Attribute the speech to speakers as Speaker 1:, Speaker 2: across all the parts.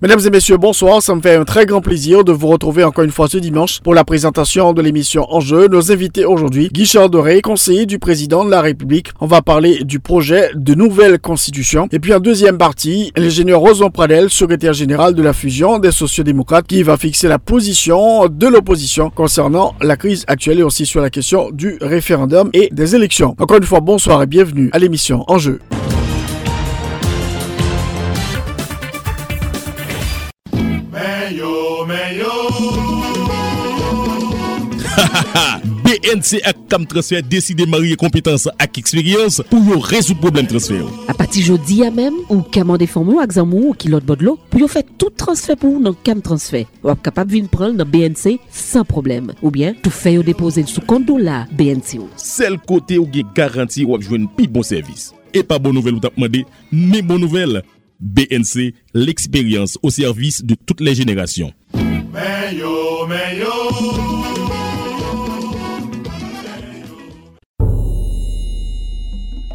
Speaker 1: Mesdames et messieurs, bonsoir. Ça me fait un très grand plaisir de vous retrouver encore une fois ce dimanche pour la présentation de l'émission Enjeu. Nos invités aujourd'hui, Guichard Doré, conseiller du président de la République. On va parler du projet de nouvelle constitution. Et puis en deuxième partie, l'ingénieur Rosan Pradel, secrétaire général de la fusion des sociodémocrates, qui va fixer la position de l'opposition concernant la crise actuelle et aussi sur la question du référendum et des élections. Encore une fois, bonsoir et bienvenue à l'émission Enjeu. Ha!
Speaker 2: BNC ak Tam Transfer deside marye kompetans ak eksperyans pou yo rezout problem transfer.
Speaker 3: A pati jodi ya mem, ou kaman defon moun ak zan moun ou kilot bodlo, pou yo fè tout transfer pou nan Kam Transfer. Ou ap kapap vin pran nan BNC san problem. Ou bien, tou fè yo depose sou kondo la BNC ou.
Speaker 2: Sel kote ou gen garanti ou ap jwen pi bon servis. E pa bon nouvel ou tap mande, mi bon nouvel. BNC, l'eksperyans ou servis de tout le jenerasyon.
Speaker 4: Meyo, meyo.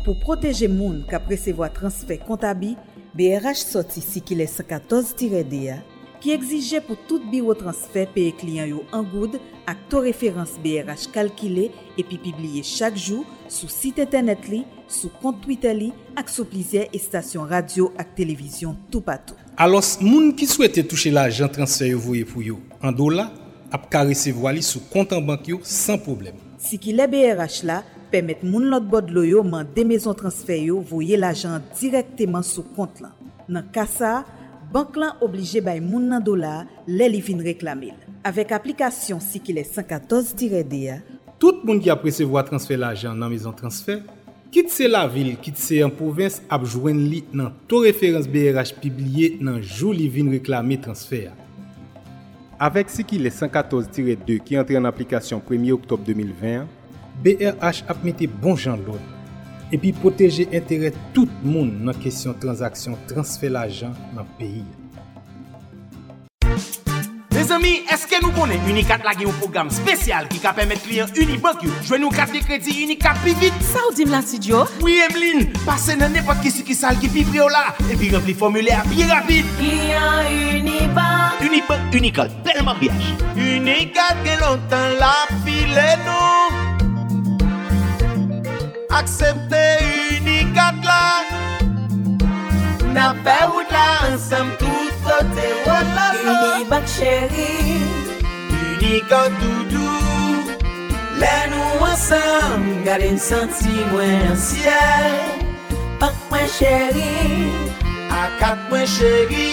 Speaker 5: pou proteje moun ka presevo a transfer kontabi, BRH soti si ki le 114-DA ki egzije pou tout biro transfer peye kliyan yo an goud ak to referans BRH kalkile epi pibliye chak jou sou site internet li, sou kont Twitter li ak sou plizye estasyon radio ak televizyon tou patou.
Speaker 6: Alos moun ki souwete touche la jan transfer yo voye pou yo an do la ap ka resevo ali sou kontan bank yo san problem.
Speaker 5: Si ki le BRH la, pemet moun lot bod lo yo man de mezon transfer yo voye l'ajan direkteman sou kont lan. Nan kasa, bank lan oblije bay moun nan dola lè li vin reklamil. Avèk aplikasyon si ki lè 114-DA,
Speaker 6: tout moun ki apresevo a transfer l'ajan nan mezon transfer, kit se la vil, kit se yon pouvens ap jwen li nan to referans BRH pibliye nan jou li vin reklami transfer. Avèk si ki lè 114-2 ki entre an aplikasyon 1 oktob 2020, BRH ap mette bon jan loun epi poteje entere tout moun nan kesyon transaksyon transfer la jan nan peyi.
Speaker 7: Les amis, eske nou konen Unikat lage yon program spesyal ki ka pemet kliyen Unibank yo? Jwen nou kat de kredi Unikat pi vit?
Speaker 8: Sa ou dim la si Djo?
Speaker 7: Oui, Emeline, pase nan nepot ki si ki sal ki pi prio la epi rempli formule a pi rapide.
Speaker 8: Kliyen Unibank
Speaker 7: Unibank, Unikat, bel mariage. Unikat gen lontan la aksepte unikat la.
Speaker 8: Na fe wout la ansam tout kote wala sa Unibak chéri
Speaker 7: Unikat doudou
Speaker 8: Le nou ansam Gade n senti mwen ansyel Pak mwen chéri
Speaker 7: Akat mwen chéri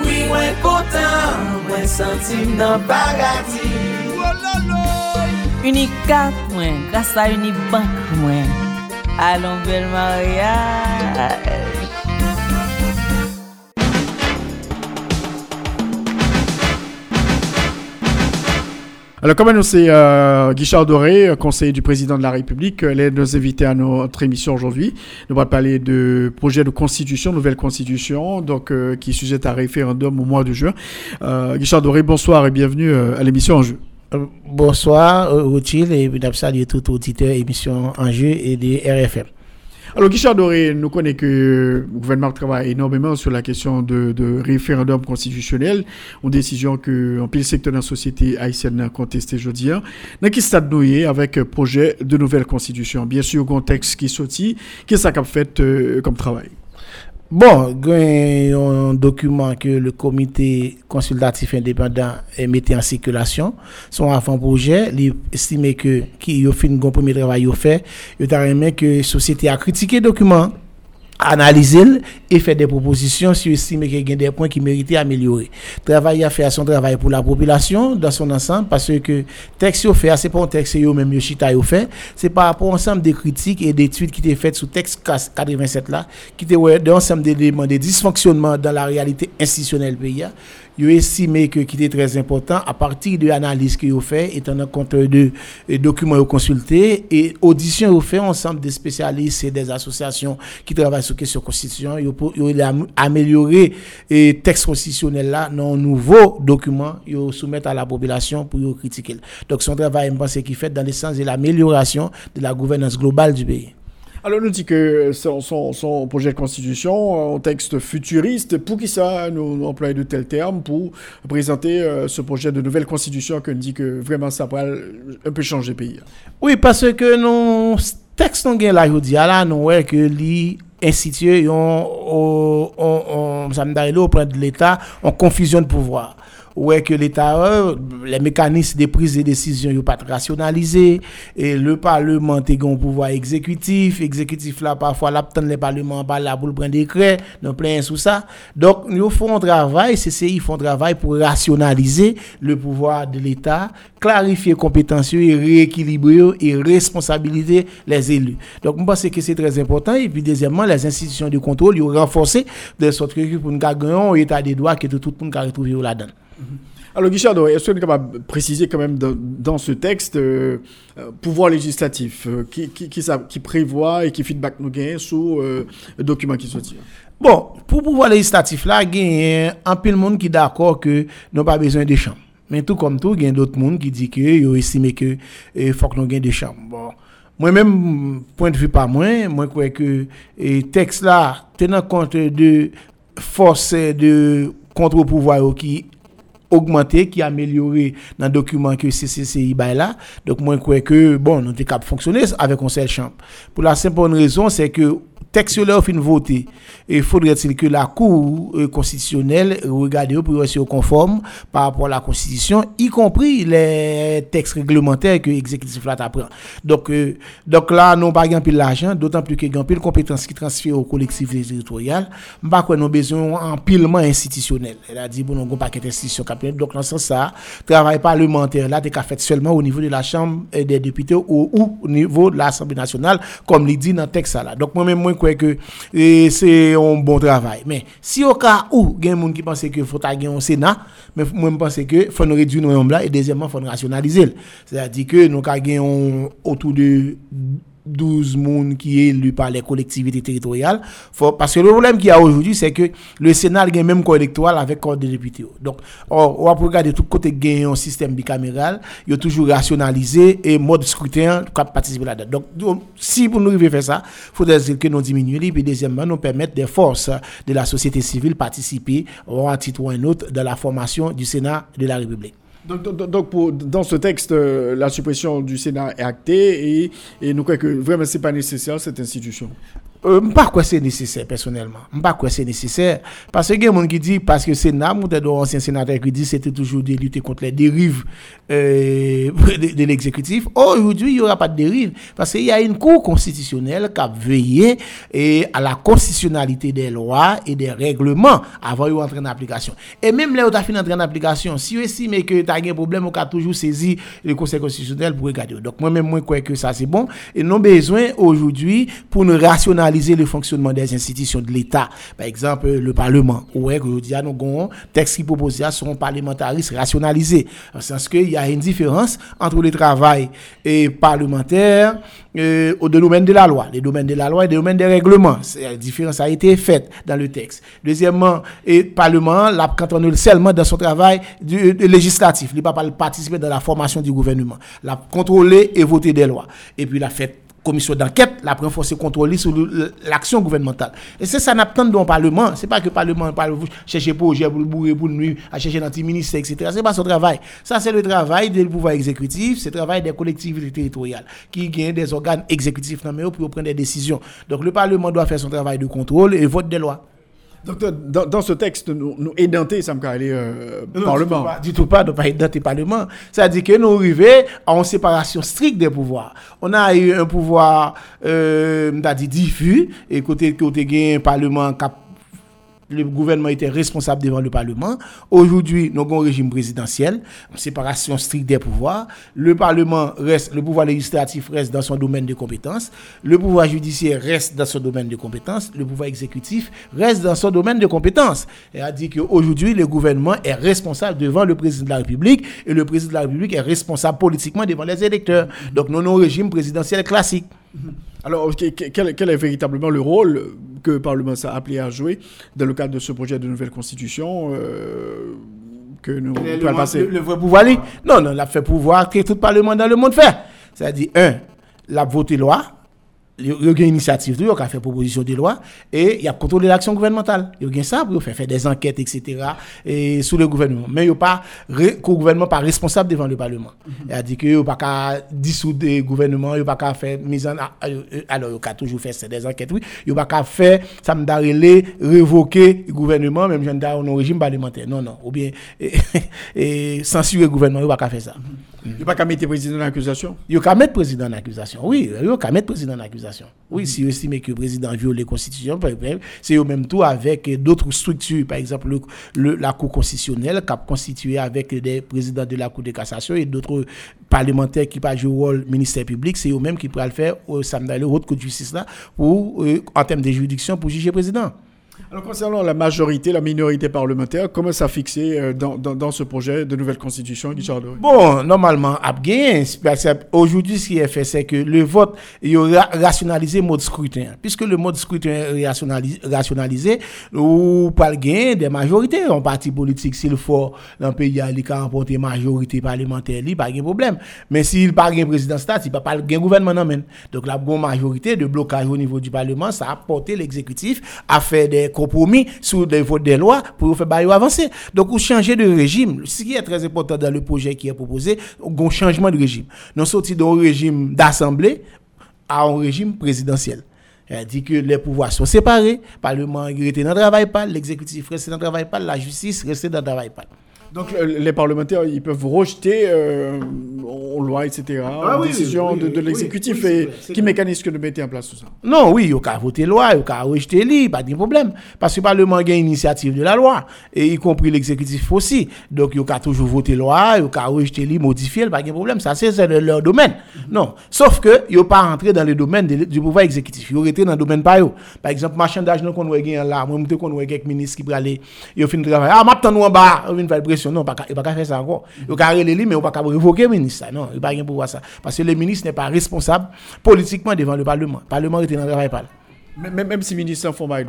Speaker 8: Oui mwen kontan Mwen senti nan bagati Wala la. Unikat mwen Grasa Unibank mwen Alon bel mariage
Speaker 1: Alors, comme c'est euh, Guichard Doré, conseiller du président de la République, euh, les nos invités à notre émission aujourd'hui. Nous allons parler de projet de constitution, nouvelle constitution, donc euh, qui est sujette à référendum au mois de juin. Euh, Guichard Doré, bonsoir et bienvenue euh, à l'émission Enjeu.
Speaker 9: Euh, Bonsoir, euh, Rothschild, et puis saluer tout auditeur émission Enjeu et des RFM.
Speaker 1: Alors, Guichard Doré, nous connaissons que le gouvernement travaille énormément sur la question de, référendum constitutionnel, une décision que en pile secteur de la société haïtienne a contesté aujourd'hui. Dans quel stade nous avec un projet de nouvelle constitution? Bien sûr, contexte qui est sorti, qu'est-ce que ça a fait euh, comme travail?
Speaker 9: Bon, il y a un document que le comité consultatif indépendant a mis en circulation. Son avant-projet, il estime que qui a fait un premier travail il fait, il a que la société a critiqué le document. Analyser et faire des propositions si estime qu'il y a des points qui méritent d'améliorer. Travail à faire son travail pour la population dans son ensemble parce que texte fait, c'est pas un texte yo même yo chita fait, c'est par rapport ensemble de critiques et d'études qui étaient faites sous texte 87 là, qui étaient ouais, d'ensemble d'éléments de dysfonctionnements dans la réalité institutionnelle pays yo estimé que qui était très important à partir de l'analyse que yo fait étant compte de, documents consultés et auditions yo fait ensemble des spécialistes et des associations qui travaillent sur question constitution yo yo améliorer et texte constitutionnel là dans nouveau document yo soumettre à la population pour critiquer. Donc son travail je pense qui fait dans le sens de l'amélioration de la gouvernance globale du pays
Speaker 1: alors, nous dit que son, son, projet de constitution, un texte futuriste, pour qui ça nous, nous employer de tels termes pour présenter euh, ce projet de nouvelle constitution que nous dit que vraiment ça va un peu changer le pays.
Speaker 9: Oui, parce que nos textes nous là, je nous que les institués ont, on, on, on, auprès de l'État en confusion de pouvoir ouais que l'État, euh, les mécanismes de prise de décision sont pas rationalisés, et le Parlement a un pouvoir exécutif, exécutif là, parfois, là, le Parlement pas là pour le prendre décret, nous plein sous ça. Donc, nous font un travail, CCI font un travail pour rationaliser le pouvoir de l'État, clarifier compétences et rééquilibrer et responsabiliser les élus. Donc, je pense que c'est très important. Et puis, deuxièmement, les institutions de contrôle, ils renforcé de sorte que pour nous gagner un état des droits que tout le monde peut retrouver là-dedans.
Speaker 1: Alors, Guichard, est-ce que vous êtes capable de préciser quand même dans, ce texte euh, euh, pouvoir législatif euh, qui, qui, prévoit et qui feedback nous gagne sous le document qui sortit
Speaker 9: Bon, pour pouvoir législatif là, il y a un peu de monde qui est d'accord que nous pas besoin de chambres. Mais tout comme tout, il y a d'autres monde qui dit que ils estiment que faut que nous ayons des chambres. Bon, moi-même, point de vue pas moi, moi crois que le texte là, tenant compte de force de contre-pouvoir qui augmenté, qui amélioré dans le document que CCCI est là. Donc, moi, je crois que, bon, nous sommes capables de fonctionner avec un seul champ. Pour la simple raison, c'est que texte là fin voté et faudrait-il que la cour euh, constitutionnelle regarde pour être conforme par rapport à la constitution y compris les textes réglementaires que l'exécutif là apprend donc euh, donc là non pas gain l'argent d'autant plus que gain pile compétences qui transfèrent aux collectivités territoriales pas quoi nous besoin en pilement institutionnel. Elle a dit bon on paquet d'institutions donc dans ce sens ça travail parlementaire là t'es fait seulement au niveau de la chambre des députés ou, au niveau de l'Assemblée nationale comme il dit dans le texte là donc moi même moi que c'est un bon travail. Mais si au cas où il y a des gens qui pensent qu'il faut avoir un Sénat, mais moi je pense qu'il faut réduire nos et deuxièmement, faut rationaliser. C'est-à-dire que nous avons autour de 12 monde qui est élu par les collectivités territoriales. parce que le problème qu'il y a aujourd'hui, c'est que le Sénat a même corps électoral avec corps de députés. Donc, on va regarder tout côté gagner un système bicaméral, il a toujours rationalisé et mode scrutin pour participer là-dedans. Donc, si pour nous arriver faire ça, il faudrait que nous diminuions et puis deuxièmement, nous permettre des forces de la société civile participer, à titre ou un autre, dans la formation du Sénat de la République.
Speaker 1: Donc, dans ce texte, euh, la suppression du Sénat est actée et, et nous croyons que vraiment ce n'est pas nécessaire cette institution.
Speaker 9: Euh, pas quoi c'est nécessaire personnellement. Pas quoi c'est nécessaire parce que il y a des gens qui disent parce que c'est Sénat ou des anciens sénateurs qui disent c'était toujours de lutter contre les dérives euh, de, l'exécutif. Aujourd'hui, il n'y aura pas de dérive parce qu'il y a une cour constitutionnelle qui a veillé et à la constitutionnalité des lois et des règlements avant d'entrer en application. Et même là où tu as fini d'entrer en application, si vous estimez que tu as un problème, on a toujours saisi le Conseil constitutionnel pour regarder. Donc moi-même, moi, je crois que ça c'est bon. Et non besoin aujourd'hui pour nous le fonctionnement des institutions de l'État. Par exemple, le Parlement. Ouais, que dit, nous avons texte qui propose sont parlementaristes rationalisés. En sens qu'il y a une différence entre le travail et parlementaire euh, au domaine de la loi. Les domaines de la loi et les domaines des règlements. La différence a été faite dans le texte. Deuxièmement, le Parlement, là, quand on est seulement dans son travail du, législatif, il ne va pas participer dans la formation du gouvernement. La contrôler et voter des lois. Et puis, la fait commission d'enquête, la c'est contrôler sur l'action gouvernementale. Et c'est ça n'attend dans le Parlement. C'est pas que le Parlement parle chercher projet pour le bourrer, pour nuit, à chercher l'anti-ministère, etc. C'est pas son travail. Ça, c'est le travail du pouvoir exécutif, c'est le travail des collectivités territoriales qui gagnent des organes exécutifs pour prendre des décisions. Donc le Parlement doit faire son travail de contrôle et vote des lois.
Speaker 1: Donc, dans, dans ce texte, nous, nous ça me euh, Parlement.
Speaker 9: Du tout pas, de pas édenté Parlement. C'est-à-dire que nous arrivons à une séparation stricte des pouvoirs. On a eu un pouvoir, euh, dit diffus, et côté, côté un Parlement cap le gouvernement était responsable devant le Parlement. Aujourd'hui, nous avons un régime présidentiel, séparation stricte des pouvoirs. Le Parlement reste, le pouvoir législatif reste dans son domaine de compétence. Le pouvoir judiciaire reste dans son domaine de compétence. Le pouvoir exécutif reste dans son domaine de compétence. Dit qu'aujourd'hui, le gouvernement est responsable devant le président de la République et le président de la République est responsable politiquement devant les électeurs. Donc, nous avons un régime présidentiel classique.
Speaker 1: Alors, quel, est véritablement le rôle que le Parlement s'est appelé à jouer dans le cadre de ce projet de nouvelle constitution euh, que nous
Speaker 9: le, passer? le, vrai pouvoir, non, non, la fait pouvoir que tout le Parlement dans le monde fait. C'est-à-dire, un, la voter loi, il y a une initiative, il y a fait proposition de loi et il y a contrôlé l'action gouvernementale. Il y a ça pour faire, des enquêtes, etc. Et sous le gouvernement. Mais il n'y a pas, le gouvernement pas responsable devant le Parlement. Il a dit qu'il n'y a pas qu'à dissoudre le gouvernement, il n'y a pas qu'à faire mise en. Alors, il y a toujours fait des enquêtes, oui. Il n'y a pas qu'à faire, ça me révoquer le gouvernement, même dans un régime parlementaire. Non, non. Ou bien, censurer le gouvernement, il n'y a pas qu'à faire ça.
Speaker 1: Il n'y a pas qu'à mettre le président en accusation
Speaker 9: Il n'y a qu'à mettre le président en accusation, oui. Il n'y a qu'à mettre le président en accusation. Oui, si vous estimez que le président viole les constitutions, c'est au même tout avec d'autres structures, par exemple la Cour constitutionnelle, qui a constitué avec des présidents de la Cour de cassation et d'autres parlementaires qui pas joué le rôle ministère public, c'est eux-mêmes qui pourraient le faire au samedi, le haute Cour de justice là, euh, en termes de juridiction pour juger le président.
Speaker 1: Alors concernant la majorité, la minorité parlementaire, comment ça fixé euh, dans, dans, ce projet de nouvelle constitution, Guichard
Speaker 9: Bon, normalement, aujourd'hui, ce qui est fait, c'est que le vote, il aura rationalisé le mode scrutin. Puisque le mode scrutin est rationalisé, ou pas le gain des majorités. En parti politique, s'il faut, dans le pays, il a remporté majorité parlementaire, il pas de problème. Mais s'il pas de président stat, il ne peut pas le gouvernement. Donc la bonne majorité de blocage au niveau du Parlement, ça a porté l'exécutif à faire des compromis sur des des lois pour faire avancer. Donc, vous changez de régime. Ce qui est très important dans le projet qui est proposé, un changement de régime. Nous sortons d'un régime d'assemblée à un régime présidentiel. Elle dit que les pouvoirs sont séparés, le Parlement reste dans le travail pas, l'exécutif reste dans le travail pas, la justice reste dans le travail pas.
Speaker 1: Donc les parlementaires, ils peuvent rejeter euh, en loi, etc., ah, décision de, l'exécutif. et qui mécanise que de mettre en place tout ça
Speaker 9: Non, oui, il y a voter loi, il y a rejeter lui, pas de problème. Parce que le Parlement a une initiative de la loi, et y compris l'exécutif aussi. Donc il y a toujours voter loi, il y a rejeter lui, modifier, pas de problème. Ça, c'est leur domaine. Non. Sauf que il n'y a pas rentré dans le domaine du pouvoir exécutif. Il y été dans le domaine par eux. Par exemple, marchandage, nous, qu'on a là, moi, je qu'on a quelques ministres qui peuvent aller, ils ont fini de travailler. Ah, maintenant, nous en bas, on vient faire pression. Non, il ne pas faire ça encore. Il ne pas mais il ne pas révoquer le ministre. Non, il ne pas rien pour ça. Parce que le ministre n'est pas responsable politiquement devant le Parlement. Le Parlement est dans le travail.
Speaker 1: Même si le ministre font mal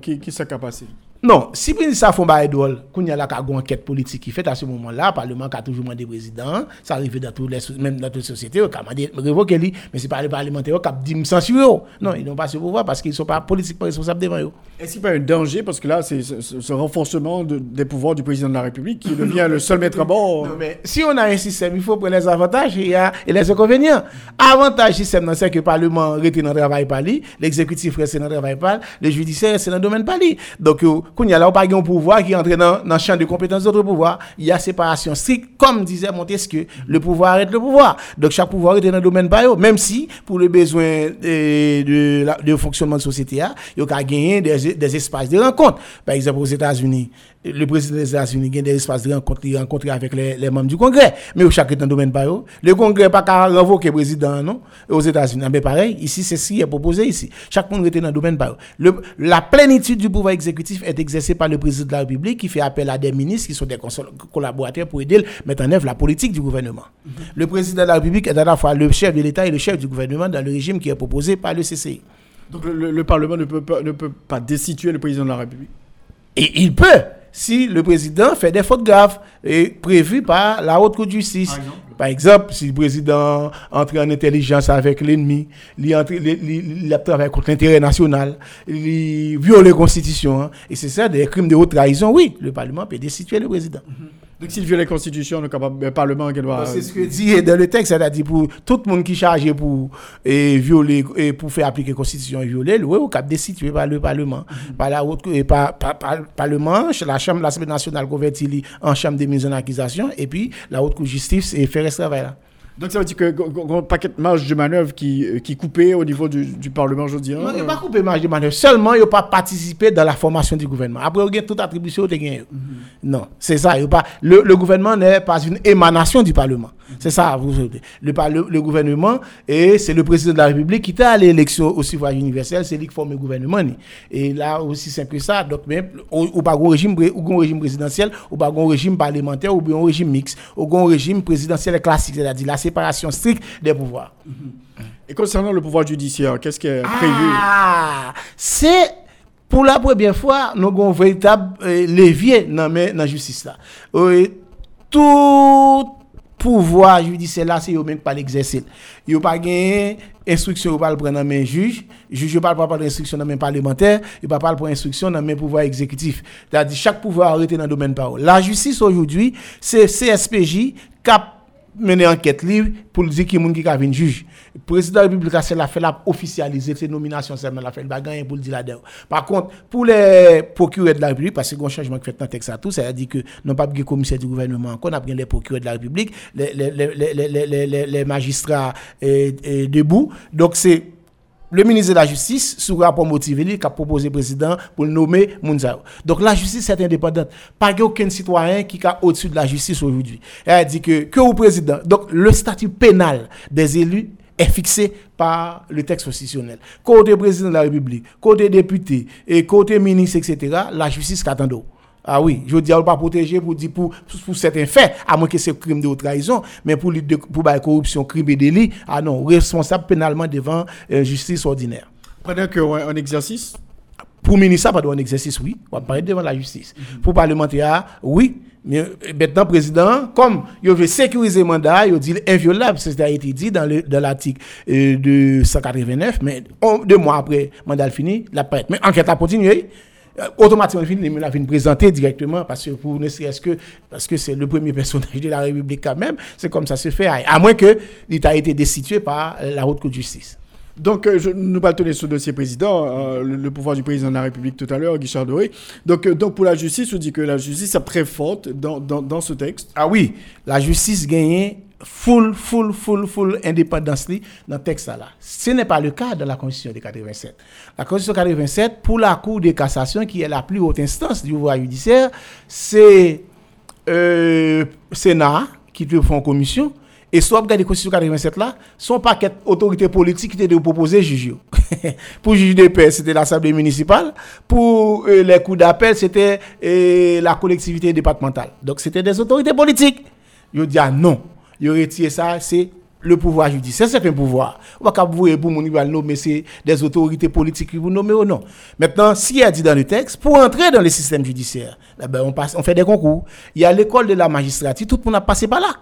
Speaker 1: qui, qui s'est capacité
Speaker 9: non, si le ministre font pas drôle, qu'on y a la enquête politique qui fait à ce moment-là, le Parlement a toujours demandé président, ça arrive dans toutes les même dans toutes les sociétés, il a demandé révoquer lui, mais c'est pas les parlementaires qui ont dit censurer. Non, ils n'ont pas ce pouvoir parce qu'ils ne sont pas politiquement responsables devant eux.
Speaker 1: Est-ce qu'il n'y a pas un danger? Parce que là, c'est ce, renforcement des pouvoirs du président de la République qui devient le seul maître à bord
Speaker 9: Non, mais si on a un système, il faut prendre les avantages et, les inconvénients. Avantage système, c'est que le Parlement reste dans le travail par lui, l'exécutif reste dans le travail par le judiciaire reste dans le domaine par lui. Donc, il y a là, pas un pouvoir qui entre dans, dans le champ de compétences d'autres pouvoirs. Il y a séparation stricte, comme disait Montesquieu, le pouvoir est le pouvoir. Donc chaque pouvoir est dans le domaine bio, même si, pour les besoins de, de, fonctionnement de société, il y a gagner des, des espaces de rencontre. Par exemple, aux États-Unis, le président des États-Unis a des espaces de rencontre, avec les, les, membres du Congrès. Mais au chaque dans le domaine le Congrès n'a pas qu'à renvoyer le président, non? Aux États-Unis. Mais pareil, ici, c'est ce qui est proposé ici. Chaque monde est dans le domaine. Le, la plénitude du pouvoir exécutif est exercée par le président de la République qui fait appel à des ministres qui sont des collaborateurs pour aider à mettre en œuvre la politique du gouvernement. Mhm. Le président de la République est à la fois le chef de l'État et le chef du gouvernement dans le régime qui est proposé par le CCI.
Speaker 1: Donc le, Parlement ne peut, pas, ne peut pas destituer le président de la République
Speaker 9: Et il peut si le président fait des fautes graves et prévues par la haute cour de justice. Par exemple, si le président entre en intelligence avec l'ennemi, il, il, travaillé contre l'intérêt national, il viole la constitution, hein. et c'est ça des crimes de haute trahison, oui, le Parlement peut destituer le président.
Speaker 1: Donc s'il viole la Constitution, le, le Parlement qui doit...
Speaker 9: C'est ce que dit dans le texte, c'est-à-dire pour tout le monde qui est chargé pour et, violer et pour faire appliquer la Constitution et violer, oui, au cap destitué par le Parlement. Par la haute, et par, par, par, Parlement, la Chambre de l'Assemblée nationale convertie en Chambre des mises en accusation, et puis la haute cour de justice et faire ce travail là.
Speaker 1: Donc ça veut dire que un paquet de marge de manœuvre qui, euh, qui coupé au niveau du, du Parlement aujourd'hui.
Speaker 9: Non, il n'y a pas coupé marge de manœuvre. Seulement, il a pas participé dans la formation du gouvernement. Après, il y a toute attribution de gain. Non, c'est ça. pas, le, le gouvernement n'est pas une émanation du Parlement. C'est ça, vous le, le, le gouvernement, et c'est le président de la République qui est à l'élection au suffrage universel, c'est lui qui forme le gouvernement. Et là, aussi simple que ça, donc même, ou pas un régime, ou régime présidentiel, ou pas un régime parlementaire, ou bien un régime mixte, ou un régime présidentiel classique, c'est-à-dire la séparation stricte des pouvoirs.
Speaker 1: Et concernant le pouvoir judiciaire, qu'est-ce qui est prévu?
Speaker 9: Ah, c'est pour la première fois, nous avons un véritable euh, levier dans la justice là. Euh, tout pouvoir judiciaire là, c'est eux même pas l'exercer. Ils pas gagné instruction pas le prendre juge, juge pas prendre instruction dans main parlementaire, il pas prendre instruction dans main pouvoir exécutif. C'est-à-dire chaque pouvoir arrêté dans le domaine parole. La justice aujourd'hui, c'est CSPJ cap mener enquête libre pour dire qui est qui a venir juge. Le président de la République a la fait la officialiser ces nominations la fait pas pour le dire. Par contre, pour les procureurs de la République parce que un changement qui fait dans texte à tout, ça veut dire que non pas de commissaire du gouvernement encore, on a bien les procureurs de la République, les les les les les, les magistrats debout. Donc c'est le ministre de la Justice, sous rapport motivé, qui a proposé le président pour le nommer Mounzao. Donc la justice est indépendante. Pas aucun citoyen qui est au-dessus de la justice aujourd'hui. Elle a dit que, que président. Donc le statut pénal des élus est fixé par le texte constitutionnel. Côté président de la République, côté député, et côté ministre, etc., la justice qu'attend. Ah oui, je dis, on pas protéger pour dire pour, pour certains faits, à moins que c'est crime de trahison, mais pour, pour, la corruption, crime et délit, ah non, responsable pénalement devant euh, justice ordinaire.
Speaker 1: Pendant qu'un exercice?
Speaker 9: Pour ministre, pas un exercice, oui, on va parler devant la justice. Mhm. Pour parlementaire, oui, mais euh, maintenant, président, comme il veut sécuriser le mandat, il dit inviolable, c'est ce qui a été dit dans l'article euh, de 189, mais deux mois après, le mandat fini, la prête. Mais enquête a continué. Euh, automatiquement il l'a présenter directement parce que pour ne serait-ce que parce que c'est le premier personnage de la République quand même c'est comme ça se fait à moins que l'État ait été destitué par la haute cour de justice
Speaker 1: donc, euh, je, nous parlons de ce dossier président, euh, le, pouvoir du président de la République tout à l'heure, Guichard Doré. Donc, donc, pour la justice, on dit que la justice est très forte dans, dans, dans ce texte.
Speaker 9: Ah oui, la justice gagne full, full, full, full indépendance dans le texte là. Ce n'est pas le cas de la Constitution de 87. La Constitution de 87, pour la Cour de cassation, qui est la plus haute instance du pouvoir judiciaire, c'est euh, Sénat qui faire une commission. Et soit vous regardez la Constitution 87 là, son paquet autorité politique qui était de proposer juge. pour juge de paix, c'était l'Assemblée municipale. Pour euh, les coups d'appel, c'était euh, la collectivité départementale. Donc c'était des autorités politiques. Je dis ah non il retiré ça, c'est le pouvoir judiciaire, c'est un pouvoir. On va pas vous nommer c'est des autorités politiques qui vous nommer ou non. Maintenant, si il a dit dans le texte, pour entrer dans le système judiciaire, eh ben on fait des concours. Il y a l'école de la magistrature, tout le monde a passé par là.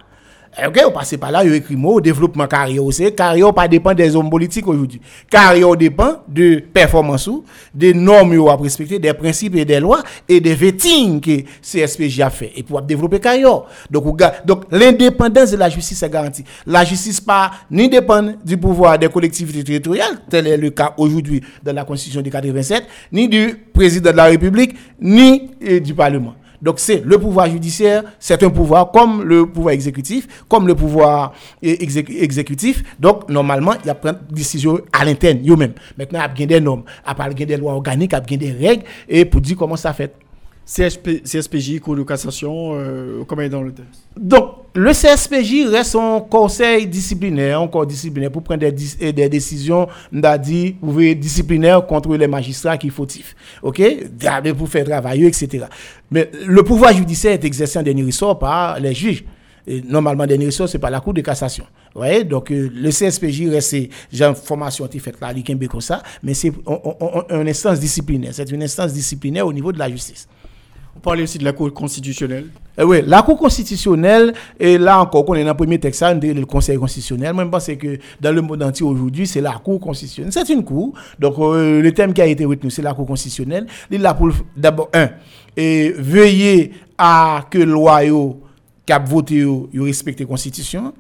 Speaker 9: Eh, ok, on passe par là, il écrit mot, développement carrière. Carrière pas dépend des hommes politiques aujourd'hui. Carrière dépend de performance des normes à respecter, des principes et des lois et des vetting que CSPJ a fait et pour développer carrière. Donc, donc l'indépendance de la justice est garantie. La justice pas ni dépend du pouvoir des collectivités territoriales, tel est le cas aujourd'hui dans la Constitution de 87, ni du président de la République, ni eh, du Parlement. Donc c'est le pouvoir judiciaire, c'est un pouvoir comme le pouvoir exécutif, comme le pouvoir exécutif. Donc normalement, il y a plein de décisions à l'interne, eux-mêmes. Maintenant, il y a des normes, il y a des lois organiques, il y a des règles, et pour dire comment ça fait.
Speaker 1: CSP, CSPJ, Cour de cassation, euh, comment est dans le texte?
Speaker 9: Donc, le CSPJ reste un conseil disciplinaire, un corps disciplinaire pour prendre des, décisions, disciplinaires contre les magistrats qui fautifs. OK? Pour faire travailler, etc. Mais le pouvoir judiciaire est exercé en dernier ressort par les juges. Et normalement, dernier ressort, c'est par la Cour de cassation. Vous voyez? Donc, euh, le CSPJ reste, j'ai une formation qui fait là, comme ça, mais c'est une instance disciplinaire. C'est une instance disciplinaire au niveau de la justice.
Speaker 1: Vous parlez aussi de la Cour constitutionnelle.
Speaker 9: Eh oui, la Cour constitutionnelle, et là encore, on est dans le premier texte, le Conseil constitutionnel. Moi, je pense que dans le monde entier aujourd'hui, c'est la Cour constitutionnelle. C'est une Cour. Donc, euh, le thème qui a été retenu, c'est la Cour constitutionnelle. Il là pour, d'abord, un, et à que loi a voté, respecté la Constitution.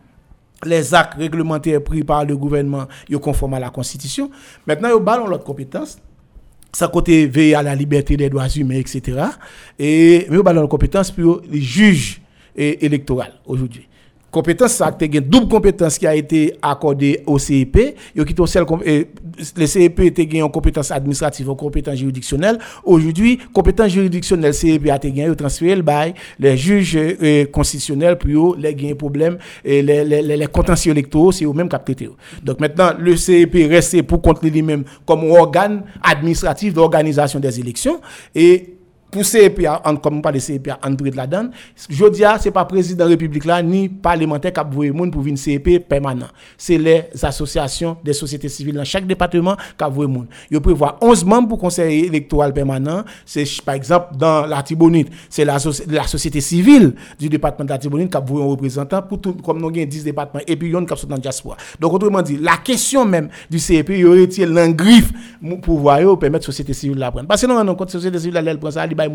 Speaker 9: Les actes réglementaires pris par le gouvernement, yo conforme à la Constitution. Maintenant, yo ballon l'autre compétence. Ça côté veiller à la liberté des droits humains, etc. Et, mais l'autre compétence pour les juges électoraux aujourd'hui. Compétence, ça a une double compétence qui a été accordée au CEP. Yo qui eh, le CEP était en compétence administrative, en compétence juridictionnelle. Aujourd'hui, compétence juridictionnelle, CEP a été gagné, transféré bail, les juges eh, constitutionnels, yo, les gagnent problème, et les, les, les, les contentieux électoraux, c'est eux mêmes qui traité. Donc maintenant, le CEP reste pour contre lui-même comme organe administratif d'organisation des élections. Et pour CEP, en- comme parle de CEP, entrer là-dedans, je dis, c'est pas président de la République ni parlementaire qui a voué moun pour venir CEP permanent. C'est les associations des sociétés civiles dans chaque département qui a voué moun. Ils prévoient 11 membres pour conseil électoral permanent. C'est, par exemple, dans la Tibonite, c'est la, soci- la société civile du département de la Tibonite qui a voué un représentant pour tout, comme nous avons 10 départements, et puis il y a qui sont dans la diaspora. Donc, autrement dit, la question même du CEP, il y aurait tiré l'engriffe pour voir, permettre la société civile de la prendre. Parce que nous, on compte société civile, elle prend ça, elle bail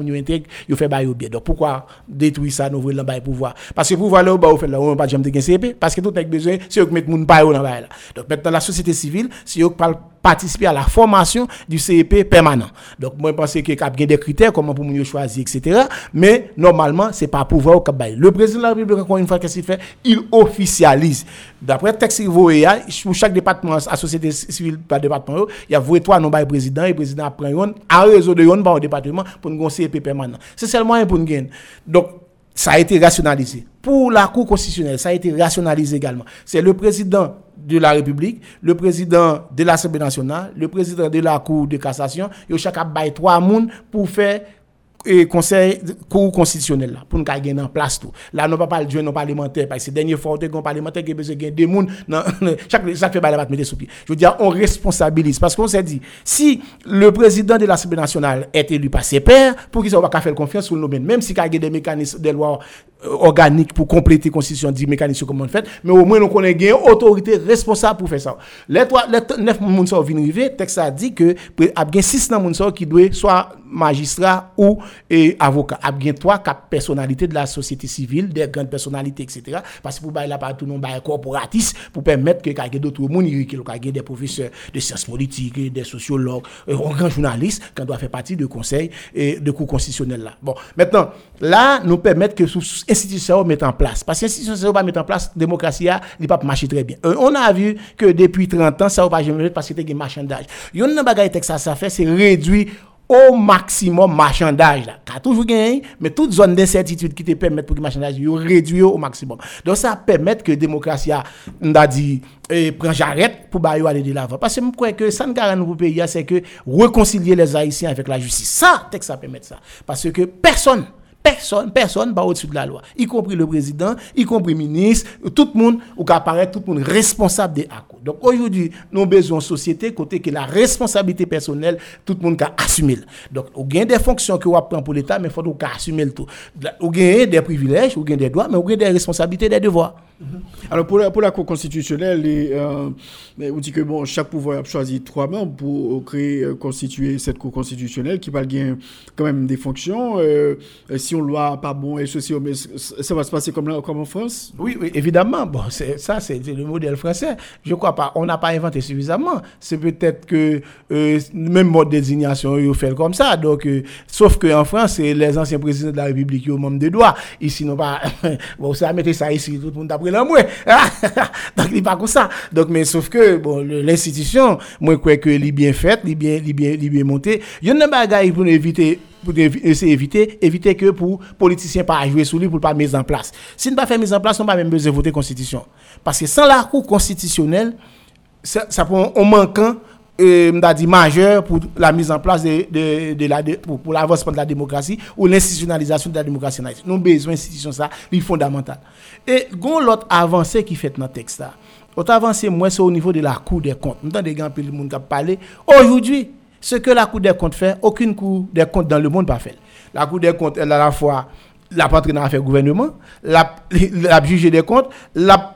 Speaker 9: fait bail yo bien. Donc pourquoi détruire ça, nous voulons le pouvoir? Parce que pouvoir là, bah, on fait là, on pas jamais de CP, parce que tout a besoin, c'est eux qui mettent moun yo dans. Donc maintenant, la société civile, c'est eux qui participer à la formation du CEP permanent. Donc moi je pense qu'il y a des critères comment pour yo choisir etc. Mais normalement c'est pas pouvoir au bail. Le président de la République encore une fois qu'est-ce qu'il fait? Il officialise. D'après le texte pour chaque département à société civile par département il y a voué trois noms bail président et le président prend yon en réseau de yon par département pour nous CEP permanent. C'est seulement un pour nous gagner. Donc ça a été rationalisé. Pour la Cour constitutionnelle, ça a été rationalisé également. C'est le président de la République, le président de l'Assemblée nationale, le président de la Cour de cassation, et chacun trois moun pour faire et conseil cour constitutionnel là pour nous gagner en place tout. Là non pas parler de non parlementaire parce que dernier fois on parlementaire qui besoin de dans chaque chaque fait la mettre sous pied. Je veux dire on responsabilise. Parce qu'on s'est dit si le président de l'Assemblée nationale est élu par ses pairs pour qu'il soit pas faire confiance sur le domaine même si il y a des mécanismes des lois euh, organiques pour compléter la constitution dit mécanisme comment on fait mais au moins nous connaît une autorité responsable pour faire ça. Les trois les neuf moun sont arriver texte a dit que il y a 6 nan moun sa qui doit soit magistrat ou et avocat. Il y a trois quatre personnalités de la société civile, des grandes personnalités, etc. Parce que pour bailler là partout, non, bailler corporatiste, pour permettre que quelqu'un d'autres monde, il y des professeurs de sciences politiques, des sociologues, un grand journaliste, qui doit faire partie du conseil et de cours constitutionnel là. Bon, maintenant, là, nous permettre que sous institution mettre en place. Parce que l'institution va mettre en place, la démocratie, a, il pas marcher très bien. Euh, on a vu que depuis 30 ans, ça va pas jamais parce que c'est un marchandage. Yon nan bagay tek ça, ça fait, c'est réduire au maximum marchandage là. Qu'a toujours gagné, mais toute zone d'incertitude qui te permet pour que marchandage yo réduit au maximum. Donc ça permet que démocratie a a dit eh, j'arrête pour aller de l'avant parce que je crois que ça ne garantit pays c'est que réconcilier les haïtiens avec la justice. Ça texte ça permet ça parce que personne Personne, personne pas au-dessus de la loi, y compris le président, y compris le ministre, tout le monde, ou qu'apparaît tout le monde responsable des actes. Donc aujourd'hui, nous avons besoin de société côté que la responsabilité personnelle, tout le monde a assumé. Donc, vous avez des fonctions que vous apprenez pour l'État, mais il faut que assumer le tout. Vous avez des privilèges, vous avez des droits, mais vous avez des responsabilités, des devoirs.
Speaker 1: Alors pour la, pour la Cour constitutionnelle, les, euh, on dit que bon, chaque pouvoir a choisi trois membres pour créer, euh, constituer cette Cour constitutionnelle qui va gagner quand même des fonctions. Euh, euh, si on loi pas bon et ceci, ça va se passer comme, là, comme en France?
Speaker 9: Oui, oui, évidemment. Bon, c'est, ça, c'est le modèle français. Je crois On n'a pas inventé suffisamment. C'est peut-être que euh, même mode de désignation, ils fait comme ça. Donc, euh, sauf qu'en France, les anciens présidents de la République qui ont membre de droit. Ici, non pas. bon, ça mettez ça ici, tout le monde après la mouais. Donc, il n'est pas comme ça. Donc, mais sauf que, bon, l'institution, moi, je crois que est bien faite, est bien, est bien, montée. Il y a bagaille pour éviter pour d'éviter éviter que pour politiciens pas jouer sur lui pour pas mettre en place. Si ne pas faire mise en place, on pas même besoin de voter constitution. Parce que sans la cour constitutionnelle, ça, ça prend un manquant euh, majeur pour la mise en place de, de, la pour, pour l'avancement de la démocratie ou l'institutionnalisation de la démocratie en Haïti. Nous besoin d'institution ça, c'est fondamental. Et gon l'autre avancée qui fait dans le texte. L'autre avancée moi c'est au niveau de la Cour des comptes. Nous avons des gens qui parlé aujourd'hui ce que la Cour des comptes fait, aucune Cour des comptes dans le monde pas fait. La Cour des comptes, elle à la fois la patrie dans l'affaire gouvernement, la, la des comptes, la,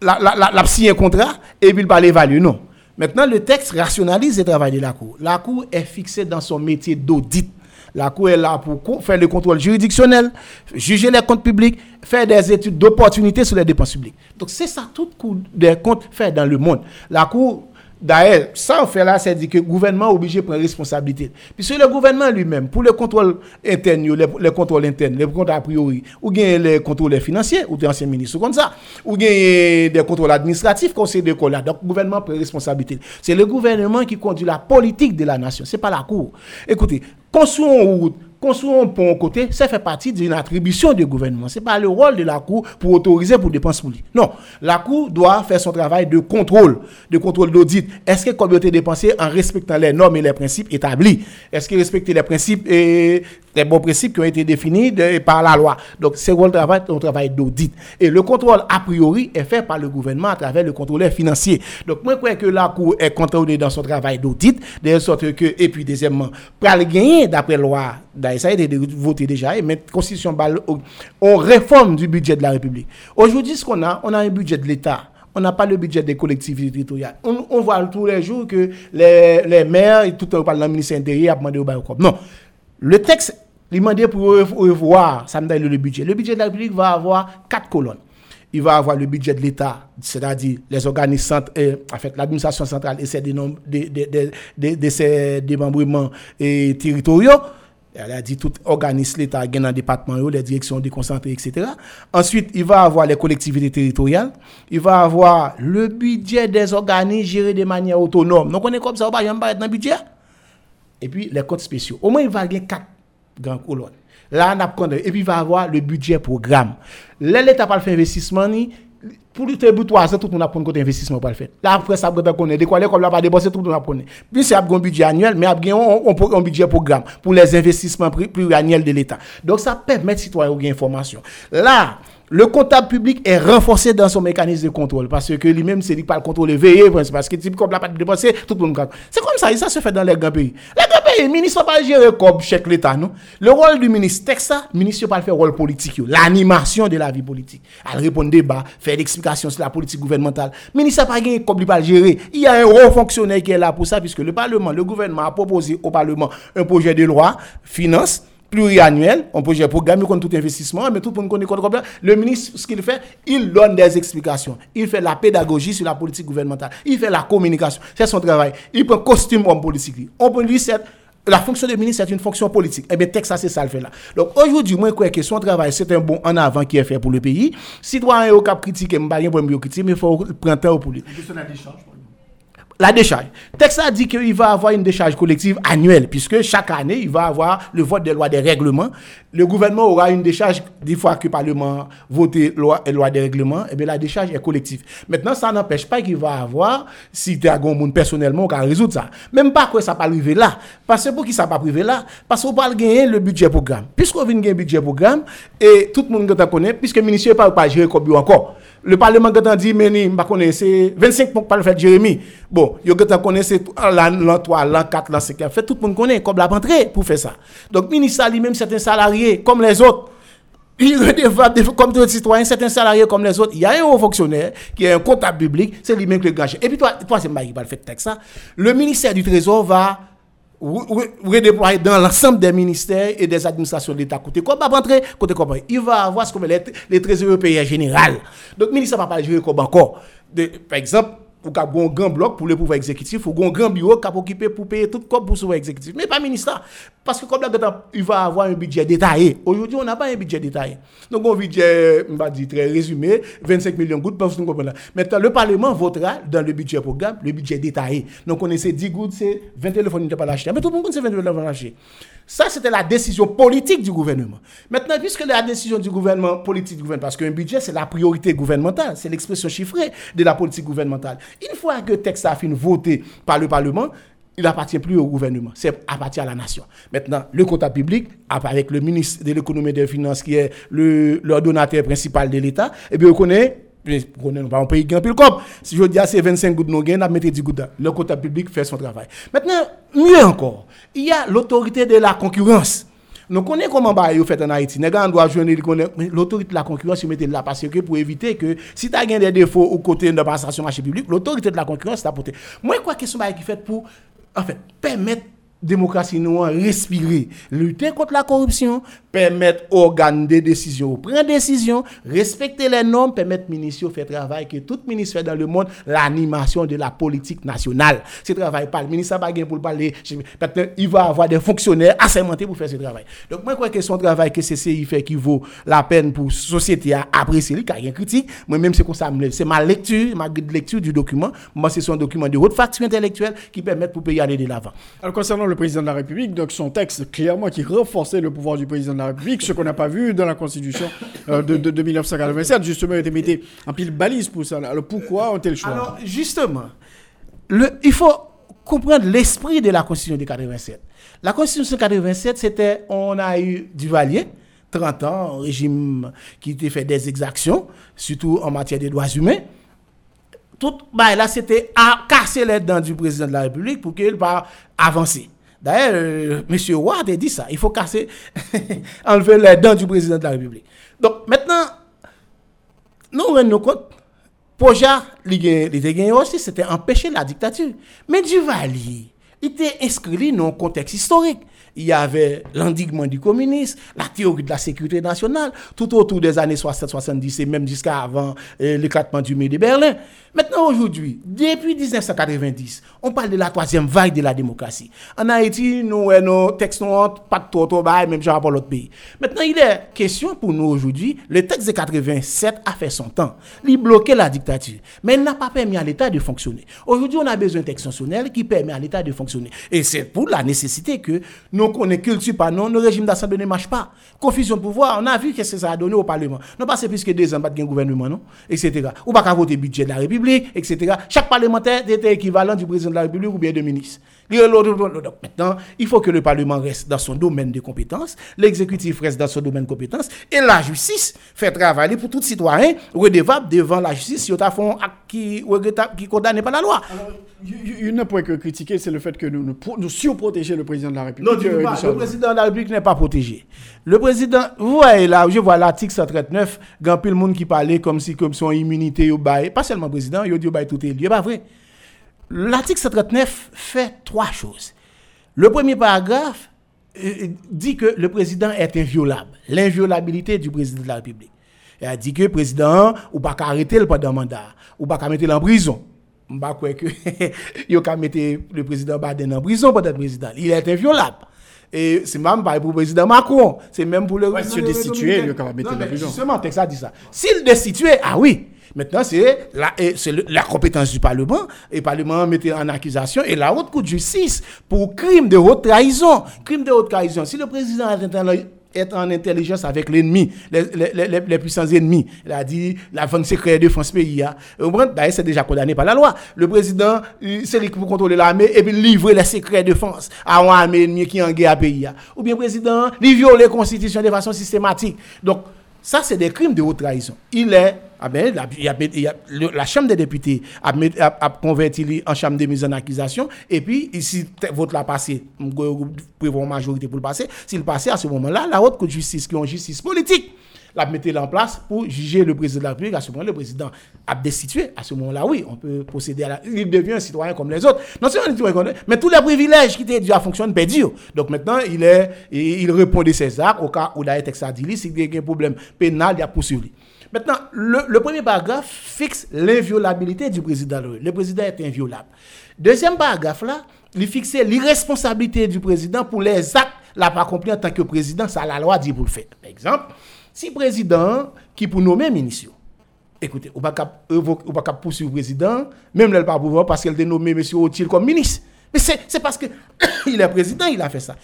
Speaker 9: la, la, la, signer un contrat et puis va l'évaluer. Non. Maintenant, le texte rationalise le travail de la Cour. La Cour est fixée dans son métier d'audit. La Cour est là pour faire le contrôle juridictionnel, juger les comptes publics, faire des études d'opportunité sur les dépenses publiques. Donc c'est ça, tout Cour des comptes fait dans le monde. La Cour, d'ailleurs, ça on fait là, c'est dire que le gouvernement est obligé de prendre responsabilité. Puisque le gouvernement lui-même, pour le contrôle interne, yo, les, les contrôles internes, les contrôles a priori, ou bien les contrôles financiers, ou des anciens ministres comme ça, ou bien des contrôles administratifs, conseil de. Donc, le gouvernement prend responsabilité. C'est le gouvernement qui conduit la politique de la nation, c'est pas la Cour. Écoutez, construire une route, construire un pont côté, ça fait partie d'une attribution du gouvernement. C'est pas le rôle de la Cour pour autoriser pour dépenses publiques. Non, la Cour doit faire son travail de contrôle, de contrôle d'audit. Est-ce que comme il a été dépensé en respectant les normes et les principes établis? Est-ce qu'il respecte les principes et les bons principes qui ont été définis par la loi Donc, c'est le travail, un travail d'audit. Et le contrôle, a priori, est fait par le gouvernement à travers le contrôleur financier. Donc, moi, je crois que la Cour est contrôlée dans son travail d'audit, de sorte que, et puis, deuxièmement, pour le gagner, d'après la loi, ça a été voté déjà, mais la Constitution, on réforme du budget de la République. Aujourd'hui, ce qu'on a, on a un budget de l'État. On n'a pas le budget des collectivités territoriales. On, voit tous les jours que les, maires, tout le temps, on parle dans le ministère intérieur, a demandé au bail Non. Le texte, il m'a dit pour rev- revoir, ça me donne le budget. Le budget de la République va avoir quatre colonnes. Il va avoir le budget de l'État, c'est-à-dire les organismes, euh, en fait, l'administration centrale et ses de, de, ses démembrements et territoriaux. Elle a dit tout organisme l'État gagne dans le département, les directions déconcentrées, etc. Ensuite, il va avoir les collectivités territoriales. Il va avoir le budget des organismes gérés de manière autonome. Donc, on est comme ça, on va jamais être dans le budget. Et puis, les comptes spéciaux. Au moins, il va avoir quatre grandes colonnes. Là, on a et puis il va avoir le budget programme. Là, l'État le faire investissement, pour le bout trois tout le monde a prendre côté investissement pour le. Là, après ça, on connaît. De quoi, comme là, pas tout le monde a prendre. Puis, c'est un budget annuel, mais il y a un, budget programme pour les investissements plus, plus annuels de l'État. Donc, ça permet aux citoyens de information. Là, le comptable public est renforcé dans son mécanisme de contrôle parce que lui-même, c'est qui pas le contrôle veillé parce que type comme la pas dépenser, tout le monde. C'est comme ça, et ça se fait dans les grands pays. Les grands pays, le ministre pas gérer comme chèque l'État, non? Le rôle du ministre, texte ça, le ministre pas faire rôle politique, l'animation de la vie politique. Elle répond débat, faire l'explication sur la politique gouvernementale. Le ministre pas gagné comme pas gérer. Il y a un haut fonctionnaire qui est là pour ça, puisque le Parlement, le gouvernement a proposé au Parlement un projet de loi, finance, pluriannuel, on projet programme, il compte tout investissement, mais tout le monde connaît quoi problème. Le ministre, ce qu'il fait, il donne des explications. Il fait la pédagogie sur la politique gouvernementale. Il fait la communication. C'est son travail. Il prend costume homme politique. On peut lui la fonction de ministre, c'est une fonction politique. Eh bien, ça, c'est ça le fait là. Donc, aujourd'hui, moi, je crois que son travail, c'est un bon en avant qui est fait pour le pays. Citoyen au cap critique, je ne pas pour critiquer, mais il faut prendre temps pour lui. La décharge. Texte a dit qu'il va avoir une décharge collective annuelle, puisque chaque année, il va avoir le vote des lois des règlements. Le gouvernement aura une décharge, des fois que le Parlement vote loi loi des règlements, et bien la décharge est collective. Maintenant, ça n'empêche pas qu'il va avoir, si tu as un monde personnellement, on va résoudre ça. Même pas que ça pas arriver là. Parce que pour qui ça pas privé là? Parce qu'on va gagner le budget programme. Puisqu'on vient gagner le budget programme, et tout le monde connaît, puisque le ministère ne pas gérer comme encore. Le Parlement a dit, mais bah, connaît, c'est 25 pour le fait Jérémy. Bon, yo qui connaît, c'est l'an l'an 3, l'an 4, l'an 5. Fait tout le monde connaît, comme la rentrée pour faire ça. Donc, ministre lui-même, c'est un salarié comme les autres. Il redevable comme tous les citoyens, c'est un salarié comme les autres. Il y a un haut fonctionnaire qui est un comptable public, c'est lui-même qui le gage. Et puis, toi, toi c'est Maï qui va le faire ça. Le ministère du Trésor va redéployer dans l'ensemble des ministères et des administrations de l'État. Côté rentrer, côté il va avoir ce qu'on appelle les, les trésoriers en général. Donc, le ministre va pas gérer comme encore. Par exemple, ou ka un grand bloc pour le pouvoir exécutif, ou un grand bureau qui occupé pour payer tout pour le pouvoir exécutif. Mais pas ministre. Parce que comme là, il va avoir un budget détaillé. Aujourd'hui, on n'a pas un budget détaillé. Donc, un budget, on va dire très résumé, 25 millions de gouttes, parce que comprenez. Maintenant, le Parlement votera dans le budget programme, le budget détaillé. Donc, on essaie 10 gouttes, c'est 20 téléphones, il ne pas l'acheter. Mais tout le monde sait 20 téléphones l'acheter. Ça, c'était la décision politique du gouvernement. Maintenant, puisque la décision du gouvernement, politique du gouvernement, parce qu'un budget, c'est la priorité gouvernementale, c'est l'expression chiffrée de la politique gouvernementale. Une fois que le texte a fini voté par le Parlement, il appartient plus au gouvernement, c'est appartient à la nation. Maintenant, le comptable public, avec le ministre de l'économie et des finances, qui est le, le donateur principal de l'État, eh bien, on connaît on pas un pays qui a plus comme. Si je dis ces 25 gouttes, nous on mettre 10 gouttes. Le comptable public fait son travail. Maintenant, mieux encore, il y a l'autorité de la concurrence. Nous connaissons comment vous faites en Haïti. Nous doit jouer l'autorité de la concurrence, vous mettez là parce que pour éviter que si tu as des défauts au côté de passation marché public, l'autorité de la concurrence t'a porté. Moi, quoi que ce qui fait pour en fait permettre démocratie nous a respiré, lutter contre la corruption, permettre organes de décision, prendre décision, respecter les normes, permettre ministre faire travail que tout ministre fait dans le monde, l'animation de la politique nationale. Ce travail pas le ministre pas pour parler, il va avoir des fonctionnaires assermentés pour faire ce travail. Donc moi je crois que son travail que CCI fait qui vaut la peine pour la société à apprécier, car il y a critique, moi même c'est comme ça, c'est ma lecture, ma lecture du document, moi c'est son document de haute facture intellectuelle qui permet pour payer aller de l'avant.
Speaker 1: Alors concernant le président de la République, donc son texte clairement qui renforçait le pouvoir du président de la République, ce qu'on n'a pas vu dans la Constitution euh, de, de, 1987, justement, était mis en pile balise pour ça. Alors pourquoi ont-ils le choix?
Speaker 9: Alors justement, il faut comprendre l'esprit de la Constitution de 87. La Constitution de 87, c'était, on a eu Duvalier, 30 ans, un régime qui était fait des exactions, surtout en matière des droits humains tout bah, là c'était à casser les dents du président de la République pour qu'il puisse avancer. D'ailleurs, euh, M. Ward a dit ça. Il faut casser, enlever les dents du président de la République. Donc maintenant, nous rendons compte, Poja, l'idée aussi, c'était empêcher la dictature. Mais Duvalier, il était inscrit dans un contexte historique il y avait l'endiguement du communisme, la théorie de la sécurité nationale, tout autour des années 60-70 et même jusqu'à avant euh, l'éclatement du mur de Berlin. Maintenant, aujourd'hui, depuis 1990, on parle de la troisième vague de la démocratie. En Haïti, nous, nos textes n'ont pas de tout même genre pour l'autre pays. Maintenant, il est question pour nous aujourd'hui, le texte de 87 a fait son temps. Il bloquait la dictature, mais il n'a pas permis à l'État de fonctionner. Aujourd'hui, on a besoin d'un texte qui permet à l'État de fonctionner. Et c'est pour la nécessité que nous qu'on est culture pas non, le régime d'assemblée ne marche pas. Confusion de pouvoir, on a vu que ça a donné au Parlement. Non pas c'est plus que deux ans, pas de gouvernement, non, etc. Ou pas qu'à voter budget de la République, etc. Chaque parlementaire était équivalent du président de la République ou bien de ministre. Maintenant, il faut que le Parlement reste dans son domaine de compétences, l'exécutif reste dans son domaine de compétences, et la justice fait travailler pour tout citoyen redevable devant la justice si on a fait qui qui condamné par la loi.
Speaker 1: il y a un point que critiquer, c'est le fait que nous, nous, nous surprotéger le président de la République.
Speaker 9: Non, euh, le président de la République n'est pas protégé. Le président, vous voyez là, je vois l'article 139, il y a le monde qui parlait comme si comme son immunité pas seulement le président, il dit tout est lié, pas vrai. L'article 139 fait trois choses. Le premier paragraphe euh, dit que le président est inviolable, l'inviolabilité du président de la République. Il a dit que le président, ou pas arrêter le pendant mandat, ou pas mettre en prison. Je crois que il a mettre le président Biden en prison pour être président. Il est inviolable. Et c'est même pas pour le président Macron, c'est même pour le...
Speaker 1: Ouais, si destitué, il a mettre en prison.
Speaker 9: Justement, le texte a dit ça. S'il destitué, ah oui, Maintenant, c'est la, compétence du Parlement. Et le Parlement mettait en accusation et la haute cour de justice pour crime de haute trahison. Crime de haute trahison. Si le président est en intelligence avec l'ennemi, les, les, les, puissants ennemis. Il a dit la vente secrète de France pays. D'ailleurs, c'est déjà condamné par la loi. Le président, c'est lui qui peut contrôler l'armée et puis livrer les secrets de France à une armée qui est en guerre à pays. Ou bien le président, il viole la constitution de façon systématique. Donc, ça, c'est des crimes de haute trahison. Il est ah ben, la, Chambre des députés a, converti en Chambre de mise en accusation. Et puis, si votre l'a passé, prévoit majorité pour le passer, s'il passait à ce moment-là, la haute justice, qui est une justice politique, la mettait en place pour juger le président de la République. À ce moment-là, le président a destitué. À ce moment-là, oui, on peut procéder à la... Il devient un citoyen comme les autres. Non seulement un citoyen mais tous les privilèges qui étaient déjà fonctionnent perdus. Donc maintenant, il, est, il répond de ses actes. Au cas où il a été extradé, s'il y a un problème pénal, il a poursuivi. Maintenant, le, premier paragraphe fixe l'inviolabilité du président. Le président est inviolable. Deuxième paragraphe là, il fixe l'irresponsabilité du président pour les actes l'a pas accompli en tant que président, ça la loi dit pour le faire. Par exemple, si président qui pour nommer ministre, écoutez, on va pas poursuivre le président, même là, pas pouvoir parce qu'elle a nommé monsieur Otil comme ministre. Mais c'est parce qu'il est président, il a fait ça.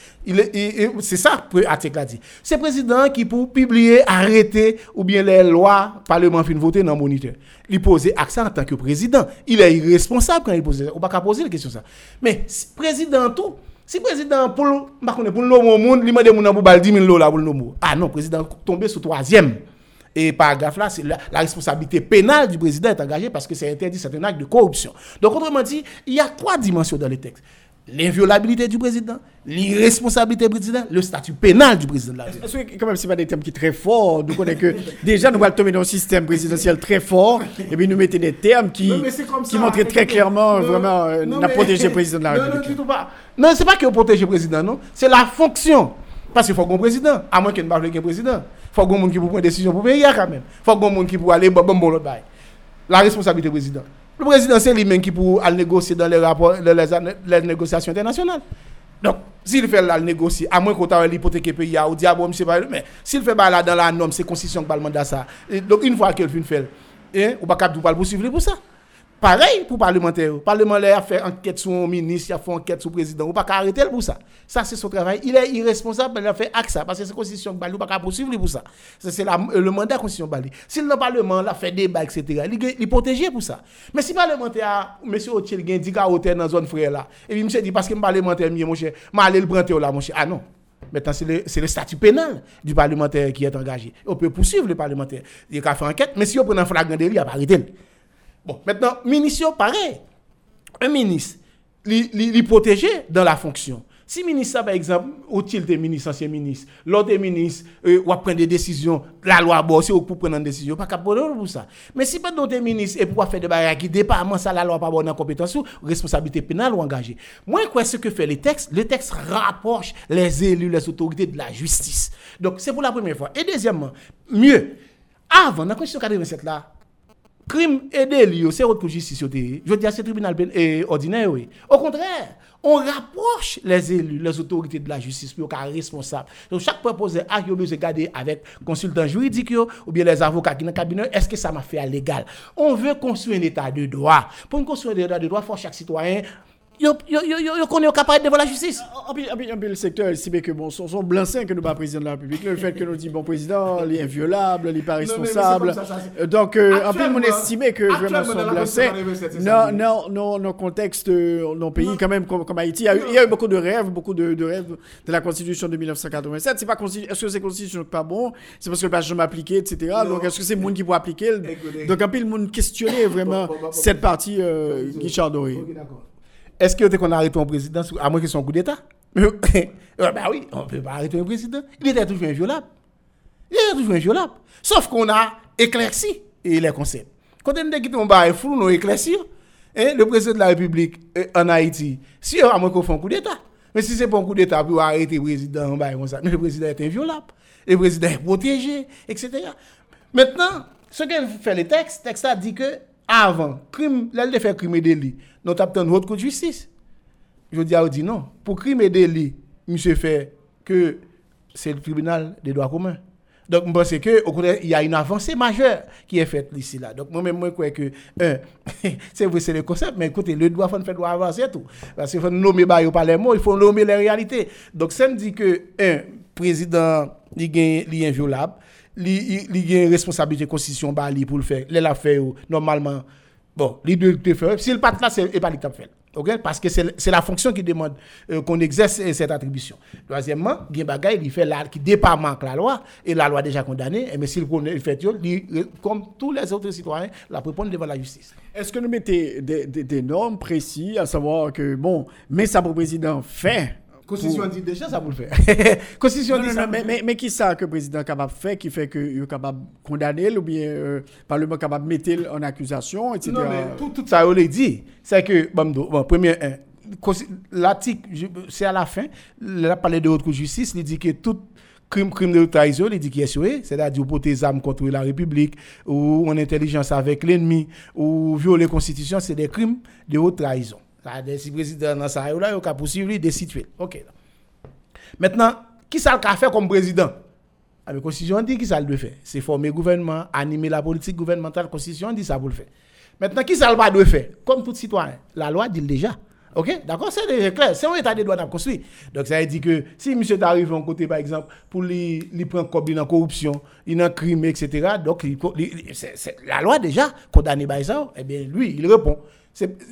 Speaker 9: C'est ça que l'article a dit. C'est président qui, pour publier, arrêter ou bien les lois, parlement fin voter dans le moniteur. Il pose accent en tant que président. Il est irresponsable quand il pose ça. On ne va pas poser la question ça. Mais président tout, si président pour, pour le monde, il m'a demandé pour 10 000 dollars pour le Ah non, président tombé sous troisième. Et paragraphe là, c'est la, responsabilité pénale du président est engagée parce que c'est interdit, c'est un acte de corruption. Donc, autrement dit, il y a trois dimensions dans le texte. L'inviolabilité du président, l'irresponsabilité du président, le statut pénal du président de la République.
Speaker 1: Parce que quand même, c'est pas des termes qui sont très forts. Nous connaissons que déjà, nous allons tomber dans un système présidentiel très fort, et puis nous mettons des termes qui,
Speaker 9: Non,
Speaker 1: qui
Speaker 9: ça.
Speaker 1: montrent très clairement
Speaker 9: Non,
Speaker 1: vraiment euh,
Speaker 9: non,
Speaker 1: la
Speaker 9: mais-
Speaker 1: protéger le président de la
Speaker 9: Non,
Speaker 1: République.
Speaker 9: Non, du tout pas. Non, c'est pas que vous protégez le président, non. C'est la fonction. Parce qu'il faut qu'on président. À moins qu'il ne parle qu'un président. Il faut qu'on monde qui prendre des décisions pour payer quand même. Il faut qu'on monde qui peut aller bon bon bon. La responsabilité du président. Le président, c'est lui-même qui peut négocier dans les rapports, les, les négociations internationales. Donc, s'il fait là, le négocier, à moins qu'on t'ait l'hypothèque pays, ou diable, sais pas, mais s'il fait là dans la norme, c'est constitution qui le mandat ça. Et donc, une fois qu'il fait, hein, ou pas capable de poursuivre pour ça. Pareil pour parlementaire. Le parlementaire a fait enquête sur un ministre, il a fait enquête sur le président. On pas arrêter pour ça. Ça, c'est son travail. Il est irresponsable, il a fait acte ça. Parce que c'est la constitution qui ne pas poursuivre pour ça. C'est le mandat de la constitution Bali. Si le parlement a fait débat, etc., il est protégé pour ça. Mais si le parlementaire, M. Otiel, il dit qu'à hauteur dans la zone frère là, et puis il me dit parce que le parlementaire, mon cher, je vais aller le prendre là, mon cher. Ah non. Maintenant, c'est le, statut pénal du parlementaire qui est engagé. On peut poursuivre le parlementaire. Il a fait enquête, mais si on prend un flagrant il a pas arrêté. Bon, maintenant, ministre, pareil. Un ministre, il protégé dans la fonction. Si ministre, par exemple, au-il des ministres, ancien ministre, l'autre des ministres, euh, ou prendre des décisions, la loi, bon, c'est pour prendre une décision, pas capable pour ça. Mais si pas d'autres ministres et pour faire des bagages qui département, ça, la loi, pas bonne en compétence, responsabilité pénale ou engagée. Moi, quoi, ce que fait les textes, les textes rapprochent les élus, les autorités de la justice. Donc, c'est pour la première fois. Et deuxièmement, mieux, avant, dans la Constitution 87 là, crime et délit, c'est autre que justice. Je dis à ce tribunal pén- eh, ordinaire, oui. Au contraire, on rapproche les élus, les autorités de la justice pour qu'ils responsables. Donc, chaque proposé a yo besoin de garder avec consultant juridique yo, ou bien les avocats qui dans le cabinet, est-ce que ça m'a fait à légal? On veut construire un état de droit. Pour construire un état de droit, il faut que chaque citoyen, yo, yo, yo, yo, connaît capable devant la justice.
Speaker 1: En plus, en plus- en plus, le secteur estime que bon, son, son blanc-seing que nous pas président de la République, le fait que nous dit bon président, il est inviolable, il n'est pas
Speaker 9: mais c'est
Speaker 1: responsable.
Speaker 9: comme ça, ça, c'est-
Speaker 1: Euh, Donc, euh, en plus, on estimait que vraiment son blanc-seing,
Speaker 9: Constitution 87, c'est ça.
Speaker 1: non, non, non, non, contexte, euh, nos pays quand même comme, comme Haïti, il y, a eu, il y a eu beaucoup de rêves, beaucoup de, de rêves de la Constitution de 1987. C'est pas consti- est-ce que c'est Constitution pas bon? C'est parce que le pas jamais appliqué, etc. Donc, est-ce que c'est le monde qui peut appliquer? Donc, en plus, le monde questionnait vraiment cette partie Guichard Doré.
Speaker 9: Est-ce que qu'on arrête un président à moins qu'il soit un coup d'État? Ben oui, on ne peut pas arrêter un président. Il était toujours inviolable. Il était toujours inviolable. Sauf qu'on a éclairci les concepts. Quand on a quitté un bail flou, on a éclairci. hein, le président de la République euh, en Haïti, si à moins qu'on fait un coup d'État. Mais si c'est pas un coup d'État pour arrêter le président, mais le président est inviolable. Le président est protégé, etc. Maintenant, ce que fait le texte, le texte a dit que avant, crime, là, il fait crime et délit. Nous avons haute cour de justice. Je dis à dit non. Pour crime et délit, monsieur fait que c'est le tribunal des droits communs. Donc, je pense que, au contraire, il y a une avancée majeure qui est faite ici, là. Donc, moi-même, moi, je crois que, un, c'est c'est le concept, mais écoutez, le droit, il faut avancer tout. Parce qu'il faut nommer par les mots, il faut nommer les réalités. Donc, ça me dit que, un, président, il est inviolable, il a une responsabilité constitution bah, li pour le faire. L'a fait, normalement, bon, il doit le faire. Si le pas là, c'est pas qui l'a fait. ok? Parce que c'est la fonction qui demande euh, qu'on exerce euh, cette attribution. Troisièmement, il y a un bagage, il fait la, qui dépasse la loi, et la loi déjà condamnée, mais s'il connaît le fait, il- comme tous les autres citoyens, la répondre devant la justice.
Speaker 1: Est-ce que nous mettez des, des- des normes précises, à savoir que, bon, mais ça pour président fait.
Speaker 9: Constitution
Speaker 1: pour-
Speaker 9: dit déjà ça pour le faire. Constitution dit ça.
Speaker 1: mais, qui ça que le président est capable de faire, qui fait qu'il est capable de condamner, ou bien euh, le Parlement est capable de mettre en accusation, etc.
Speaker 9: Non, mais tout, tout ça, on l'a dit. C'est que, bon, bon, premier, consi- l'article, c'est à la fin, il a parlé de haute cour de justice, il dit que tout crime, crime de trahison, il dit qu'il est souhait, c'est-à-dire porter des armes contre la République, ou en intelligence avec l'ennemi, ou violer la Constitution, c'est des crimes de haute trahison. C'est-à-dire, si le président dans ça, là, il a poursuivre, lui, destituer. OK. Maintenant, qui ça le fait comme président? Ah, mais la Constitution dit qui ça le doit faire? C'est former le gouvernement, animer la politique gouvernementale. La Constitution dit ça pour le faire. Maintenant, qui ça le pas doit faire? Comme tout citoyen, la loi dit déjà. OK? D'accord? C'est déjà clair. C'est un état de droit à construire. Donc, ça veut dire que si monsieur t'arrive en côté, par exemple, pour lui, lui prendre comme il en corruption, il en crime, etc., donc, la loi déjà condamné par ça, eh bien, lui, il répond.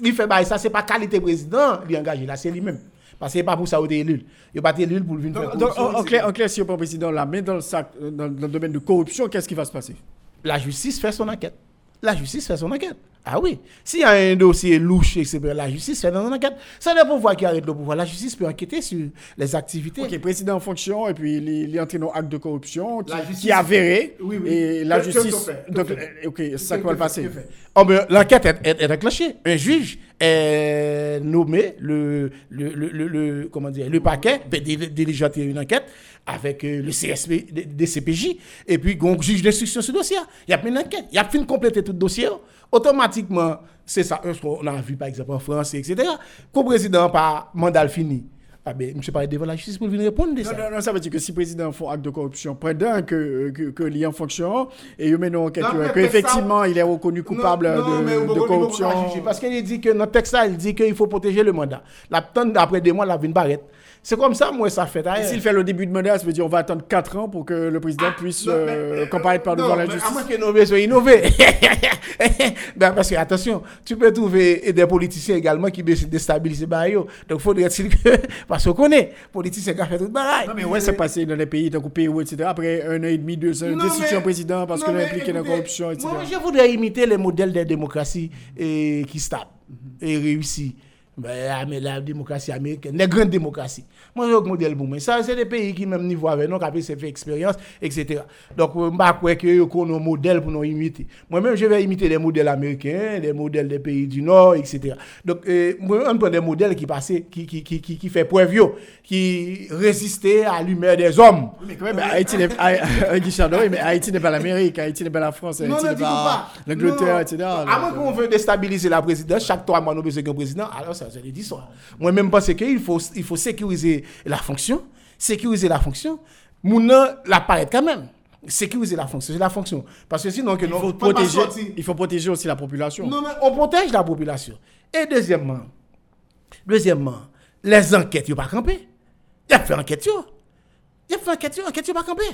Speaker 9: Il fait par ça, c'est pas qualité président, il est engagé là, c'est lui-même. Parce que pas pour ça qu'il est élu. Il n'est pas élu pour venir faire
Speaker 1: Donc, en, clair, en clair, si on prend le président la main dans le sac, euh, dans, dans le domaine de corruption, qu'est-ce qui va se passer?
Speaker 9: La justice fait son enquête. La justice fait son enquête. Ah oui. S'il y a un dossier louche, etc., la justice fait dans une enquête. C'est le pouvoir qui arrête le pouvoir. La justice peut enquêter sur les activités.
Speaker 1: Ok, président en fonction, et puis il est entré dans acte de corruption qui, qui est avéré.
Speaker 9: Oui, oui.
Speaker 1: Et la justice. donc, euh, ok, ça qui va le passer.
Speaker 9: Oh, ben, L'enquête est, enclenchée. Un juge est nommé, le, le, le, comment dire, le paquet, peut une enquête avec euh, le CSP des- CPJ, et puis un juge d'instruction sur le dossier. Il y a une enquête. Il y a fini de compléter tout le dossier. Automatiquement, c'est ça. On a vu par exemple en France, etc. Qu'au président par mandat fini. Ah ben, je parle devant la justice pour venir répondre de
Speaker 1: Non,
Speaker 9: ça.
Speaker 1: non, non, ça veut dire que si le président fait acte de corruption, pendant que, que, que en fonction, et il met une enquête,
Speaker 9: Non, mais
Speaker 1: que
Speaker 9: ça-
Speaker 1: effectivement il est reconnu coupable
Speaker 9: Non, non, mais
Speaker 1: de, corruption.
Speaker 9: juger, Parce qu'il dit que notre texte là, il dit qu'il faut protéger le mandat. La deux mois, la vine barrette. C'est comme ça, moi, ça fait.
Speaker 1: Et
Speaker 9: d'ailleurs.
Speaker 1: s'il fait le début de mandat, ça veut dire on va attendre 4 ans pour que le président puisse
Speaker 9: non,
Speaker 1: euh, comparaître par devant la justice.
Speaker 9: À moins que nos ben, parce que, attention, tu peux trouver des politiciens également qui décident de déstabiliser Bayo. Donc, faudrait-il que. Parce qu'on connaît, politiciens qui ont fait tout le bagaille.
Speaker 1: Non, mais ouais, c'est passé dans les pays, donc au Pérou, etc. Après un an et demi, deux ans,
Speaker 9: Non,
Speaker 1: destitution président parce qu'il est impliqué dans la corruption, etc.
Speaker 9: Moi, je voudrais imiter les modèles des démocraties eh, qui stable et réussi. Ben, ah, mais la démocratie américaine, les grandes démocraties. Moi, j'ai un modèle pour moi. Ça, c'est des pays qui, même niveau avec nous, qui ont fait expérience, etc. Donc, je ne crois pas que qu'on a un modèle pour nous imiter. Moi-même, je vais imiter les modèles américains, les modèles des pays du Nord, etc. Donc, euh, moi, on prend des modèles qui passaient, qui, qui, qui, qui, qui fait preuve, qui résistaient à l'humeur des hommes.
Speaker 1: Mais quand même, Haïti n'est pas, Guichard Doré, mais Haïti n'est pas l'Amérique, Haïti n'est pas la France, Haïti
Speaker 9: Non, ne
Speaker 1: n'est
Speaker 9: dis
Speaker 1: pas l'Angleterre, etc.
Speaker 9: À moins qu'on veut déstabiliser la présidence, chaque trois mois, nous besoin d'un président, alors ça, c'est des histoires. Moi-même, pense qu'il faut, il faut sécuriser la fonction, sécuriser la fonction, mouna la paraître quand même. Sécuriser la fonction, c'est la fonction. Parce que sinon, que
Speaker 1: Il faut, protéger, il faut protéger aussi la population.
Speaker 9: Non, mais on protège la population. Et deuxièmement, deuxièmement, les enquêtes, ils pas campé. Il a fait enquête, yo. Il a fait enquête, enquête, yo pas campé.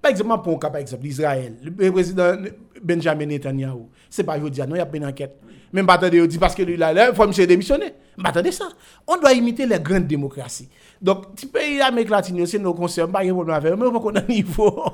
Speaker 9: Par exemple, pour un cas, par exemple, Israël, le président Benjamin Netanyahu, c'est pas aujourd'hui, non, il y a une enquête. Même pas attendre, dit parce que lui, il faut monsieur démissionner. Ça. On doit imiter les grandes démocraties. Donc, petit pays d'Amérique latine, c'est nos concerts, pas de problème avec eux, mais on va un niveau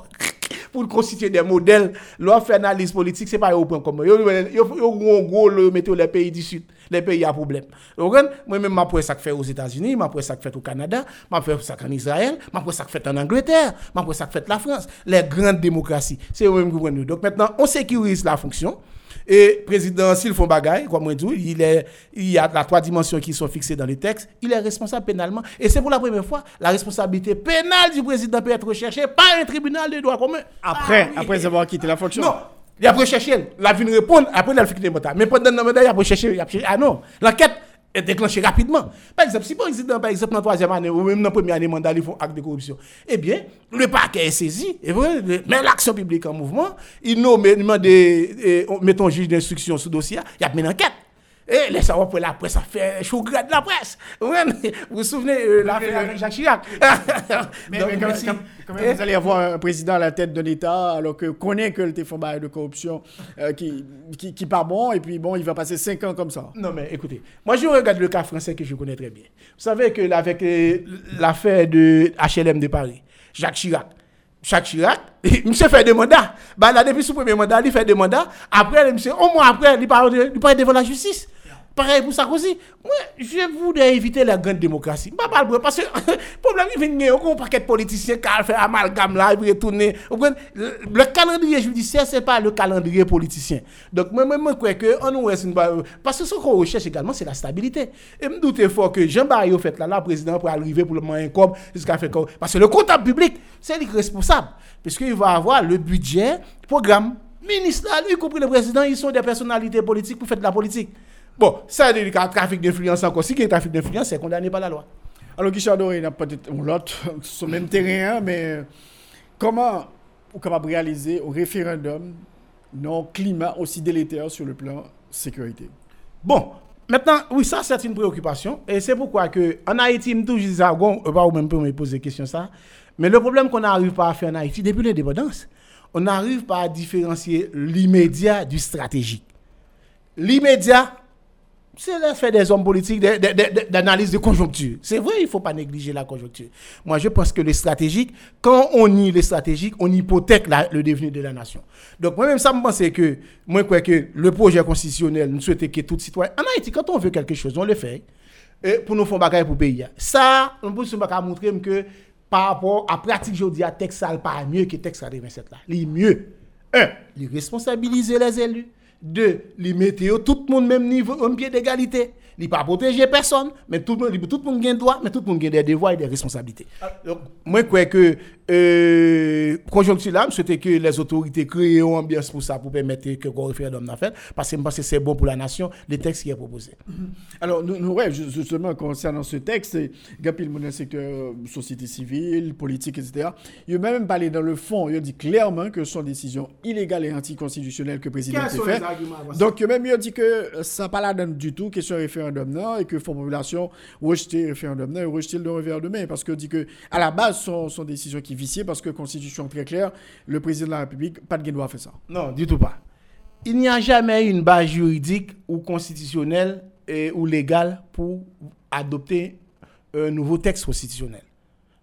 Speaker 9: pour constituer des modèles. L'on fait analyse politique, c'est pas au point commun. Yo, en gros, le mettez les pays du Sud, les pays à problème. Moi-même, ma pour ça que fait aux États-Unis, ma pour ça que fait au Canada, ma pour ça qu'en Israël, ma pour ça que fait en Angleterre, ma pour ça que fait la France. Les grandes démocraties. C'est eux-mêmes qui prennent. Donc, maintenant, on sécurise la fonction. Et président, s'il font bagaille, comme on dit, il, est, il y a la trois dimensions qui sont fixées dans les textes, il est responsable pénalement. Et c'est pour la première fois, la responsabilité pénale du président peut être recherchée par un tribunal de droit commun.
Speaker 1: Après,
Speaker 9: Ah oui.
Speaker 1: après avoir quitté la fonction.
Speaker 9: Non, il a recherché, la vie répondre, après il a fait des motards. Mais pendant le mandat, il a recherché, il a cherché. Ah non, l'enquête est déclenchée rapidement. Par exemple, si président, par exemple, dans la troisième année, ou même dans la première année mandat, ils font acte de corruption, eh bien, le parquet est saisi, et le- mais l'action publique en mouvement, il nomme, il demande, on- mettons juge d'instruction le dossier, il y a une enquête. Et les savoir pour la presse, ça fait chou de la presse. Vous vous souvenez, euh, l'affaire avec Jacques Chirac.
Speaker 1: Mais,
Speaker 9: Donc,
Speaker 1: mais quand, même, vous allez avoir un président à la tête de l'État, alors que connaît que le téléphone de corruption euh, qui, qui, qui part bon, et puis bon, il va passer 5 ans comme ça.
Speaker 9: Non, mais écoutez, moi je regarde le cas français que je connais très bien. Vous savez que là, avec euh, l'affaire de HLM de Paris, Jacques Chirac, Jacques Chirac, monsieur fait des mandats. Bah, là, depuis son premier mandat, il fait des mandats. Après, monsieur, au moins après, il parle, de- il parle devant la justice. Pareil pour Sarkozy. Moi, je voudrais éviter la grande démocratie. Pas parce que le problème, il vient, a un paquet de politiciens qui ont fait amalgame là, ils retourner. Le le calendrier judiciaire, c'est pas le calendrier politicien. Donc, moi, moi, moi, crois que, on Parce que ce qu'on recherche également, c'est la stabilité. Et me doute fort que Jean Barrio fait là, là, président, pour arriver pour le moment comme jusqu'à faire comme. Parce que le comptable public, c'est lui responsable. Puisqu'il va avoir le budget, programme, ministériel, y compris le président, ils sont des personnalités politiques pour faire de la politique. Bon, ça, y a un trafic d'influence encore. Si il y a un trafic d'influence, c'est condamné par la loi.
Speaker 1: Alors, Guichard Doré, il a peut-être l'autre sur le même terrain, hein, mais comment on est capable réaliser au référendum un climat aussi délétère sur le plan sécurité?
Speaker 9: Bon, maintenant, oui, ça, c'est une préoccupation. Et c'est pourquoi que en Haïti, je toujours dis ça, bon, pas ou même pour me poser question ça. Mais le problème qu'on n'arrive pas à faire en Haïti, depuis l'indépendance, on n'arrive pas à différencier l'immédiat du stratégique. L'immédiat, c'est l'affaire des hommes politiques, d'analyse de conjoncture. C'est vrai, il ne faut pas négliger la conjoncture. Moi, je pense que les stratégiques, quand on nie les stratégiques, on hypothèque la- le devenir de la nation. Donc, moi-même, ça me pensait que, moi, je que le projet constitutionnel, nous souhaitons que tout citoyen, en Haïti, quand on veut quelque chose, on le fait. Et pour nous faire bagaille pour le pays. Ça, on peut se montrer que par rapport à pratique, je dis à ça pas mieux que texte 87 là. Il mieux. Un, il responsabiliser les élus. Deux, il mettre tout le monde même niveau, un pied d'égalité. Il pas protéger personne, mais tout le monde, tout le monde a des droits, mais tout le monde a des devoirs et des responsabilités. Donc, moi, je crois que, euh, conjoncture là, c'était que les autorités créent une ambiance pour ça, pour permettre que le référendum n'a fait, parce que je pense que c'est bon pour la nation, le texte qui est proposé.
Speaker 1: Alors, nous, nous, ouais, ju- justement, concernant ce texte, Gapil le secteur euh, société civile, politique, etc., il a même parlé dans le fond, il a dit clairement que ce sont des décisions illégales et anticonstitutionnelles que le président a fait.
Speaker 9: ça?
Speaker 1: Donc, il a même dit que ça n'a pas la donne du tout, question référendum, non, et que la population rejeter le référendum, non, et rejeter le revers de main, parce qu'il dit que, à la base, sont des décisions qui parce que Constitution très claire, le président de la République, pas de droit à faire ça.
Speaker 9: Non, du tout pas. Il n'y a jamais une base juridique ou constitutionnelle ou légale pour adopter un nouveau texte constitutionnel.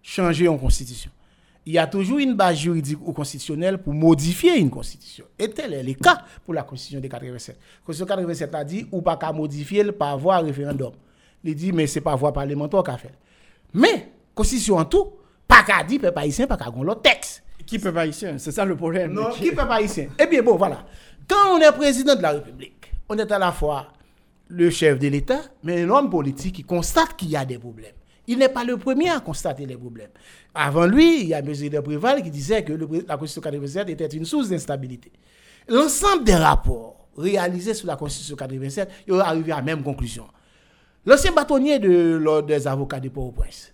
Speaker 9: Changer une constitution. Il y a toujours une base juridique ou constitutionnelle pour modifier une constitution. Et tel est le cas pour la constitution de 87. La constitution 87 a dit ou pas qu'à modifier par voie référendum. Il dit mais c'est pas voie parlementaire qu'a fait. Mais constitution en tout, pas qu'à dire peuple haïtien pas qu'à gon l'autre texte.
Speaker 1: Qui peut pas ici C'est ça le problème.
Speaker 9: Non,
Speaker 1: Qui-
Speaker 9: pas haïtien? Eh bien, bon, voilà. Quand on est président de la République, on est à la fois le chef de l'État, mais un homme politique qui constate qu'il y a des problèmes. Il n'est pas le premier à constater les problèmes. Avant lui, il y a M. Préval qui disait que le la Constitution 87 était une source d'instabilité. L'ensemble des rapports réalisés sur la Constitution 87, ils ont arrivé à la même conclusion. L'ancien bâtonnier de l'ordre des avocats de Port-au-Prince,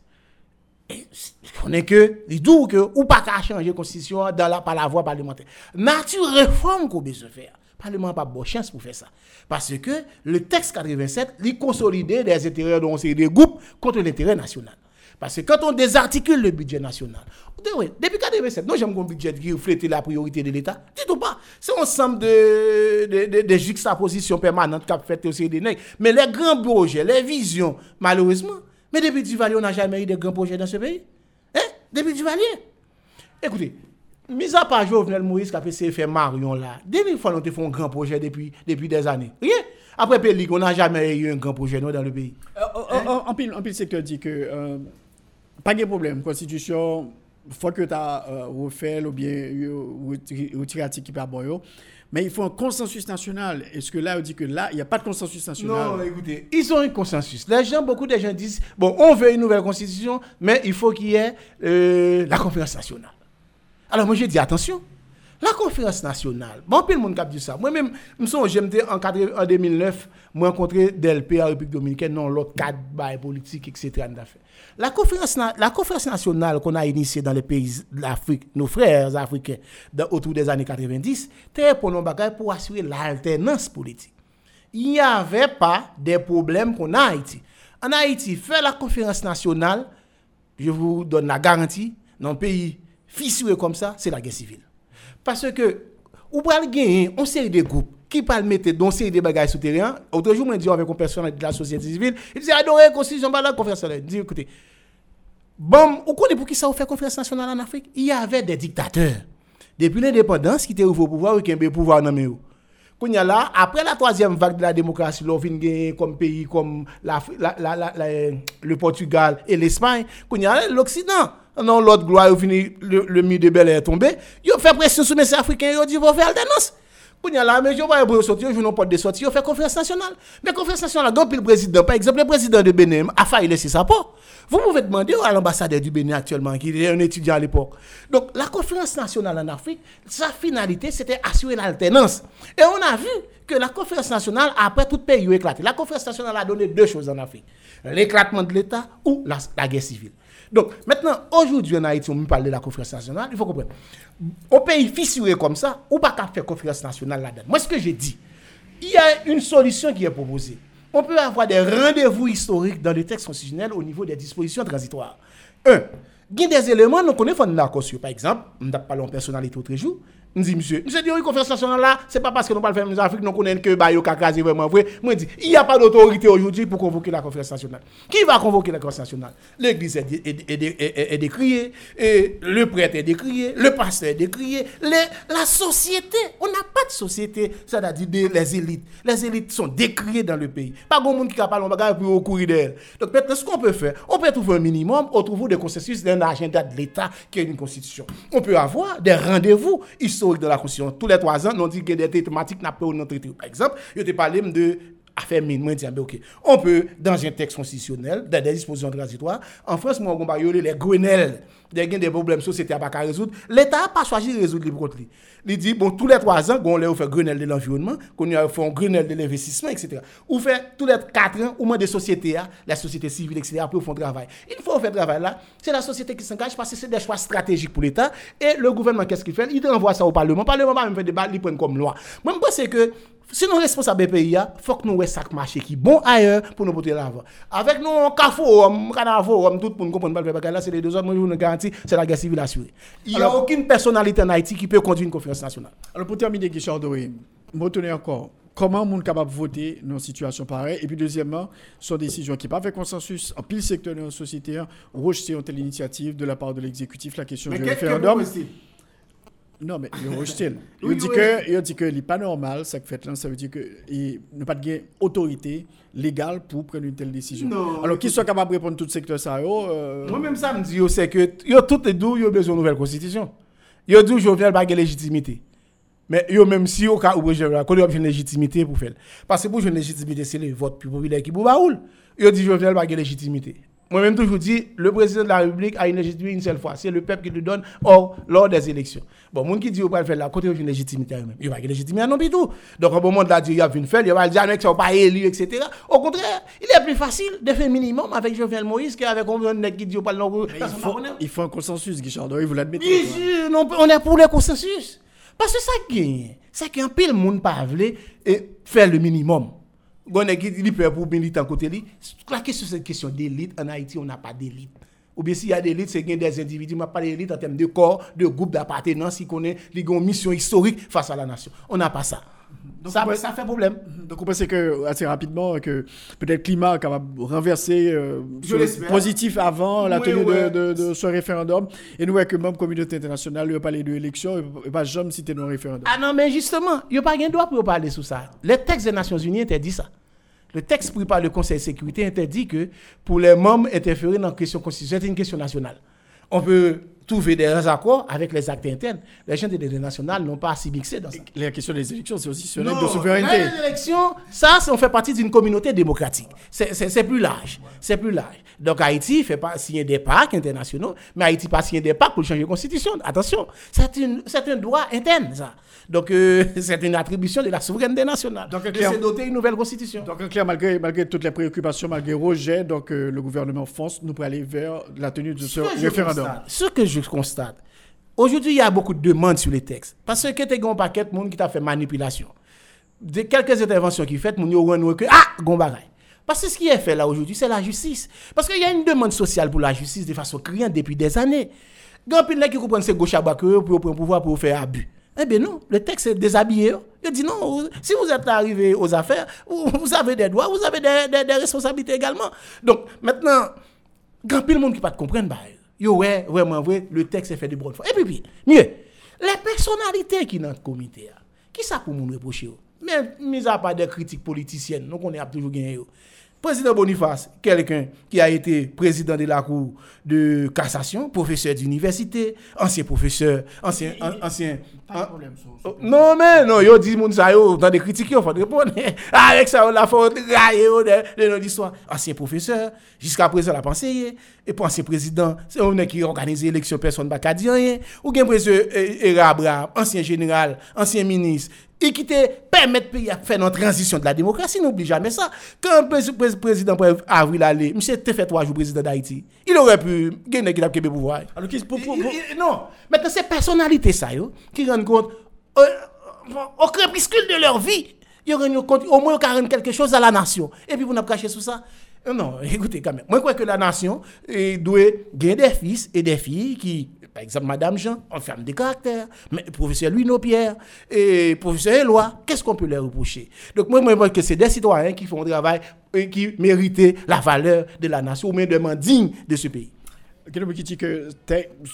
Speaker 9: on est que, il dit que, ou pas qu'à changer la constitution dans la, par la voie parlementaire. Nature réforme qu'on besoin faire. Le Parlement n'a pas bonne chance pour faire ça. Parce que le texte 87, il consolidait des intérêts dont c'est des groupes contre l'intérêt national. Parce que quand on désarticule le budget national, depuis 87, non, j'aime un budget qui reflète la priorité de l'État. Du tout pas. C'est ensemble de, de, de, de juxtapositions permanentes qu'a fait aussi des nègres. Mais les grands projets, les visions, malheureusement, mais depuis Duvalier, on n'a jamais eu de grands projets dans ce pays. Hein? Depuis Duvalier. Écoutez, mis à part Jovenel Moïse qui a fait CFM Marion là, depuis fois on te fait un grand projet depuis, depuis des années. Rien. Après Pélic, on n'a jamais eu un grand projet non, dans le pays.
Speaker 1: Euh, euh, En pile, en pile secteur dit que euh, pas de problème. Constitution, faut que tu as refait ou bien euh, retiré qui pas bon. Mais il faut un consensus national. Est-ce que là, on dit que là, il n'y a pas de consensus national
Speaker 9: Non, écoutez, ils ont un consensus. Les gens, beaucoup de gens disent, bon, on veut une nouvelle constitution, mais il faut qu'il y ait euh, la conférence nationale. Alors moi, j'ai dit, attention, la conférence nationale, bon, puis le monde dit ça. Moi-même, je souviens, j'étais en, 80 en 2009, moi, rencontré DLP en République Dominicaine, non, l'autre cadre bail politique, etc. La conférence, nationale qu'on a initiée dans les pays de l'Afrique, nos frères africains, dans- autour des années 90, c'était pour bagages pour assurer l'alternance politique il n'y avait pas des problèmes qu'on a en Haïti. En Haïti, faire la conférence nationale, je vous donne la garantie, dans un pays fissuré comme ça, c'est la guerre civile. Parce que, ou pas gagner, on série de groupes qui parlent mettre dans série de bagages souterrains. Autre jour, je dis avec une personne de la société civile, il dit, adoré constitution, pas la conférence nationale. Je dis, écoutez, Bon, vous connaissez pour qui ça on fait conférence nationale en Afrique? Il y avait des dictateurs. Depuis l'indépendance, qui étaient au pouvoir, qui ont le pouvoir dans le a là, après la troisième vague de la démocratie, l'on comme pays comme la, la, la, le Portugal et l'Espagne, a l'Occident. Non, l'autre gloire, fini, le, le mur de Bel est tombé. Ils ont fait pression sur les Africains, ils ont dit, vous faire alternance. Qu'on y a là, mais je vois pour sortir, je n'ai pas de sortie, ont fait conférence nationale. Mais conférence nationale, donc le président, par exemple, le président de Bénin a failli laisser sa peau. Vous pouvez demander à l'ambassadeur du Bénin actuellement, qui est un étudiant à l'époque. Donc, la conférence nationale en Afrique, sa finalité, c'était assurer l'alternance. Et on a vu que la conférence nationale, après tout pays a éclaté, la conférence nationale a donné deux choses en Afrique. L'éclatement de l'État ou la, la guerre civile. Donc, maintenant, aujourd'hui en Haïti, on parle de la conférence nationale, il faut comprendre. Au pays fissuré comme ça, ou pas qu'à faire conférence nationale là-dedans. Moi, ce que j'ai dit, il y a une solution qui est proposée. On peut avoir des rendez-vous historiques dans le texte constitutionnel au niveau des dispositions transitoires. Un, il y a des éléments, nous connaissons d'accord sur. Par exemple, on n'a pas en personnalité autre jour, Je dis, monsieur, monsieur dit, oui, conférence nationale là, c'est pas parce que nous pas le faire en Afrique, nous connaissons que bah, yo kakazi vraiment vrai. Moi, dis, il n'y a pas d'autorité aujourd'hui pour convoquer la conférence nationale. Qui va convoquer la conférence nationale? L'église est, décriée, le prêtre est décrié, le pasteur est décrié, la société, on n'a pas de société, c'est-à-dire les élites. Les élites sont décriées dans le pays. Pas grand monde qui a parlé en bagage pour courir d'elles. Donc maintenant, ce qu'on peut faire, on peut trouver un minimum, on trouve des consensus d'un agenda de l'État qui est une constitution. On peut avoir des rendez-vous historique de la Constitution tous les trois ans, nous dit qu'il y a des thématiques n'a pas traité. Par exemple, il était parlé de affaire mine, ah, ben, ok. On peut, dans un texte constitutionnel, dans des dispositions transitoires, en France, moi, on va les Grenelles, des des problèmes société à pas résoudre. L'État n'a pas choisi de résoudre les lui. Il dit, bon, tous les trois ans, on leur fait Grenelle de l'environnement, qu'on a fait Grenelle de l'investissement, etc. Ou fait tous les quatre ans, au moins des sociétés, la société civile, etc., pour faire travail. Il faut faire travail là. C'est la société qui s'engage parce que c'est des choix stratégiques pour l'État. Et le gouvernement, qu'est-ce qu'il fait? Il envoie ça au Parlement. Le Parlement va même faire débat, il prend comme loi. Moi, je pense que si nous sommes responsables pays, il faut que nous ayons ça marché qui est bon ailleurs pour nous porter l'avant. Avec nous, on forum, canard forum, tout pour nous comprendre pas le bagage là, c'est les deux autres, moi, je vous garantis, c'est la guerre civile assurée. Il n'y a aucune personnalité en Haïti qui peut conduire une conférence nationale.
Speaker 1: Alors pour terminer, Guichard Doré, retenez encore, comment on est capable de voter dans une situation pareille? Et puis deuxièmement, son décision qui n'a pas fait consensus en pile secteur de la société, hein, rejeter une telle initiative de la part de l'exécutif, la question du référendum. Non, mais il rejeté. Il
Speaker 9: Oui,
Speaker 1: dit que il dit que n'est pas normal, ça que fait là, ça veut dire que il n'a pas de autorité légale pour prendre une telle décision.
Speaker 9: Non,
Speaker 1: Alors qu'il soit capable de répondre tout secteur ça, yo, euh,
Speaker 9: Moi-même, ça me dit, c'est que yo, tout est d'où yo besoin de nouvelle constitution. Yo dit, Jovenel pas de légitimité. Mais yo, même si yo ka ou Jovenel, qu'on a une légitimité pour faire. Parce que pour une légitimité, c'est le vote plus populaire qui pour baoul. Yo dit, Jovenel pas de légitimité. Moi-même, toujours dit, le président de la République a une légitimité une seule fois. C'est le peuple qui lui donne or, lors des élections. Bon, moun qui dit, yo pas le faire là, côté une légitimité à eux-mêmes. Yo pas de légitimité non plus tout. Donc, au moment de la dire, il a une faire, il va dire, ça pas élu, etc. Au contraire, il est plus facile de faire minimum avec Jovenel Moïse qu'avec un nègre qui dit, yo pas le nom.
Speaker 1: il faut, il faut un consensus, Guichard vous l'admettez.
Speaker 9: Bien
Speaker 1: quoi.
Speaker 9: sûr, non, on est pour le consensus. Parce que ça gagne. C'est qu'un pile monde pas et faire le minimum. Qui il peut pour militant côté li. La question d'élite? En Haïti, on n'a pas d'élite. Ou bien s'il y a des élites, c'est des individus, mais pas d'élite en termes de corps, de groupe d'appartenance, qui connaît les une mission historique face à la nation. On n'a pas ça. Ça,
Speaker 1: ouais.
Speaker 9: ça fait problème.
Speaker 1: Donc on pense que assez rapidement que peut-être climat capable renverser euh, sur positif avant la
Speaker 9: Oui,
Speaker 1: tenue de-
Speaker 9: ouais.
Speaker 1: de, de ce référendum. Et nous, avec même communauté internationale, lui a parlé de l'élection et pas jamais cité nos référendum.
Speaker 9: Ah non, mais justement, il n'y a pas de droit pour parler sur ça. Le texte des Nations Unies interdit ça. Le texte pris par le Conseil de sécurité interdit que pour les membres interférer dans la question constitutionnelle, c'est une question nationale. On peut trouver des accords avec les actes internes. Les gens des délégués nationales n'ont pas à s'y mixer dans ça.
Speaker 1: La question des élections, c'est aussi sur
Speaker 9: Non,
Speaker 1: de souveraineté.
Speaker 9: Les élections, ça, c'est- on fait partie d'une communauté démocratique. C'est- C'est c'est plus large. C'est plus large. Donc Haïti fait pas signer des pactes internationaux, mais Haïti pas signer des pactes pour changer la constitution. Attention, c'est c'est un droit interne, ça. Donc euh, c'est une attribution de la souveraineté nationale.
Speaker 1: Donc,
Speaker 9: de se doter une nouvelle constitution.
Speaker 1: Donc, en clair, malgré, malgré toutes les préoccupations, malgré rejet, donc euh, le gouvernement fonce nous pour aller vers la tenue de ce référendum.
Speaker 9: constate- Ce que je constate, aujourd'hui, il y a beaucoup de demandes sur les textes. Parce que tu as un paquet de monde qui t'a fait manipulation. De quelques interventions qui fait, mon yo que ah, gon. Parce que ce qui est fait là aujourd'hui, c'est la justice. Parce qu'il y a une demande sociale pour la justice de façon criante depuis des années. Grand pile qui comprennent ces gauche à bas pour prendre pouvoir pour faire abus. Eh bien non, le texte est déshabillé. Il dit non, si vous êtes arrivé aux affaires, vous, avez des droits, vous avez des, des- des responsabilités également. Donc maintenant, grand pile monde qui pas te comprendre bah yo ouais vraiment vrai le texte est fait de bonne foi et puis, puis mieux les personnalités qui dans le comité qui ça pour nous reprocher mais mis à part des critiques politiciennes nous on a toujours gagné. Président Boniface, quelqu'un qui a été président de la Cour de cassation, professeur d'université, ancien professeur, ancien... an- ancien an- Oh, non, mais non, yo dit moun sa yo, dans des critiques, yo faut répondre. Avec ça, on l'a fait railler de, de notre histoire. Ancien professeur, jusqu'à présent, la pensée, et puis ancien président, c'est on qui organise l'élection, personne ne va dire rien. Ou bien président Era Abraham, ancien général, ancien ministre, et qui te permet de pays à faire une transition de la démocratie, n'oublie jamais ça. Quand le pré- pré- président pour avril allé, monsieur te fait trois jours président d'Haïti, il aurait pu gagner qu'il a le pouvoir.
Speaker 1: Alors, qu'est-ce- pour- pour-
Speaker 9: Il-
Speaker 1: pour-
Speaker 9: il- non, maintenant c'est personnalité ça yo, qui compte au crépuscule de leur vie, ils rendent compte au moins ils rendent quelque chose à la nation. Et puis vous n'avez caché sous ça. Euh, Non, écoutez quand même. Moi je crois que la nation doit gagner des fils et des filles qui Par exemple, Madame Jean, on ferme des caractères. Mais professeur Louis Nopierre et professeur Éloi, qu'est-ce qu'on peut leur reprocher? Donc moi, je pense que c'est des citoyens qui font un travail et qui méritent la valeur de la nation, ou même de digne de ce pays.
Speaker 1: Quelqu'un qui dit que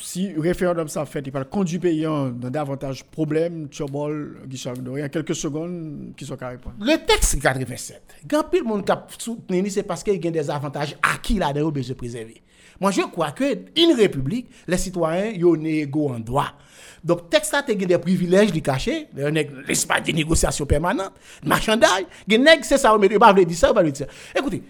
Speaker 1: si référendum s'en fait, il va conduire pays dans davantage problèmes, Tchobol, Guichard y a quelques secondes qui sont carrés.
Speaker 9: Le texte 87, quand le monde a soutenu, c'est parce qu'il y a des avantages acquis là-dedans, de préserver. Moi, je crois que une république, les citoyens, ils ont égaux en droit. Donc, texte a des privilèges de cacher, l'espace de négociation permanente, marchandage, c'est ça, on ne pas dire ça, on va dire ça. Écoutez,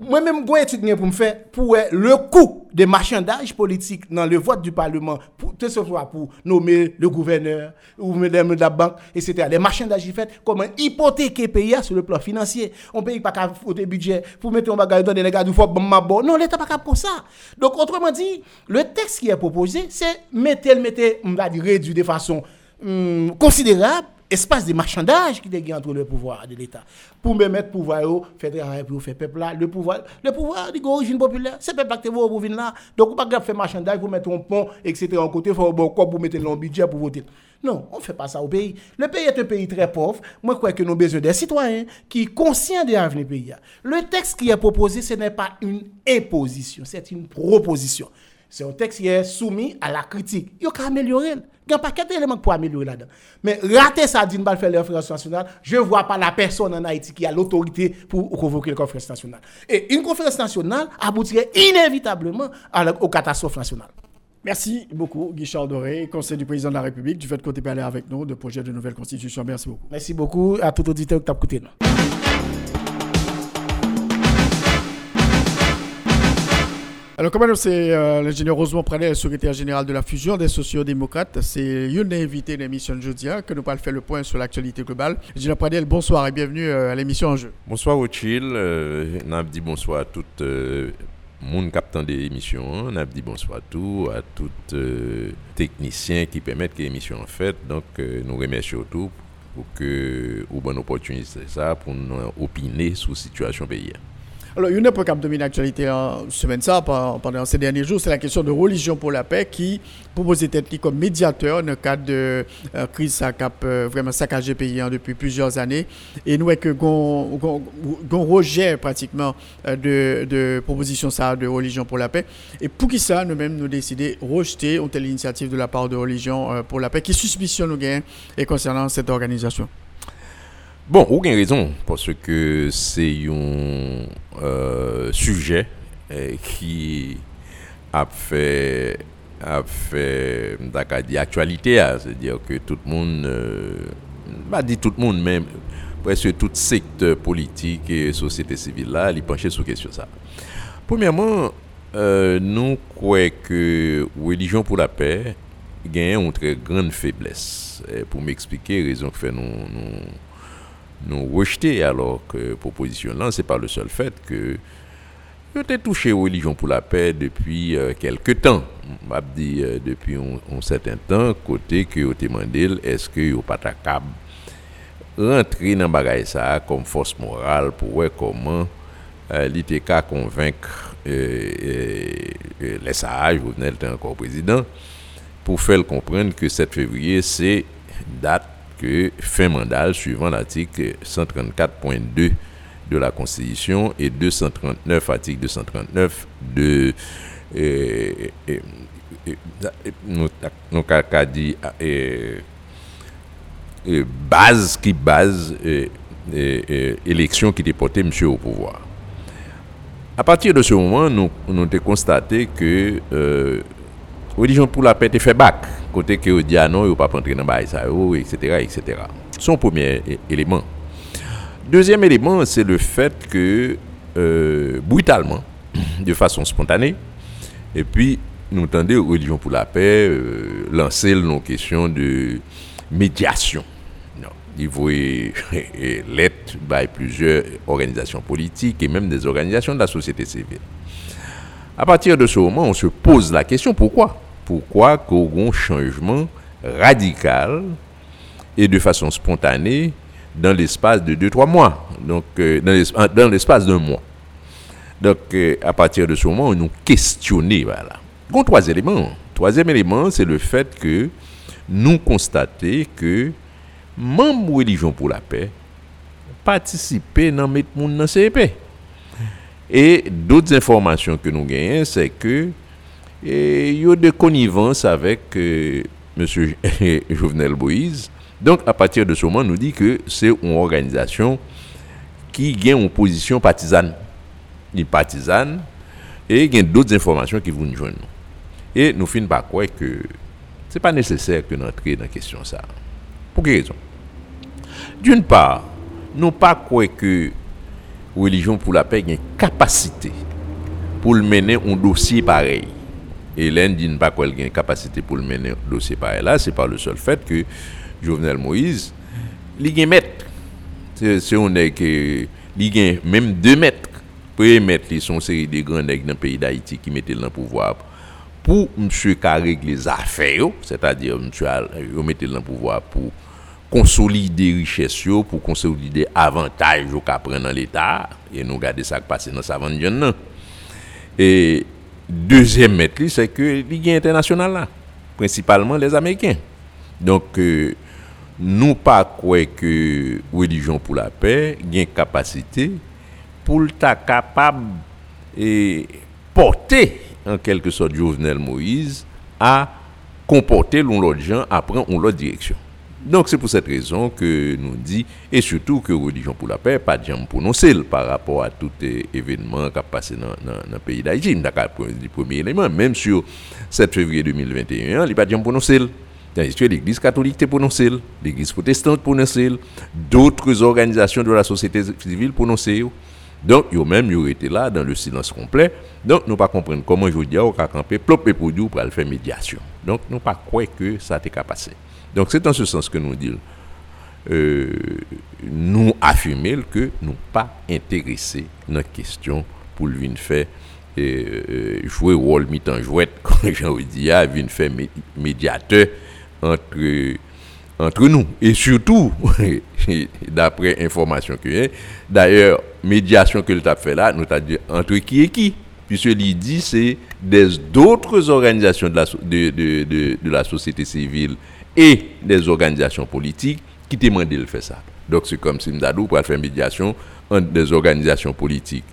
Speaker 9: moi-même, j'ai étude pour me faire pour le coût des marchandages politiques dans le vote du Parlement, pour, que ce soit pour nommer le gouverneur ou de la banque, etc. Les marchandages fait comment hypothéquer pays sur le plan financier. On paye pas qu'à le budget pour mettre un bagage dans des gars du fort Non, l'État pas pour ça. Donc, autrement dit, le texte qui est proposé, c'est mettre, mettre, on va dire, réduire de façon hum, considérable espace de marchandage qui est entre le pouvoir de l'État. Pour me mettre pouvoir, faire travail pour faire peuple là, le pouvoir, le pouvoir d'origine populaire, c'est peuple qui est pour venir là. Donc, on ne peut pas faire marchandage pour mettre un pont, etc. en côté, quoi pour mettre le budget pour voter. Non, on ne fait pas ça au pays. Le pays est un pays très pauvre. Moi, je crois que nous avons besoin des citoyens qui sont conscients de l'avenir pays. Le texte qui est proposé, ce n'est pas une imposition, c'est une proposition. C'est un texte qui est soumis à la critique. Il faut améliorer. Il y a un paquet d'éléments pour améliorer là-dedans. Mais rater ça d'une balle faire la conférence nationale, je ne vois pas la personne en Haïti qui a l'autorité pour convoquer la conférence nationale. Et une conférence nationale aboutirait inévitablement à la, aux catastrophes nationales.
Speaker 1: Merci beaucoup, Guichard Doré, conseil du président de la République, du fait que tu parlé avec nous de projet de nouvelle constitution. Merci beaucoup.
Speaker 9: Merci beaucoup à tout auditeur qui t'a écouté.
Speaker 1: Alors, comme c'est euh, l'ingénieur Rosemont Pranet, secrétaire général de la fusion des sociodémocrates. C'est une invité de l'émission de jeudi hein, que nous allons faire le point sur l'actualité globale. Ingénieur Pradel, bonsoir et bienvenue euh, à l'émission En Jeu.
Speaker 10: Bonsoir, Rothschild. Euh, on a dit bonsoir à tout le monde captant des émissions. On a dit bonsoir à tous, à tous les techniciens qui permettent que l'émission en fait. Donc, nous remercions tout pour que vous bonne opportunité ça pour nous opiner sur la situation pays.
Speaker 1: Alors, une époque qui a dominé l'actualité en semaine ça, pendant ces derniers jours, c'est la question de religion pour la paix qui propose d'être comme médiateur dans le cadre de euh, crise qui a euh, vraiment saccagé pays hein, depuis plusieurs années. Et nous, que qu'on rejet pratiquement euh, de, de proposition ça de religion pour la paix. Et pour qui ça, nous-mêmes, nous décidé de rejeter une telle initiative de la part de religion pour la paix qui suspicionne nous gain et concernant cette organisation.
Speaker 10: Bon, aucune raison, parce que c'est un euh, sujet euh, qui a fait, a actualité, hein. c'est-à-dire que tout le monde, euh, pas dit tout le monde, même presque tout secteur politique et société civile là, il penchait sur question ça. Premièrement, nous croyons que religion pour la paix gagne une très grande faiblesse. pour m'expliquer, raison que fait nous nous rejeter alors que proposition là c'est pas le seul fait que été touché aux religions pour la paix depuis euh, quelque temps. M'a dit euh, depuis un, certain temps côté que au demandé est-ce que yo pas capable rentrer dans bagaille ça comme force morale pour voir comment euh, l'ITK convaincre les sages vous venez encore président pour faire comprendre que 7 février c'est date fin mandat suivant l'article 134.2 de la Constitution et 239, article 239 de nos dit base qui base élection qui déportait monsieur au pouvoir. À partir de ce moment, nous, nous avons constaté que euh, religion pour la paix était fait bac côté que dit ah non, il pas rentrer dans bail ça etc., etc. Son premier élément. Deuxième élément, c'est le fait que euh, brutalement, de façon spontanée, et puis nous entendons Religion pour la paix euh, lancer nos questions de médiation. Non, il voulait l'être par plusieurs organisations politiques et même des organisations de la société civile. À partir de ce moment, on se pose la question pourquoi? Pourquoi qu'on y un changement radical et de façon spontanée dans l'espace de 2-3 mois, donc euh, dans l'espace d'un mois. Donc, euh, à partir de ce moment, on nous questionné, voilà. Bon, trois éléments. Troisième élément, c'est le fait que nous constatons que membres religion pour la paix participer dans mettre monde dans CEP. Et d'autres informations que nous gagnons, c'est que il y a de connivence avec euh, M. Jovenel Moïse. Donc, à partir de ce moment, nous dit que c'est une organisation qui gagne une position partisane. Une partisane, et il y a d'autres informations qui vont nous joindre. Et nous finissons par croire que ce n'est pas nécessaire que nous entrions dans la question ça. Pour quelle raison? D'une part, nous pas croire que religion pour la paix a une capacité pour mener un dossier pareil. Et l'Inde dit pas qu'elle a une capacité pour mener un dossier pareil. Là, c'est par le seul fait que Jovenel Moïse, il maître. C'est on est que il même deux maîtres. Premier maître, ils sont série de grands nègres dans le pays d'Haïti qui mettaient le pouvoir pour monsieur régler les affaires, c'est-à-dire monsieur mettait le pouvoir pour consolider richesse pour consolider avantage au prendre dans l'état et nous garder ça qui passe dans sa vente et deuxième maître c'est que ligue internationale là principalement les américains. Donc euh, nous pas croire que religion pour la paix une capacité pour être capable et porter en quelque sorte Jovenel Moïse à comporter l'autre gens à prendre l'autre direction donc c'est pour cette raison que nous dit, et surtout que Religion pour la paix, pas de jambe prononcé par rapport à tout événement qui a passé dans, le pays d'Haïti. Le premier élément, même sur 7 février 2021, il n'y a pas de jambe prononcé. L'Église catholique est prononcée, l'Église protestante prononcée, d'autres organisations de la société civile prononcées. Donc, yo même, yo été là dans le silence complet. Donc, nous pas comprendre comment je dis, on a campé, plop et pour pour faire médiation. Donc, nous pas que ça été passé. Donc c'est en ce sens que nous disons, euh, nous affirmons que nous pas intéressés dans la question pour le faire euh, jouer rôle mi-temps jouette, comme j'en dit, venir faire médiateur entre entre nous. Et surtout, d'après information que j'ai, d'ailleurs, médiation que le a fait là, nous avons dit entre qui et qui. Puisque dit c'est d'autres organisations de la, de, de, de la société civile et des organisations politiques qui demandent de faire ça. Donc c'est comme si Mdadou pour faire médiation entre des organisations politiques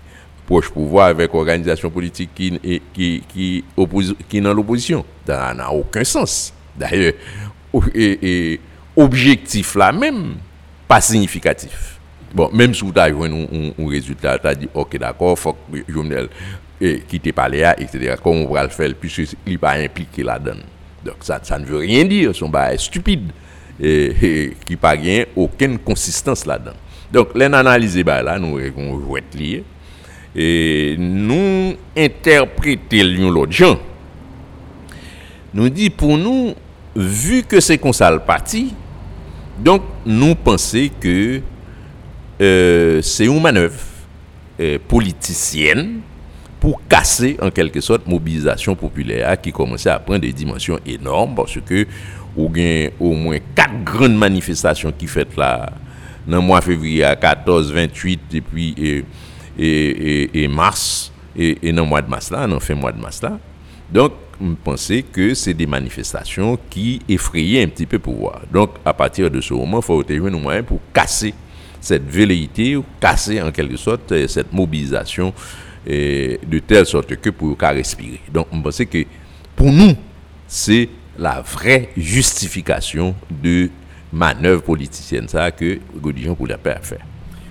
Speaker 10: proches pouvoir avec organisations politiques qui qui qui qui dans l'opposition. Ça n'a aucun sens. D'ailleurs, et, objectif là même pas significatif. Bon, même si vous avez un, résultat, as dit, ok, d'accord, faut que Jovenel quitte parler, etc. Comment on va le faire, puisqu'il n'est pas impliqué là-dedans. Donc ça, ça ne veut rien dire, son bail stupide et, qui n'a pas aucune consistance là-dedans. Donc l'analyse bah là nous on être lié et nous interpréter l'un l'autre gens. Nous dit pour nous vu que c'est comme ça le parti donc nous pensons que euh, c'est une manœuvre euh, politicienne pour casser en quelque sorte mobilisation populaire qui commençait à prendre des dimensions énormes parce que au moins quatre grandes manifestations qui fait là dans le mois février à 14, 28 et puis et, et, et, mars et, dans le mois de mars là, dans fin mois de mars là. Donc, je pensais que c'est des manifestations qui effrayaient un petit peu pour pouvoir. Donc, à partir de ce moment, il faut trouver nos moyens pour casser cette velléité, ou casser en quelque sorte cette mobilisation de telle sorte que pour qu'à respirer. Donc, on pense que pour nous, c'est la vraie justification de manœuvre politicienne ça que Godillon pour la paix a fait.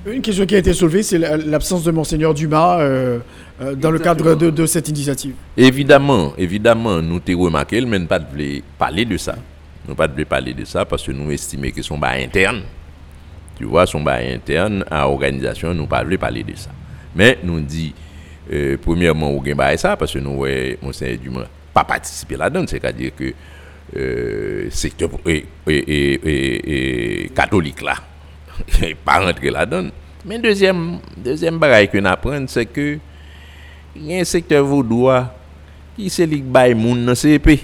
Speaker 1: Une question qui a été soulevée, c'est l'absence de Monseigneur Dumas euh, euh, dans le cadre de, cette initiative.
Speaker 10: Évidemment, évidemment, nous t'avons remarqué, mais nous pas de parler de ça. Nous pas de parler de ça parce que nous estimons que son bas interne, tu vois, son bas interne à l'organisation, nous pas de parler de ça. Mais nous dit euh, premièrement, ou gain ça, parce que nous, ouais, Monseigneur Dumas pas participé là-dedans, c'est-à-dire que euh, secteur et, et, catholique là, pas rentré là-dedans. Mais deuxième, deuxième bagaille que nous c'est que il y a un secteur vaudois qui c'est li bay moun dans CP.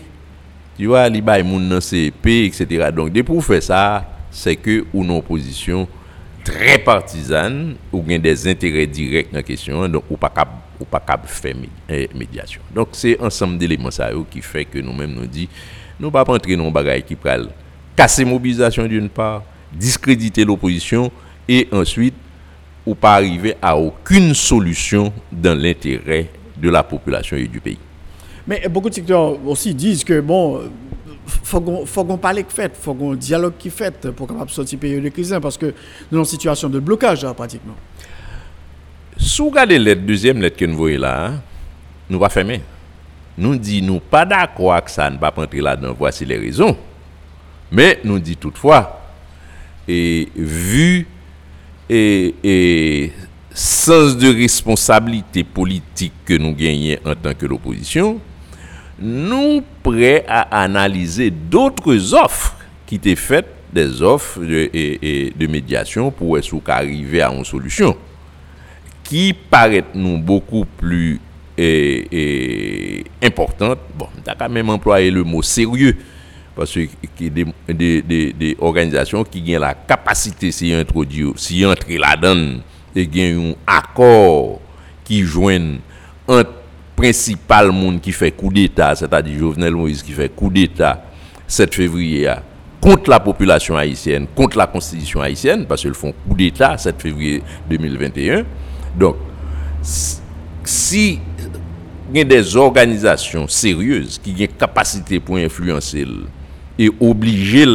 Speaker 10: Tu vois, li bay moun dans CP, etc. Donc, de pour faire ça, c'est que ou une opposition très partisane, ou bien des intérêts directs dans la question, donc ou pas capable ou pas faire eh, médiation. Donc c'est ensemble d'éléments qui fait que nous-mêmes nous dit nous pas entrer dans bagaille qui pral casser mobilisation d'une part, discréditer l'opposition et ensuite ou pas arriver à aucune solution dans l'intérêt de la population et du pays.
Speaker 1: Mais beaucoup de secteurs aussi disent que bon faut qu'on faut qu'on parle qui fait, faut qu'on dialogue qui fait pour capable sortir période de crise parce que nous en situation de blocage là, pratiquement.
Speaker 10: Si vous regardez la deuxième lettre que nous voyons là, hein, nous pas fermer. Nous dit nous pas d'accord que ça ne va pas entrer là-dedans, voici les raisons. Mais nous dit toutefois, et vu et, et sens de responsabilité politique que nous gagnons en tant que l'opposition, nous prêts à analyser d'autres offres qui étaient faites, des offres de, médiation pour arriver à une solution qui paraît nous beaucoup plus importante. Bon, tu as quand même employé le mot sérieux parce que des, organisations qui ont la capacité s'y introduire, s'y entrer là-dedans et qui ont un accord qui joignent entre principal monde qui fait coup d'État, c'est-à-dire Jovenel Moïse qui fait coup d'État 7 février contre la population haïtienne, contre la constitution haïtienne, parce qu'ils font coup d'État 7 février 2021. Donc, si il y a des organisations sérieuses qui ont capacité pour influencer et obliger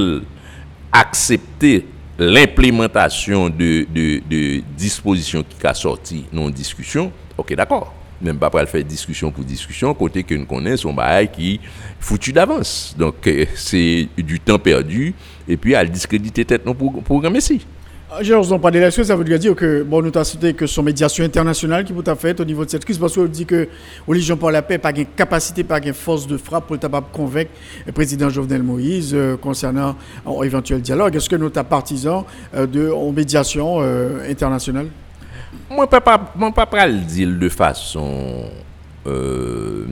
Speaker 10: accepter l'implémentation de, de, dispositions qui a sorti non discussion, ok d'accord même pas pour faire discussion pour discussion, côté que nous connaissons son bail qui foutu d'avance. Donc, euh, c'est du temps perdu, et puis à discréditer tête non pour programme ici.
Speaker 1: Vous en parle d'élection, ça veut dire que, bon, nous avons cité que son médiation internationale qui peut être faite au niveau de cette crise, parce qu'on dit que Olivier pour la paix pas de capacité, pas de force de frappe pour capable convaincre le président Jovenel Moïse euh, concernant un éventuel dialogue. Est-ce que nous sommes partisans euh, de médiation internationale?
Speaker 10: Je ne peux pas le dire de façon euh.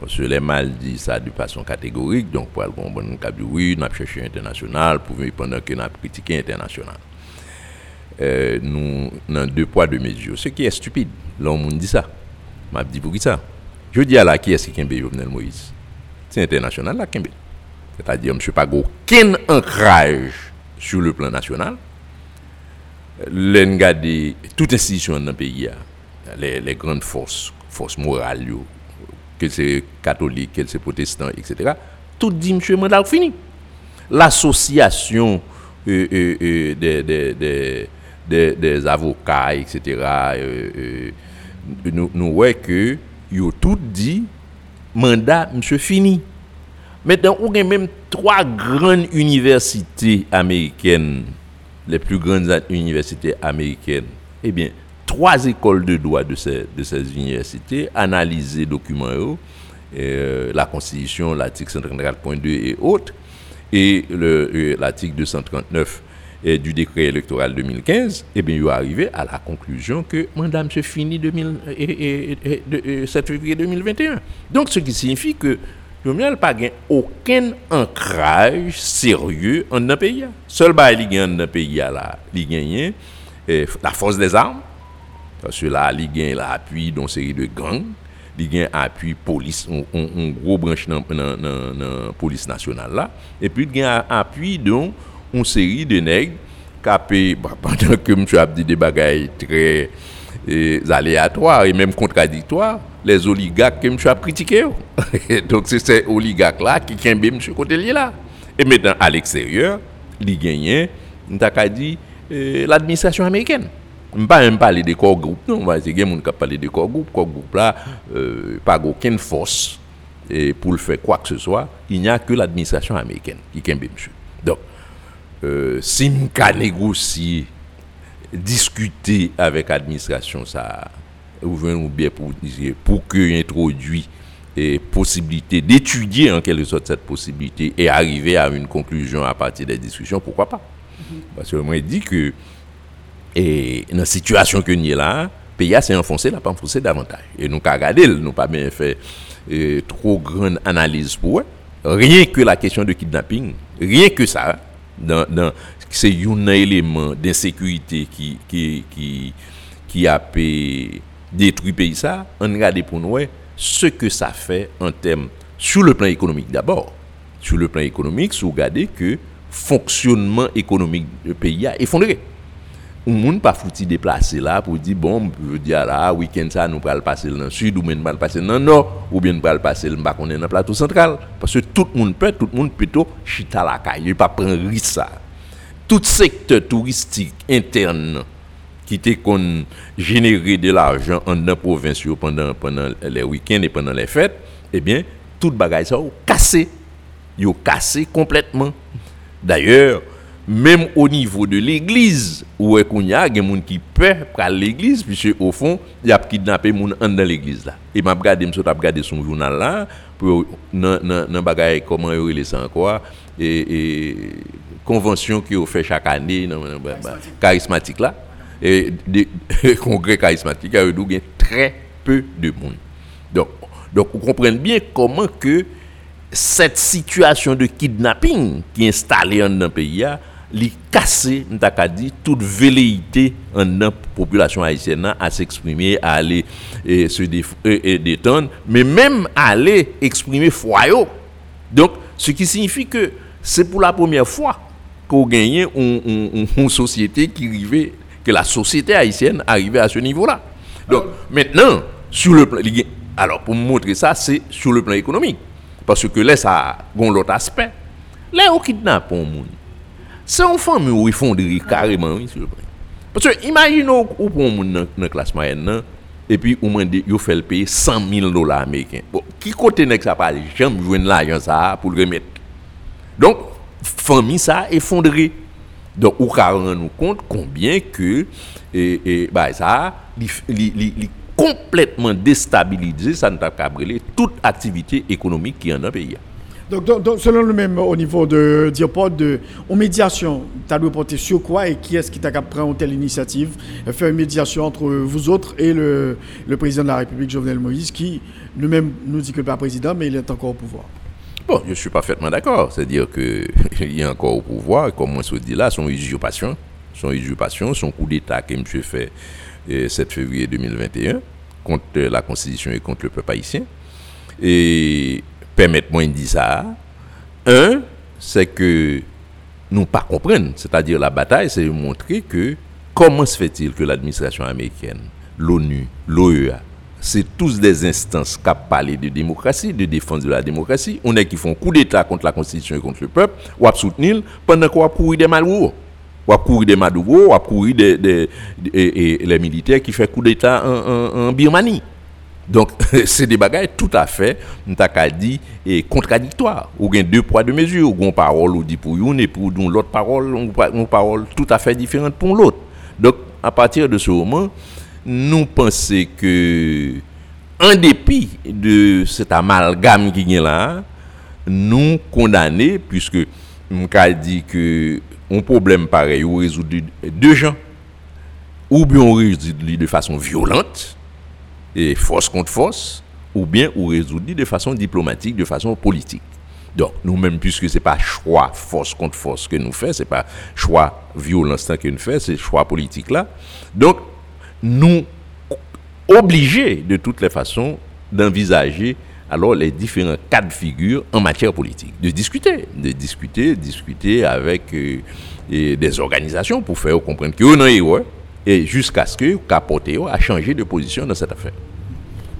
Speaker 10: Parce que les mal ça de façon catégorique. Donc, pour le bon, oui, nous avons cherché international pour pendant que nous avons critiqué international. Euh, nous avons deux poids, deux mesures. Ce qui est stupide. L'homme dit ça. Je dit pour qui ça? Je dis à la qui est-ce qui est Jovenel Moïse? C'est international là, C'est-à-dire, je n'ai pas aucun ancrage sur le plan national l'engade toute institution dans le pays, les, les grandes forces, forces morales, que c'est catholique, que c'est protestant, etc., tout dit, monsieur, mandat fini. L'association euh, euh, euh, des, avocats, etc., nous, nous voyons que ont tout dit, mandat, monsieur, fini. Maintenant, on a même trois grandes universités américaines les plus grandes universités américaines, eh bien, trois écoles de droit de ces, universités analysent les documents, euh, la Constitution, l'article 134.2 et autres, et l'article 239 et du décret électoral 2015, eh bien, ils arrivé à la conclusion que mandat se finit 2000, et, 7 février 2021. Donc, ce qui signifie que Jovenel pa gen oken ankraj serye an nan peyi ya. Sol bay li gen an nan peyi ya la, li genyen eh, la fos des arm, Sè la li gen la apuy don seri de gang, li gen apuy polis, on, on, on gro branche nan, nan, nan, nan polis nasyonal la, epi li gen apuy don on seri de neg, kapè, pandan ke msou ap di de bagay tre eh, aleatoir, e menm kontradiktoir, les oligarques que je a critiqué. Donc c'est ces oligarques-là qui ont M. côté là. Et maintenant, à l'extérieur, les gagnants, on a dit euh, l'administration américaine. Je ne pas même parler de corps groupe, non, c'est des gens qui parlé de corps groupe. Corps groupe là, euh, pas aucune force pour le faire quoi que ce soit. Il n'y a que l'administration américaine qui a monsieur. Donc, euh, si négocier, discuter avec l'administration, ça ou bien pour, pour qu'il introduit et possibilité d'étudier en quelque sorte cette possibilité et arriver à une conclusion à partir des discussions, pourquoi pas? Mm-hmm. Parce que moi, je dis que et dans la situation que nous sommes là, le pays s'est enfoncé, n'a pas enfoncé davantage. Et nous regardé, nous n'avons pas bien fait trop grande analyse pour eux. Rien que la question de kidnapping, rien que ça, dans, dans, c'est un élément d'insécurité qui, qui, qui qui a détruit le pays ça, on regarde pour nous ce que ça fait en termes sur le plan économique d'abord. Sur le plan économique, si vous regardez que fonctionnement économique du pays a effondré. On ne pas foutu déplacer là pour dire bon, je dire là, week-end ça, nous allons passer dans le sud, ou bien nous allons passer dans le nord, ou bien nous allons passer dans le plateau central. Parce que tout le monde peut, tout le monde peut chita la caille, pas prendre risque ça. Tout secteur touristique interne qui était générer de l'argent en province pendant, pendant les week-ends et pendant les fêtes, eh bien, tout bagage ça a cassé. Il a cassé complètement. D'ailleurs, même au niveau de l'église, où il y a des gens qui peuvent prendre l'église, puisque au fond, il y a kidnappé des gens dans l'église. là. Et je regardé, je regardé son journal là, pour dans bagaille comment il les encore, et, et convention qui fait chaque année, charismatique là et des congrès charismatiques, il y a très peu de monde. Donc, vous comprenez bien comment cette situation de kidnapping qui est installée dans le pays, li cassé, dit, toute velléité en la population haïtienne à s'exprimer, à aller se détendre, mais même à aller exprimer foyer. Donc, ce qui signifie que c'est pour la première fois qu'on gagne une, société qui arrivait que la société haïtienne arrivait à ce niveau-là. Donc, maintenant, sur le plan. Alors, pour montrer ça, c'est sur le plan économique. Parce que là, ça a l'autre aspect. Là, on kidnappe un monde. C'est une famille où ils font carrément, sur le plan. Parce que, imaginez, où pour un monde dans la classe moyenne, et puis, on il faut le payer 100 000 dollars américains. Bon, qui côté n'est que ça pas jamais jouer l'argent ça pour le remettre. Donc, famille ça effondré. Donc, on rendre compte combien que bah, ça est complètement déstabilisé, ça pas toute activité économique qui dans le pays.
Speaker 1: Donc, donc, selon le même au niveau de Diopod, en médiation, tu as dû porter sur quoi et qui est-ce qui t'a pris une telle initiative, faire une médiation entre vous autres et le, le président de la République, Jovenel Moïse, qui nous-mêmes nous dit que pas président, mais il est encore au pouvoir.
Speaker 10: Je suis parfaitement d'accord. C'est-à-dire qu'il y a encore au pouvoir, comme on se dit là, son usurpation, son usurpation, son coup d'État que M. fait le 7 février 2021 contre la Constitution et contre le peuple haïtien. Et permettez-moi de dire ça. Un, c'est que nous pas c'est-à-dire la bataille, c'est de montrer que comment se fait-il que l'administration américaine, l'ONU, l'OEA, c'est tous des instances qui parlé de démocratie, de défense de la démocratie. On est qui font coup d'État contre la Constitution et contre le peuple, ou à soutenir pendant qu'on a courir des malheurs. Ou à courir des madouros, ou à courir des, les militaires qui font coup d'État en, Birmanie. Donc, c'est des bagages tout à fait, on dit, et contradictoires. Ou bien deux poids, deux mesures. Ou une parole ou dit pour une, et pour l'autre parole, une parole tout à fait différente pour l'autre. Donc, à partir de ce moment, nous pensons que, en dépit de cet amalgame qui est là, nous condamnons, puisque avons dit que un problème pareil, on résout deux gens, ou bien on résout de façon violente, et force contre force, ou bien on résout de façon diplomatique, de façon politique. Donc, nous-mêmes, puisque ce n'est pas choix force contre force que nous faisons, ce n'est pas choix violence que nous faisons, c'est choix politique là. Donc, nous obligés de toutes les façons d'envisager alors les différents cas de figure en matière politique, de discuter, de discuter, discuter avec euh, des organisations pour faire comprendre que non est et jusqu'à ce que Capote a changé de position dans cette affaire.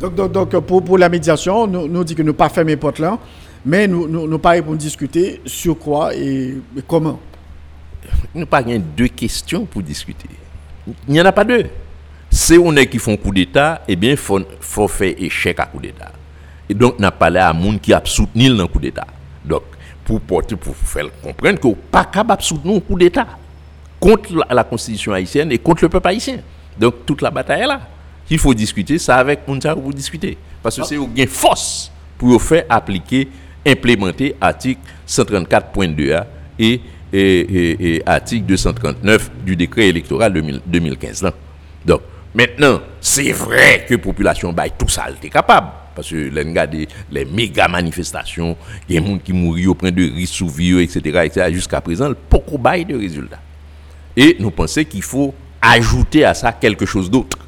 Speaker 1: Donc, donc, pour, pour, la médiation, nous, nous dit que nous pas fermer porte là, mais nous nous, nous pas pour discuter sur quoi et, et comment.
Speaker 10: Nous pas deux questions pour discuter. Il n'y en a pas deux c'est on est qui font coup d'état eh bien faut faut faire échec à coup d'état. Et donc n'a parlé à monde qui a soutenu le coup d'état. Donc pour porter pour faire comprendre que pas capable de soutenir un coup d'état contre la, constitution haïtienne et contre le peuple haïtien. Donc toute la bataille est là. Il faut discuter ça avec Mounta pour discuter. Parce que c'est une force pour faire appliquer implémenter article 134.2 et, et, et, article 239 du décret électoral 2015 donc Maintenant, c'est vrai que la population baille tout ça, est capable. Parce que les, méga manifestations, il y a des gens qui mourent au point de risque sous etc., etc. Jusqu'à présent, beaucoup bail de résultats. Et nous pensons qu'il faut ajouter à ça quelque chose d'autre.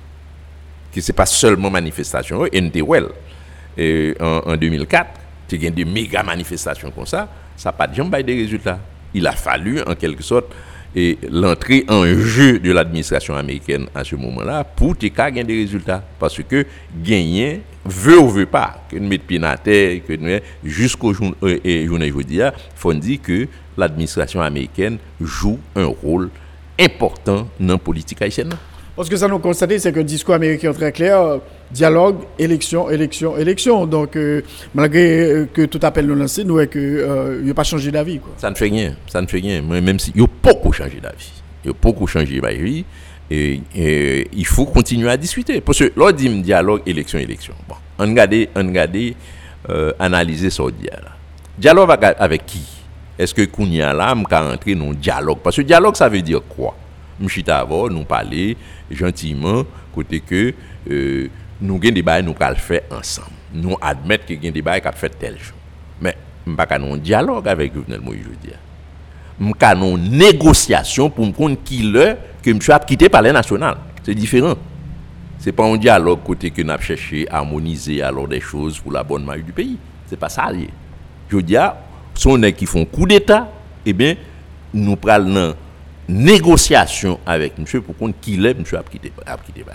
Speaker 10: que c'est pas seulement manifestation. Et en, en 2004, tu as des méga manifestations comme ça, ça n'a pas de des résultats. Il a fallu, en quelque sorte, et l'entrée en jeu de l'administration américaine à ce moment-là pour te gagner des résultats. Parce que gagner, veut ou veut pas, que nous mettons pied à terre, que nous jusqu'au jour, euh, et journée aujourd'hui, il faut dire que l'administration américaine joue un rôle important dans la politique haïtienne.
Speaker 1: Parce que ça nous constate, c'est que le discours américain est très clair, dialogue, élection, élection, élection. Donc, euh, malgré euh, que tout appel nous lancé, nous, que euh, il n'a pas changé d'avis.
Speaker 10: Ça ne fait rien, ça ne fait rien. Même si il y a beaucoup changé d'avis, il y a beaucoup changé d'avis, et, il faut continuer à discuter. Parce que l'on dit dialogue, élection, élection. Bon, on regarde, on regarde, euh, analyser ce dialogue. Dialogue avec- qui? Est-ce que Kounia là, on rentrer dans un dialogue? Parce que dialogue, ça veut dire quoi? Mchita avant, nous parler gentiment, côté que euh, nous avons des bails, nous le faire ensemble. Nous admettre que nous avons des bails qui fait tel jour. Mais nous pas un dialogue avec Jovenel Moïse, je veux dire. Nous avons une négociation pour me comprendre qui le que je suis quitté par les nationales. C'est différent. C'est pas un dialogue côté que nous avons cherché à harmoniser alors des choses pour la bonne marche du pays. C'est pas ça. Je veux dire, si on est qui font coup d'État, eh bien, nous prenons négociation avec monsieur pour qu'on qui l'est, monsieur a quitté.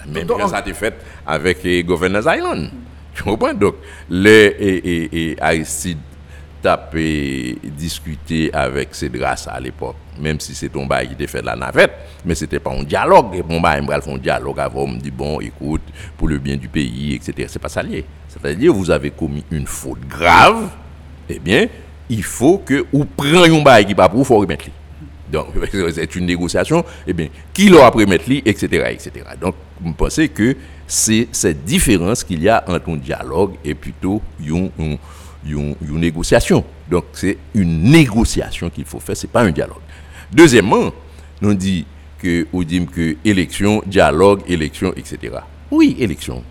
Speaker 10: Même quand ça a été fait avec les Governors Island. Tu comprends? Donc, les et, et, Aristide tapé, discuté avec Cédras à l'époque, même si c'est ton bail qui était fait de la navette, mais c'était pas un dialogue. Et mon bail, il un dialogue avant, on me dit, bon, écoute, pour le bien du pays, etc. C'est pas ça lié. C'est-à-dire, vous avez commis une faute grave, eh bien, il faut que vous preniez un bail qui pas pour vous, faut remettre. Donc, c'est une négociation, eh bien, qui l'aura remettre lui, etc., etc. Donc, vous pensez que c'est cette différence qu'il y a entre un dialogue et plutôt une, négociation. Donc, c'est une négociation qu'il faut faire, c'est pas un dialogue. Deuxièmement, nous dit que, on dit que élection, dialogue, élection, etc. Oui, élection.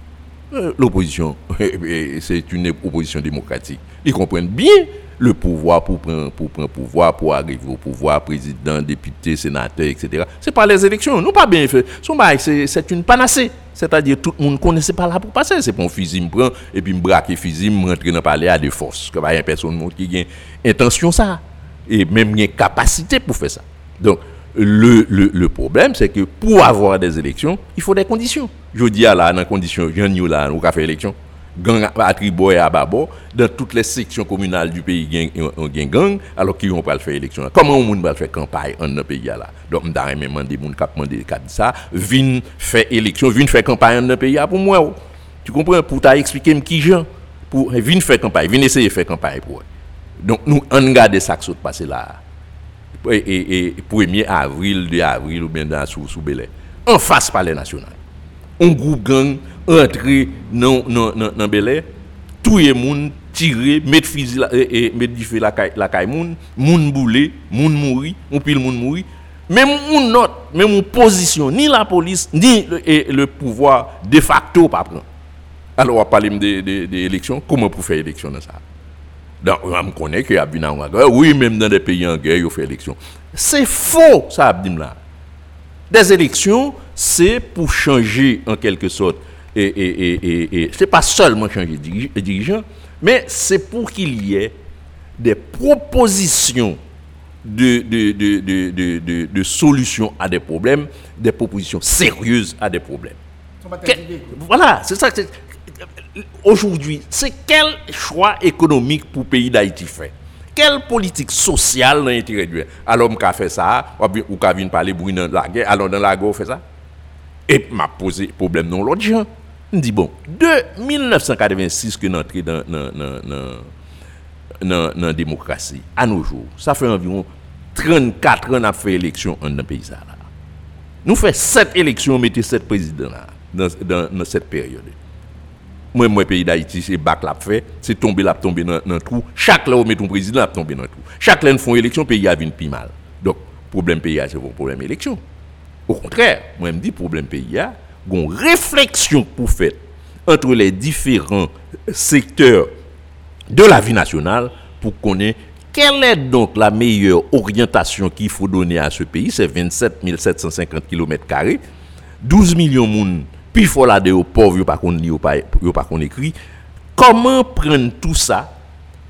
Speaker 10: Euh, L'opposition, c'est une opposition démocratique. Ils comprennent bien le pouvoir pour prendre, pour prendre pouvoir, pour arriver au pouvoir, président, député, sénateur, etc. C'est pas les élections. Non, pas bien fait. C'est une panacée. C'est-à-dire, tout le monde connaissait pas là pour passer. C'est pour un fusil, me prend, et puis me braque fusil, me rentre dans le palais à de force. Que bah, y a personne qui a intention ça. Et même a capacité pour faire ça. Donc, le, le, problème, c'est que pour avoir des élections, il faut des conditions. Je dis à les conditions, j'en ai là, on fait élection. Gang et à Babo, dans toutes les sections communales du pays, a un gang, alors qu'ils vont pas le faire élection. Comment on va faire campagne dans le pays là? Donc, je vais demander gens qui demandé ça, viennent faire élection, viennent faire campagne dans le pays pour moi. oh. Tu comprends? Pour t'expliquer qui gens, pour viennent faire campagne, viennent essayer de faire campagne pour. Donc, nous, on regarde ça qui passé là et, et, et 1er avril, 2 avril ou bien dans sous, sous Bel Air. En face palais national. Un groupe gang entré dans dans dans dans Bel Air, tout le monde tiré, mettre fusil et, et mettre la la caille moun, moun boulé, moun mouri, on pile moun mouri. Même mon note, même mon position, ni la police, ni le, le pouvoir de facto pas prendre. Alors on va parler de, de, de élections, comment pour faire élection dans ça? Donc, on connaît qu'il y a bien en. Oui, même dans des pays en guerre, ils font élection. C'est faux, ça, Abdim. Des élections, c'est pour changer en quelque sorte. Et, et, et, et, et c'est pas seulement changer de diri- de dirigeant, mais c'est pour qu'il y ait des propositions de, de, de, de, solutions à des problèmes, des propositions sérieuses à des problèmes. Que- voilà, c'est ça. Aujourd'hui, c'est quel choix économique pour le pays d'Haïti fait? Quelle politique sociale dans l'intérêt du Alors, on fait ça, ou vient parler bruit dans la guerre, alors dans la on fait ça? Et m'a posé problème dans l'autre gens. On dit, bon, de 1986 que nous entré dans, la démocratie, à nos jours, ça fait environ 34 ans qu'on a fait élection dans le pays. là. Nous faisons 7 élections, on mettait 7 présidents dans, dans, cette période. Moi, moi, pays d'Haïti, c'est bac l'a fait, c'est tombé là, tombé dans le trou. Chaque là, on met ton président, l'a tombé dans le trou. Chaque là, ils font élection, pays a vu plus mal. Donc, problème pays, c'est un problème élection. Au contraire, moi, je me dis, problème pays, a une réflexion pour faire entre les différents secteurs de la vie nationale pour connaître quelle est donc la meilleure orientation qu'il faut donner à ce pays. C'est 27 750 km, 12 millions de monde, puis faut là de pauvres, pas qu'on lit, pas qu'on écrit. Comment prendre tout ça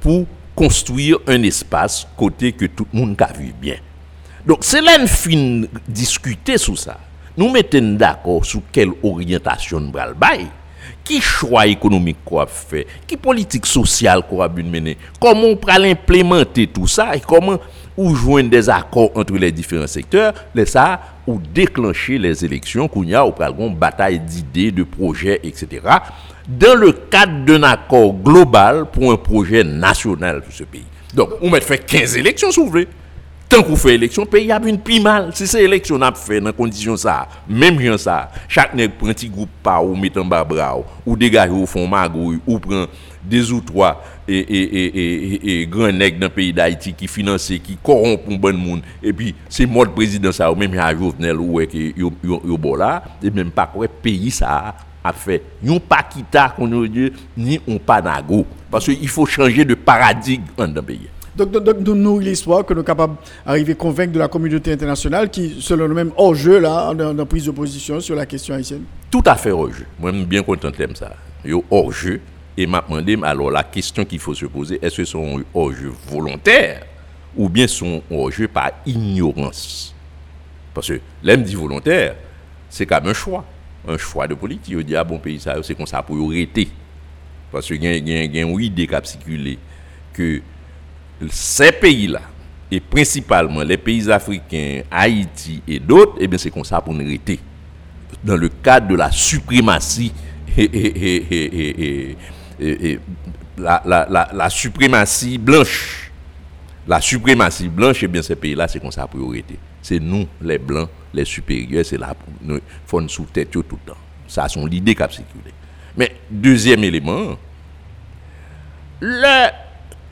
Speaker 10: pour construire un espace côté que tout le monde vu bien? Donc c'est là une fin discuter sur ça. Nous mettons d'accord sur quelle orientation nous allons qui choix économique qu'on fait, qui politique sociale qu'on a mener, comment on peut implémenter tout ça et comment ou joindre des accords entre les différents secteurs, les ça ou déclencher les élections qu'on a ou une bataille d'idées, de projets, etc. Dans le cadre d'un accord global pour un projet national pour ce pays. Donc, on met fait 15 élections, si vous voulez. Tant qu'on fait élection, le pays a une plus mal. Si c'est élection a fait dans condition ça, même rien ça, chaque nèg prend petit groupe pas ou met en bas bras ou dégage au fond magouille ou prend deux ou trois et et et grand nèg dans pays d'Haïti qui finance qui corrompt un bon monde. Et puis c'est mode président ça ou même à Jovenel ou que yo yo bon là et même pas quoi pays ça a fait. Yon pas quitta qu'on ni on pas parce qu'il faut changer de paradigme dans le pays.
Speaker 1: Donc, donc, nous nous l'espoir que nous sommes capables d'arriver à convaincre de la communauté internationale qui, selon nous même hors jeu, là, dans prise de position sur la question haïtienne.
Speaker 10: Tout à fait hors jeu. Moi, je suis bien content de ça. Yo hors jeu. Et m'a demandé, alors la question qu'il faut se poser, est-ce que sont hors jeu volontaire ou bien sont hors jeu par ignorance? Parce que l'aime dit volontaire, c'est comme un choix. Un choix de politique. Il dit, ah bon, pays, ça, c'est comme ça pour arrêter. Parce que y a une idée qui que ces pays-là, et principalement les pays africains, Haïti et d'autres, eh bien c'est comme ça pour nous arrêter. Dans le cadre de la suprématie la, la, suprématie blanche. La suprématie blanche, eh bien ces pays-là, c'est comme ça pour arrêter. C'est nous, les blancs, les supérieurs, c'est là pour nous tête tout le temps. Ça, c'est l'idée qui a circulé. Mais deuxième élément, le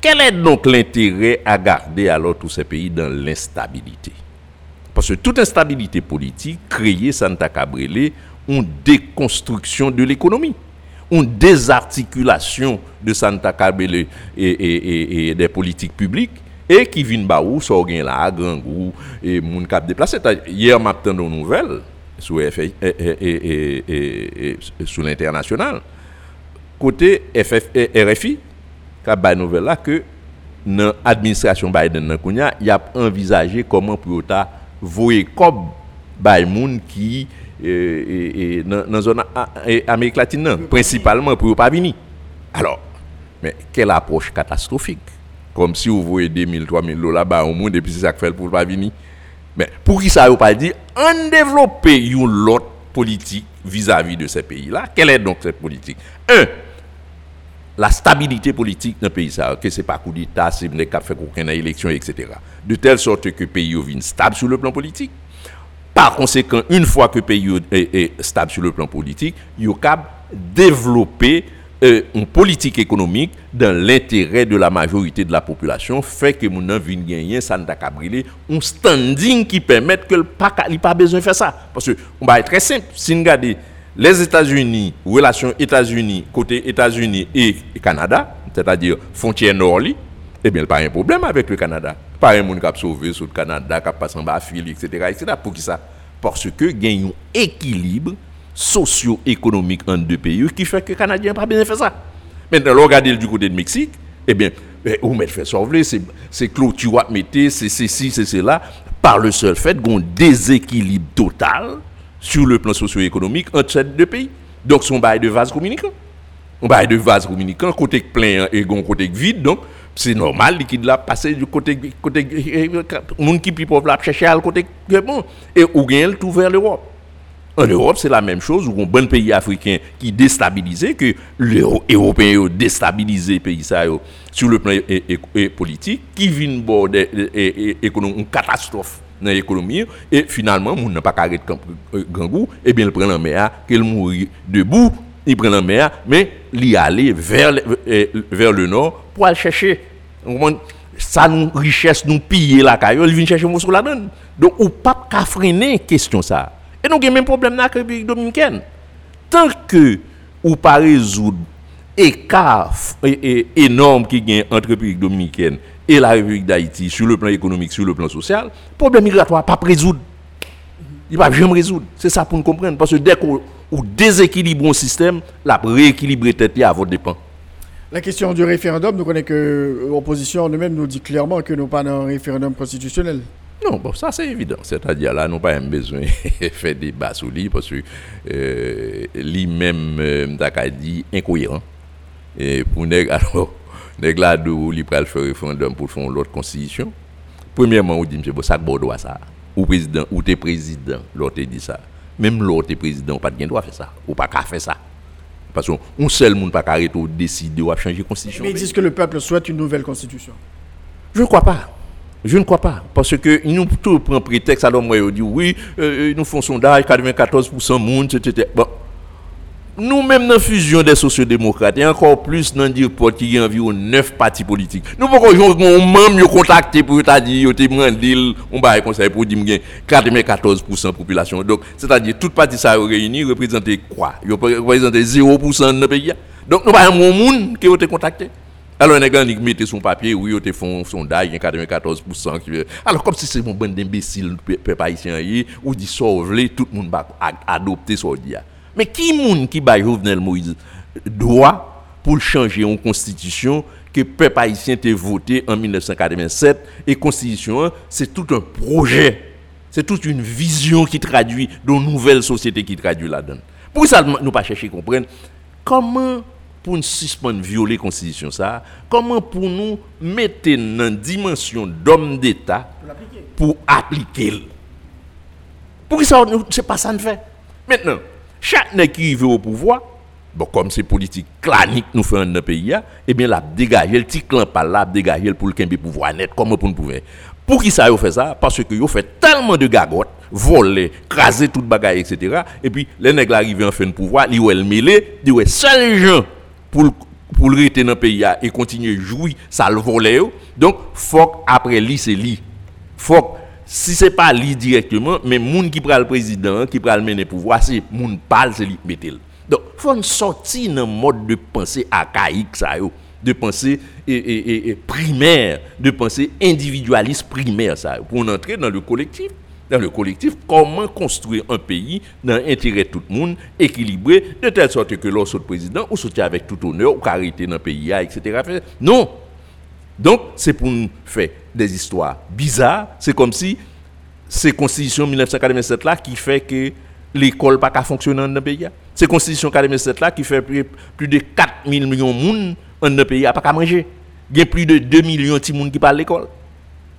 Speaker 10: quel est donc l'intérêt à garder alors tous ces pays dans l'instabilité Parce que toute instabilité politique créée Santa Cabrele une déconstruction de l'économie, une désarticulation de Santa Cabrele et, des politiques publiques et qui vient baou so gen là grand et moun cap déplacé hier matin dans nouvelles sur et, sur l'international côté RFI ka que dans Biden nan y a envisagé comment pour ta voyer comme qui dans la zone Amérique latine principalement pour pas venir. Alors, mais quelle approche catastrophique? Comme si vous voyez 2000 3000 dollars bah au monde et puis c'est ça pour pas venir. Mais pour qui ça veut pas dire? En développer une autre politique vis-à-vis de ces pays-là. Quelle est donc cette politique? Un, la stabilité politique le pays, que ce n'est pas coup d'État, c'est ne fait aucune élection, etc. De telle sorte que le pays est stable sur le plan politique. Par conséquent, une fois que le pays est, stable sur le plan politique, il est capable de développer euh, une politique économique dans l'intérêt de la majorité de la population, fait que mon vient ça un standing qui permet que le pas, pas besoin de faire ça. Parce que, on va être très simple, si vous regardez les États-Unis, relations États-Unis, côté États-Unis et Canada, c'est-à-dire frontière nord, eh bien, il n'y a pas un problème avec le Canada. Pas un monde qui a sauvé sur le Canada, qui a passé en bas fil, etc., etc. Pour qui ça? Parce que y a un équilibre socio-économique entre deux pays qui fait que les Canadiens n'ont pas bien fait ça. Maintenant, regardez du côté de Mexique, eh bien, où met fait sauver, c'est clôture à mettre, c'est ceci, c'est cela, par le seul fait qu'on déséquilibre total sur le plan socio-économique entre ces deux pays. Donc, son bail de vase communicant. On bail de vase communicant, côté plein et côté vide. Donc, c'est normal liquide là passer du côté côté monde qui pauvre là chercher à côté bon et ou gagne tout vers l'Europe. En Europe, c'est la même chose, où un bon pays africain qui déstabilisé, que les Européens déstabilisé pays ça, sur le plan politique, qui vient de une catastrophe dans l'économie et finalement on n'a pas carré de gangou et bien il prend la mer qu'il mourit debout il prend la mer mais il aller vers le, vers le nord pour aller chercher ça nous richesse nous piller la caillou il vient chercher sur la donne donc ou pas qu'à freiner question et donc il y a même problème dans la République dominicaine. Tant que ou pas résoudre écart énorme qui gagne entre République dominicaine et la République d'Haïti sur le plan économique, sur le plan social, le problème migratoire pas résoudre. il va jamais résoudre. C'est ça pour nous comprendre. Parce que dès qu'on déséquilibre un système, la rééquilibrer tête à votre dépend.
Speaker 1: La question du référendum, nous connaissons que l'opposition nous-mêmes nous dit clairement que nous pas dans un référendum constitutionnel.
Speaker 10: Non, bon, ça c'est évident. C'est-à-dire là, nous n'avons pas besoin de faire débat sur lui parce que euh, lui-même, euh, dit incohérent. Et pour nous, alors, nèg là d'où il pral faire référendum pour faire l'autre constitution. Premièrement, on dit monsieur ça doit ça. Ou président ou t'es président, l'autre dit ça. Même l'autre président pas de droit faire ça. Ou pas qu'à faire ça. Parce qu'on seul monde pas arrêter ou décider ou changer la constitution.
Speaker 1: Mais ils disent que le peuple souhaite une nouvelle constitution.
Speaker 10: Je ne crois pas. Je ne crois pas. Parce que nous tout prend prétexte alors moi dit oui, euh, nous font sondage 94% monde etc. Bon, nous-mêmes dans la fusion des sociodémocrates, et encore plus dans le qui a environ 9 partis politiques. Nous pouvons même contacter pour dire, on va conseil pour dire 94% de la population. Donc, c'est-à-dire, toutes parties ça réunies représentent quoi? Ils représentent 0% de pays. Donc, nous avons un monde qui a été contacté. Alors, les gens mettent son papier, oui, ils font un sondage, il y a 94%. Qui... Alors, comme si c'est un bon d'imbéciles, peuple haïtien, ou dit sauve tout le monde va adopter ce dia. Mais qui moun qui bat Jovenel Moïse droit pour changer une constitution que le peuple haïtien a voté en 1987 et constitution c'est tout un projet. C'est toute une vision qui traduit une nouvelle société qui traduit là-dedans pour ça nous pas chercher à comprendre comment pour nous suspendre violer la constitution ça comment pour nous mettre dans dimension d'homme d'état pour appliquer pour ça c'est pas ça nous maintenant chaque nèg qui veut au pouvoir, bon, comme c'est politique clanique nous faisons dans le pays, eh bien, la dégager, le petit clan par là, dégager pour le pouvoir net, comme pour nous pouvoir. Pour qui ça fait ça? Parce que vous fait tellement de gagotes, voler, craser toute bagaille, etc. Et puis, les nègres arrivent en fin de pouvoir, ils ont mêlé, ils ont seul gens pour pour le rester dans le pays et continuer à jouer, ça le voler. Donc, faut après lui, c'est lui. Faut si ce n'est pas lui directement, mais moun qui prend le président, qui prend le mener pouvoir, c'est moun parle, c'est lui qui Donc, il faut sortir dans mode de pensée archaïque, ça, de pensée primaire, de pensée individualiste primaire, ça, pour entrer dans le collectif. Dans le collectif, comment construire un pays dans l'intérêt de tout le monde, équilibré, de telle sorte que lorsque le président, ou sortir avec tout honneur, ou arrêter dans le pays, etc. Non, donc, c'est pour nous faire des histoires bizarres. C'est comme si c'est la Constitution 1947 là qui fait que l'école pas fonctionner dans le pays. C'est la Constitution 1947 là qui fait plus, de 4 millions de monde dans le pays pas qu'à manger. Il y a plus de 2 millions de monde qui parlent l'école.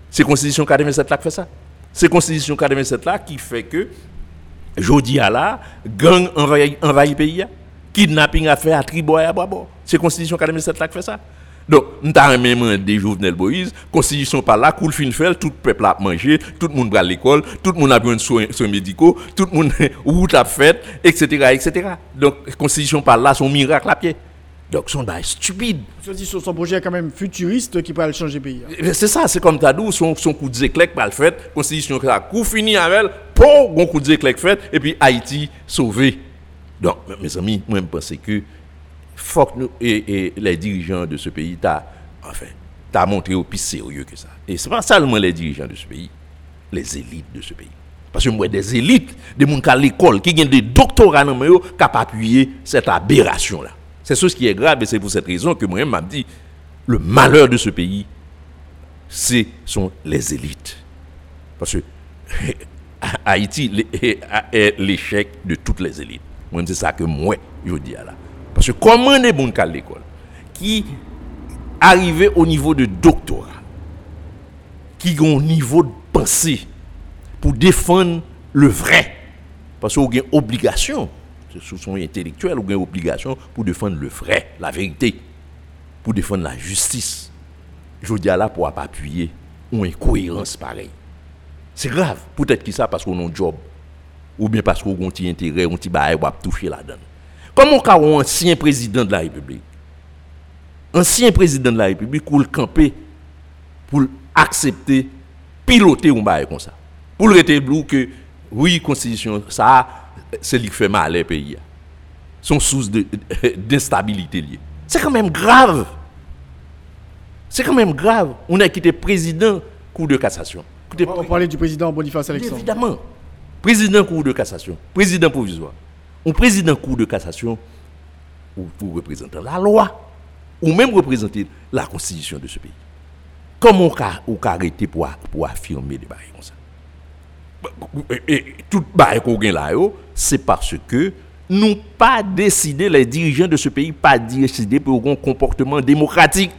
Speaker 10: C'est la Constitution 1947 là qui fait ça. C'est la Constitution 1947 là qui fait que, jeudi à la, gang envahit le pays. Kidnapping à faire à Triboy à Boabo. C'est la Constitution 1947 là qui fait ça. Donc, nous avons même des Jovenel Moïse, constitution par là, cool fin fait, tout le peuple a mangé, tout le monde va à l'école, tout le monde a besoin de soins, médicaux, tout le monde route a fait, etc., etc. Donc, constitution par là, son miracle à pied. Donc, son bail stupide.
Speaker 1: Son projet est quand même futuriste qui peut changer le pays.
Speaker 10: Hein. C'est ça, c'est comme Tadou, son, son coup de zéclec pas le fait, constitution ça, coup fini avec pour bon coup de zéclec fait, et puis Haïti sauvé. Donc, mes amis, moi, je pense que faut nous, et, les dirigeants de ce pays, t'as, enfin, t'as montré au plus sérieux que ça. Et c'est pas seulement les dirigeants de ce pays, les élites de ce pays. Parce que moi, des élites, des gens à l'école, qui ont des doctorats dans le qui ont appuyé cette aberration-là. C'est ce qui est grave et c'est pour cette raison que moi-même m'a dit, le malheur de ce pays, ce sont les élites. Parce que Haïti est l'échec de toutes les élites. Moi, c'est ça que moi, je dis là. Parce que comment des bons à l'école qui arrivent au niveau de doctorat, qui ont un niveau de pensée pour défendre le vrai, parce qu'ils ont une obligation, ce sont intellectuels, ont une obligation pour défendre le vrai, la vérité, pour défendre la justice. Je dis là pour appuyer une incohérence pareille. C'est grave. Peut-être que ça parce qu'on a un job. Ou bien parce qu'on a un petit intérêt, un petit bail, pour toucher la donne. Comment un ancien président de la République, ancien président de la République, pour le camper, pour accepter, piloter un bail comme ça. Pour le bleu que, oui, constitution, ça, c'est lui qui fait mal les pays. Son source d'instabilité liée. C'est quand même grave. C'est quand même grave. On a quitté président, coup de cassation.
Speaker 1: On parlait du président Boniface Alexandre.
Speaker 10: Évidemment. président cour de cassation, président provisoire, un président cour de cassation, ou pour représenter la loi, ou même représenter la constitution de ce pays. Comment on peut arrêter pour, pour affirmer des bails comme ça? Et, tout bail qu'on là, c'est parce que nous pas décidé, les dirigeants de ce pays, pas décidé pour un comportement démocratique.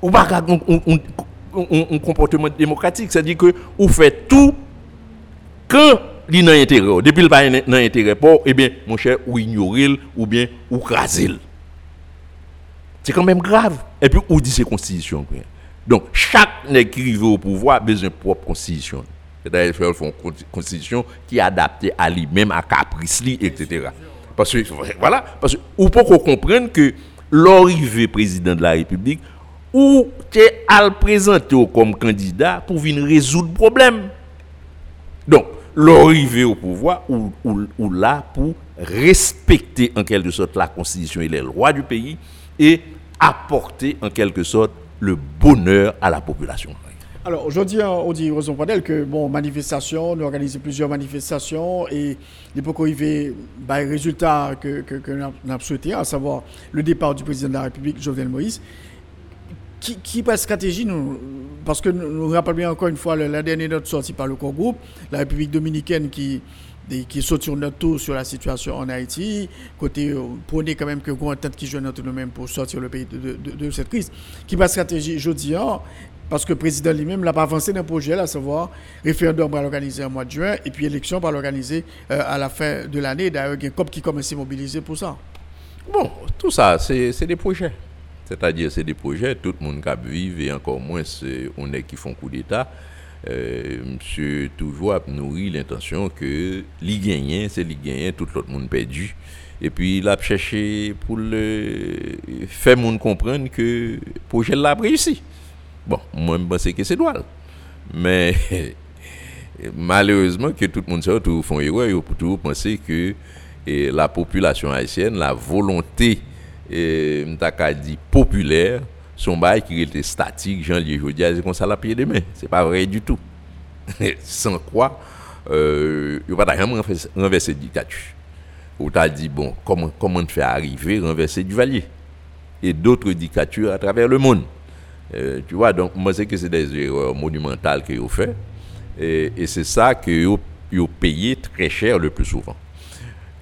Speaker 10: Ou pas un, comportement démocratique, c'est-à-dire que vous faites tout quand il n'a intérêt. Depuis le pas n'a intérêt pas, eh bien, mon cher, ou ignorer ou bien ou craser. C'est quand même grave. Et puis, où dit ces constitutions Donc, chaque arrive au pouvoir a besoin de propre constitution. C'est-à-dire faire une constitution qui est adaptée à lui-même, à caprice, etc. Parce que, voilà, parce ou pour qu'on comprenne que l'arrivée président de la République, ou tu le présenter comme candidat pour venir résoudre le problème. Donc, l'arrivée au pouvoir, ou, là pour respecter en quelque sorte la constitution et les lois du pays, et apporter en quelque sorte le bonheur à la population.
Speaker 1: Alors aujourd'hui, on dit Roson Padel que bon, manifestation, on a organisé plusieurs manifestations et il peut arriver bah, résultat que, que, que nous avons souhaité, à savoir le départ du président de la République, Jovenel Moïse. Qui, qui stratégie nous, Parce que nous nous rappelons bien encore une fois la dernière note sortie par le corps groupe, la République dominicaine qui qui saute sur notre tour sur la situation en Haïti, côté euh, prenez quand même que gros tête qui joue notre nous-mêmes pour sortir le pays de, cette crise. Qui va stratégie jeudi parce que le président lui-même n'a pas avancé d'un projet, à savoir référendum va l'organiser en mois de juin et puis élection va l'organiser euh, à la fin de l'année. D'ailleurs, il y a un COP qui commence à mobiliser pour ça.
Speaker 10: Bon, tout ça, c'est des projets. C'est-à-dire, c'est des projets, tout le monde qui vit, et encore moins, on est qui font coup d'État. Euh, monsieur toujours nourri l'intention que les c'est les tout le monde perdu. Et puis il a cherché pour le faire comprendre que le projet l'a réussi. Bon, moi je pense que c'est droit. Mais malheureusement que tout le monde tout font erreur, faut toujours penser que la population haïtienne, la volonté et, dit populaire son bail qui était statique, Jean Lié Jodia, c'est comme ça la pied de main. C'est pas vrai du tout. Sans quoi, euh, il va pas renverser la dictature. Ou t'as dit, bon, comment, comment faire arriver renverser du valier et d'autres dictatures à travers le monde. Euh, tu vois, donc moi, c'est que c'est des erreurs monumentales qu'ils ont fait. Et, et c'est ça qu'ils ont payé très cher le plus souvent.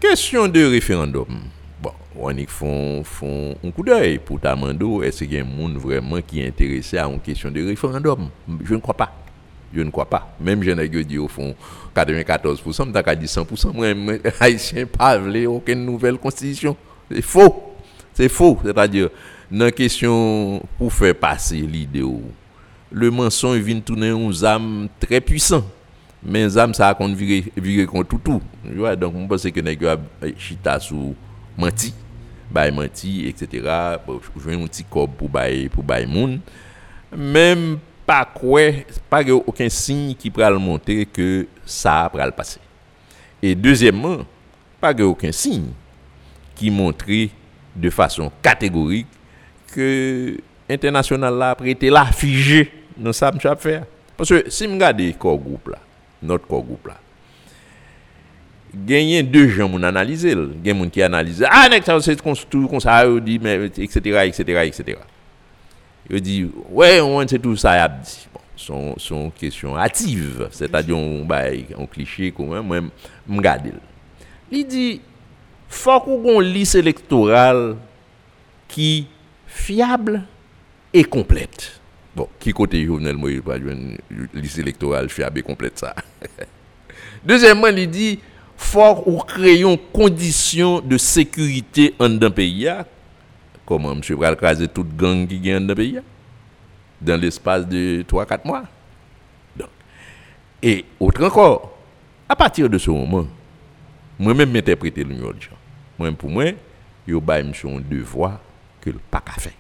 Speaker 10: Question de référendum on y font, font un coup d'œil pour Tamando. Est-ce qu'il y a un monde vraiment qui est intéressé à une question de référendum? Je ne crois pas. Je ne crois pas. Même je n'ai dit au fond 94%, je dit 100%. Moi, Haïtien, pas aucune nouvelle constitution. C'est faux. C'est faux. C'est-à-dire, dans la question pour faire passer l'idée, le mensonge vient tourner un âme très puissant. Mais âmes, ça a virer contre tout. tout. Donc, je pense que les chita sous menti bay menti etc jouer un petit corps pour bay pour même pas quoi pas aucun signe qui pourrait montrer que ça va le passer. Et deuxièmement pas aucun signe qui montrait de façon catégorique que international là prêté là figé dans ça m'cha faire. Parce que si me regarde corps groupe là notre corps groupe là gagner deux gens mon analyser. Gen moun qui analyse ah nek ça c'est tout comme ça etc etc etc il dit ouais on c'est tout ça a dit. Bon son son question hâtive c'est-à-dire on bail on cliché comme moi me garder il. Dit faut qu'on liste électorale qui fiable et complète. Bon qui côté Jovenel Moïse pas une liste électorale fiable et complète ça. Deuxièmement il dit fort ou créons conditions de sécurité en un pays, comment M. va craser toute gang qui gagne dans pays, dans l'espace de 3-4 mois. et autre encore, à partir de ce moment, moi-même m'interpréter le de Moi, pour moi, il y a un devoir que le pas fait.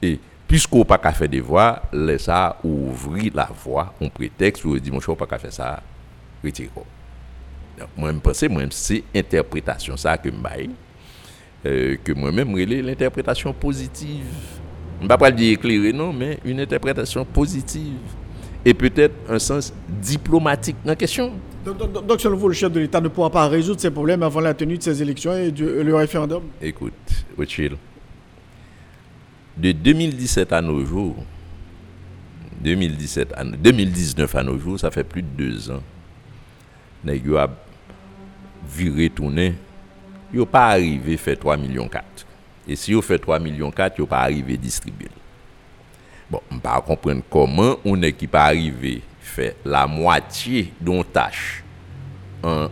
Speaker 10: Et puisqu'on pas qu'à faire des voix, laisse ça ouvrir la voie, on prétexte, ou dit, mon pas qu'à faire ça, retirez moi je pense moi c'est interprétation ça que je euh, que moi-même relais l'interprétation positive. Je ne vais pas dire éclairée non mais une interprétation positive. Et peut-être un sens diplomatique dans la question.
Speaker 1: Donc, donc, donc, selon vous, le chef de l'État ne pourra pas résoudre ces problèmes avant la tenue de ces élections et du, le référendum?
Speaker 10: Écoute, Ochil, de 2017 à nos jours, 2017 à, 2019 à nos jours, ça fait plus de deux ans, nèg yo viré tourner, yo pas arrivé faire 3 millions 4. Et si yo fait 3 millions 4, yo pas arrivé distribuer. Bon, on pas comprendre comment on est qui pas arrivé faire la moitié d'une tâche en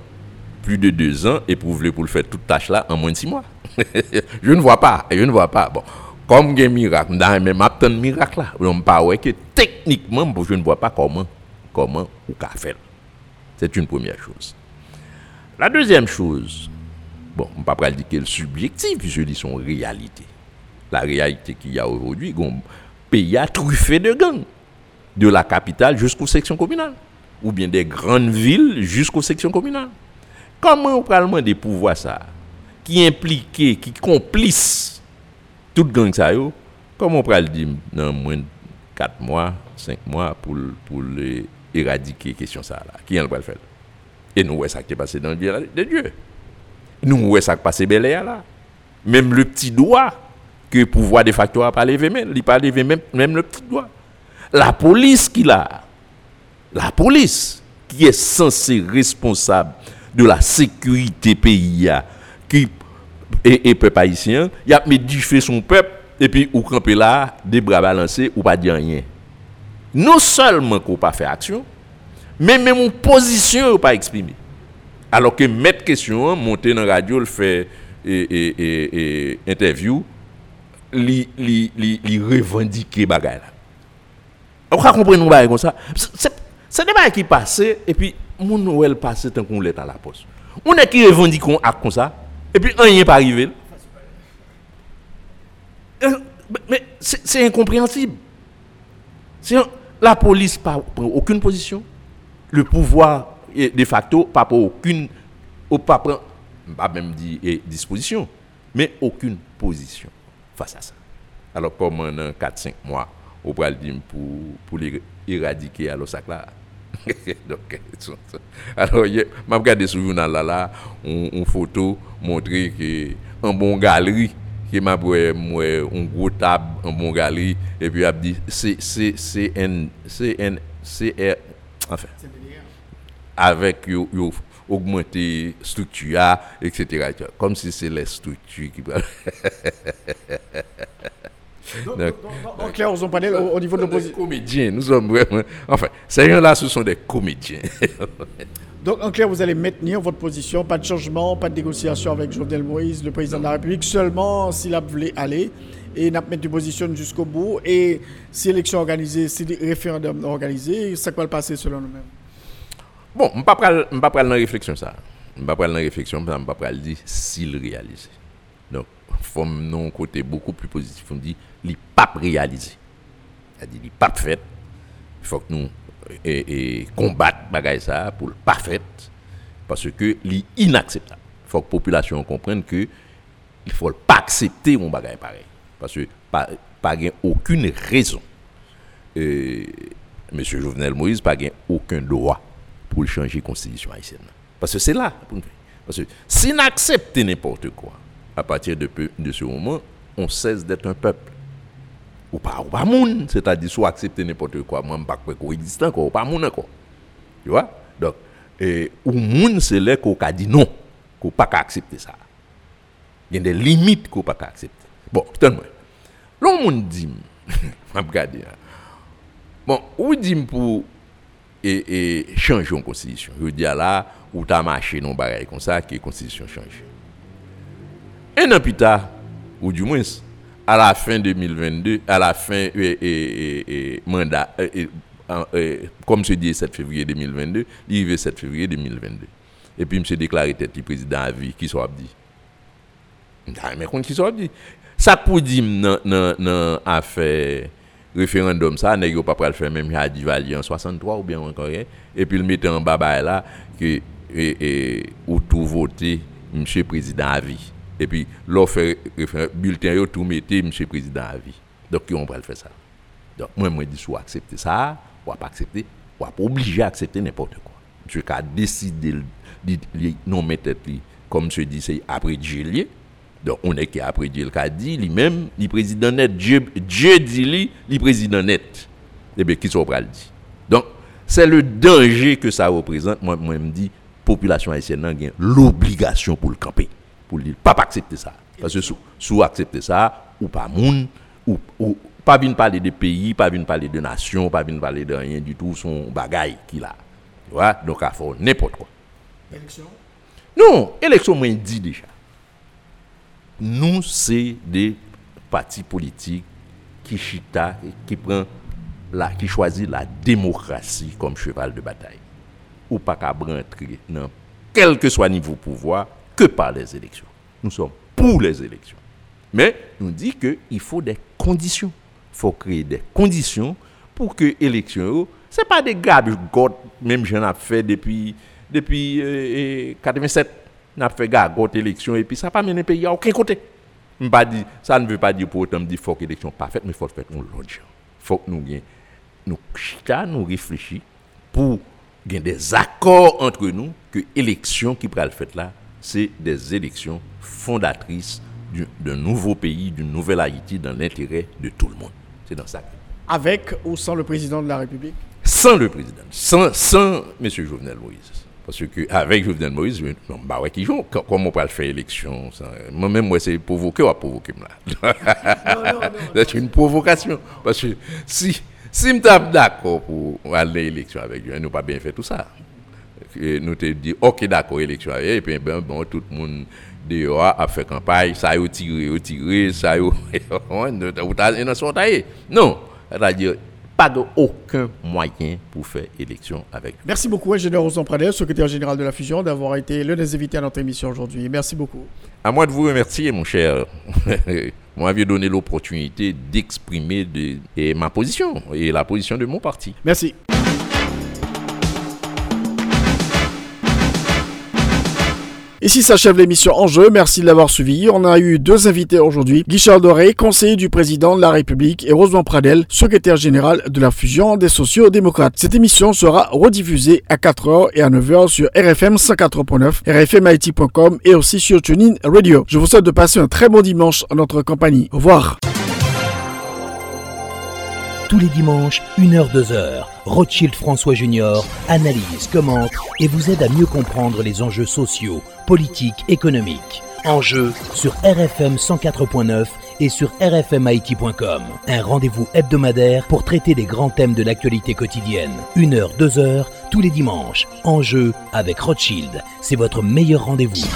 Speaker 10: plus de deux ans et pour pour faire toute tâche là en moins de six mois. je ne vois pas, je ne vois pas. Bon, comme un miracle, dans même un miracle là, on pas ouais que techniquement je ne vois pas comment comment ou qu'a faire. C'est une première chose. La deuxième chose, bon, on ne peut pas dire qu'elle est subjective, puisque c'est son réalité. La réalité qu'il y a aujourd'hui, un pays a truffé de gangs, de la capitale jusqu'aux sections communales, ou bien des grandes villes jusqu'aux sections communales. Comment on peut demander pouvoir ça, qui implique, qui complice toute gang ça, comment on peut le dire dans moins de 4 mois, 5 mois pour, pour éradiquer question ça là? Qui va le faire Et nous, ça qui est passé dans le Dieu de Dieu. Nous, voyons ça qui est passé bel là. Même le petit doigt que le pouvoir de facto a pas levé même, il pas levé même, même le petit doigt. La police qui l'a, la police qui est censée responsable de la sécurité pays qui et, et peuple haïtien, il a mis du fait son peuple et puis ou camper là, des bras balancés ou pas dire rien non seulement qu'on pas fait action, mais même une position n'a pas exprimé. Alors que mettre question, monter dans la radio, le fait et, interview, li, li, li, li revendiquer bagay là. On va comprendre bagay comme ça. C'est des bagages qui passent et puis mon Noël passe tant qu'on l'est à la poste. On est qui revendique acte comme ça et puis rien n'est pas arrivé. Euh, mais c'est incompréhensible. La police pas prend aucune position. Le pouvoir de facto pas prend aucune disposition, mais aucune position face à ça. Alors comment dans 4 5 mois on peut dire pour pour éradiquer là. Donc, alors, je m'a regardé sur le journal là, une photo montrer que un bon galerie qui m'a un gros table en bon galerie et puis a dit c'est c'est c'est c'est c'est enfin avec yo, yo augmenter structure etc., comme si c'est les structures qui
Speaker 1: donc, donc, donc, clair, on panel au, au niveau de l'opposition.
Speaker 10: comédiens, nous sommes vraiment. Enfin, ces gens-là, ce sont des comédiens.
Speaker 1: Donc, en clair, vous allez maintenir votre position, pas de changement, pas de négociation avec Jovenel Moïse, le président de la République, seulement s'il a voulu aller et n'a mettre une position jusqu'au bout. Et si l'élection organisée, si le référendum organisé, ça va le passer selon nous-mêmes
Speaker 10: Bon, je ne vais pas prendre la réflexion ça. Je ne vais pas prendre la réflexion, je ne vais pas dire s'il réalise. Donc, il faut un côté beaucoup plus positif. On dit, il n'est pas réalisé. C'est-à-dire, n'est pas fait. Il faut que nous et, combattre bagay ça pour le pas fait parce que c'est inacceptable. Il faut que la population comprenne que il faut pas accepter mon bagay pareil parce que pas pas aucune raison. Euh, Monsieur Jovenel Moïse pas aucun droit pour changer la constitution haïtienne. Parce que c'est là. Parce que si on accepte n'importe quoi, à partir de, de ce moment, on cesse d'être un peuple. Ou pas ou pas moun. C'est-à-dire soit accepter n'importe quoi moi pas quoi existant quoi ou pas moun encore. Tu vois? Donc et ou moun c'est là qu'on a dit non qu'on pas accepter ça. Il y a des limites qu'on pas accepter. Bon attends-moi l'on moun dit m'a regardé hein. bon ou dit pour et, et changer constitution je dis là ou t'as marché non bagaille comme ça que la constitution change un an plus tard ou du moins à la fin 2022, à la fin et, mandat, comme se dit 7 février 2022, il est 7 février 2022. Et puis, M. déclaré tête du président à vie, qui soit dit? Mais qui soit dit? Ça pour dire dans l'affaire référendum, ça, n'est pas le faire même à Divali en 63 ou bien encore rien. Et puis, le mettre en bas là, que, et, ou tout voter, M. président à vie. Et puis, l'offre bulletin, tout mettez, M. le Président, à vie. Donc, on le faire ça. Donc, moi, moi, dis, soit accepter ça, ou pas accepter, ou pas obligé à accepter n'importe quoi. Monsieur a décidé de non mettre comme je dis, c'est après Dieu. Donc, on est qui après Dieu, a dit, lui-même, le président net, Dieu, Dieu dit lui, le président net. Eh bien, qui sont le dit? Donc, c'est le danger que ça représente. Moi, moi, je me dis, population haïtienne a l'obligation pour le camper. Pour dire, pas accepter ça. Parce que si, accepter ça, ou pas moun, ou, ou pas bien parler de pays, pas bien parler de nation, pas bien parler de rien du tout, son bagaille qu'il a. Tu vois? Donc, il faut n'importe quoi. Élection? Non, élection, moi, dit déjà. Nous, c'est des partis politiques qui chita, qui prend la, démocratie comme cheval de bataille. Ou pas qu'à rentrer dans quel que soit niveau pouvoir que par les élections. Nous sommes pour les élections. Mais nous dit qu'il faut des conditions. Il faut créer des conditions pour que l'élection, ce n'est pas des gars, même j'en ai fait depuis, depuis 87, n'a fait gagote élection et puis ça n'a pas mené pays à aucun côté. Ça ne veut pas dire pour autant qu'il faut que l'élection parfaite, mais il faut faire l'autre Il faut que nous nous nous réfléchissons pour gagner des accords entre nous que l'élection qui pourra le faire là, c'est des élections fondatrices d'un nouveau pays, d'une nouvelle Haïti dans l'intérêt de tout le monde. C'est dans ça.
Speaker 1: Avec ou sans le président de la République?
Speaker 10: Sans le président, sans, sans M. Jovenel Moïse. Parce que avec Jovenel Moïse, non, bah ouais, qui joue, comment on peut faire élection Moi-même, moi, c'est provoquer ou à provoquer là. c'est une provocation. Parce que si, si je suis d'accord pour aller à l'élection avec lui, nous pas bien fait tout ça. nous te dit, ok, d'accord, élection avec et puis ben, bon, tout le monde dehors a fait campagne, ça a tiré, tiré, ça a Non, c'est-à-dire, pas de aucun moyen pour faire élection avec
Speaker 1: Merci beaucoup, ingénieur Rosan Pradel, secrétaire général de la fusion, d'avoir été l'un des invités à notre émission aujourd'hui. Merci beaucoup.
Speaker 10: À moi de vous remercier, mon cher. Moi, m'avez donné l'opportunité d'exprimer ma position et la position de mon parti.
Speaker 1: Merci. Ici s'achève l'émission En jeu. Merci de l'avoir suivi. On a eu deux invités aujourd'hui. Guichard Doré, conseiller du président de la République, et Rosemont Pradel, secrétaire général de la fusion des sociaux-démocrates. Cette émission sera rediffusée à 4h et à 9h sur RFM 104.9, rfmit.com et aussi sur TuneIn Radio. Je vous souhaite de passer un très bon dimanche en notre compagnie. Au revoir.
Speaker 11: Tous les dimanches, 1h-2h, Rothschild François Junior analyse, commente et vous aide à mieux comprendre les enjeux sociaux politique, économique. Enjeu sur RFM 104.9 et sur rfmit.com. Un rendez-vous hebdomadaire pour traiter des grands thèmes de l'actualité quotidienne. Une heure, deux heures, tous les dimanches. Enjeu avec Rothschild. C'est votre meilleur rendez-vous.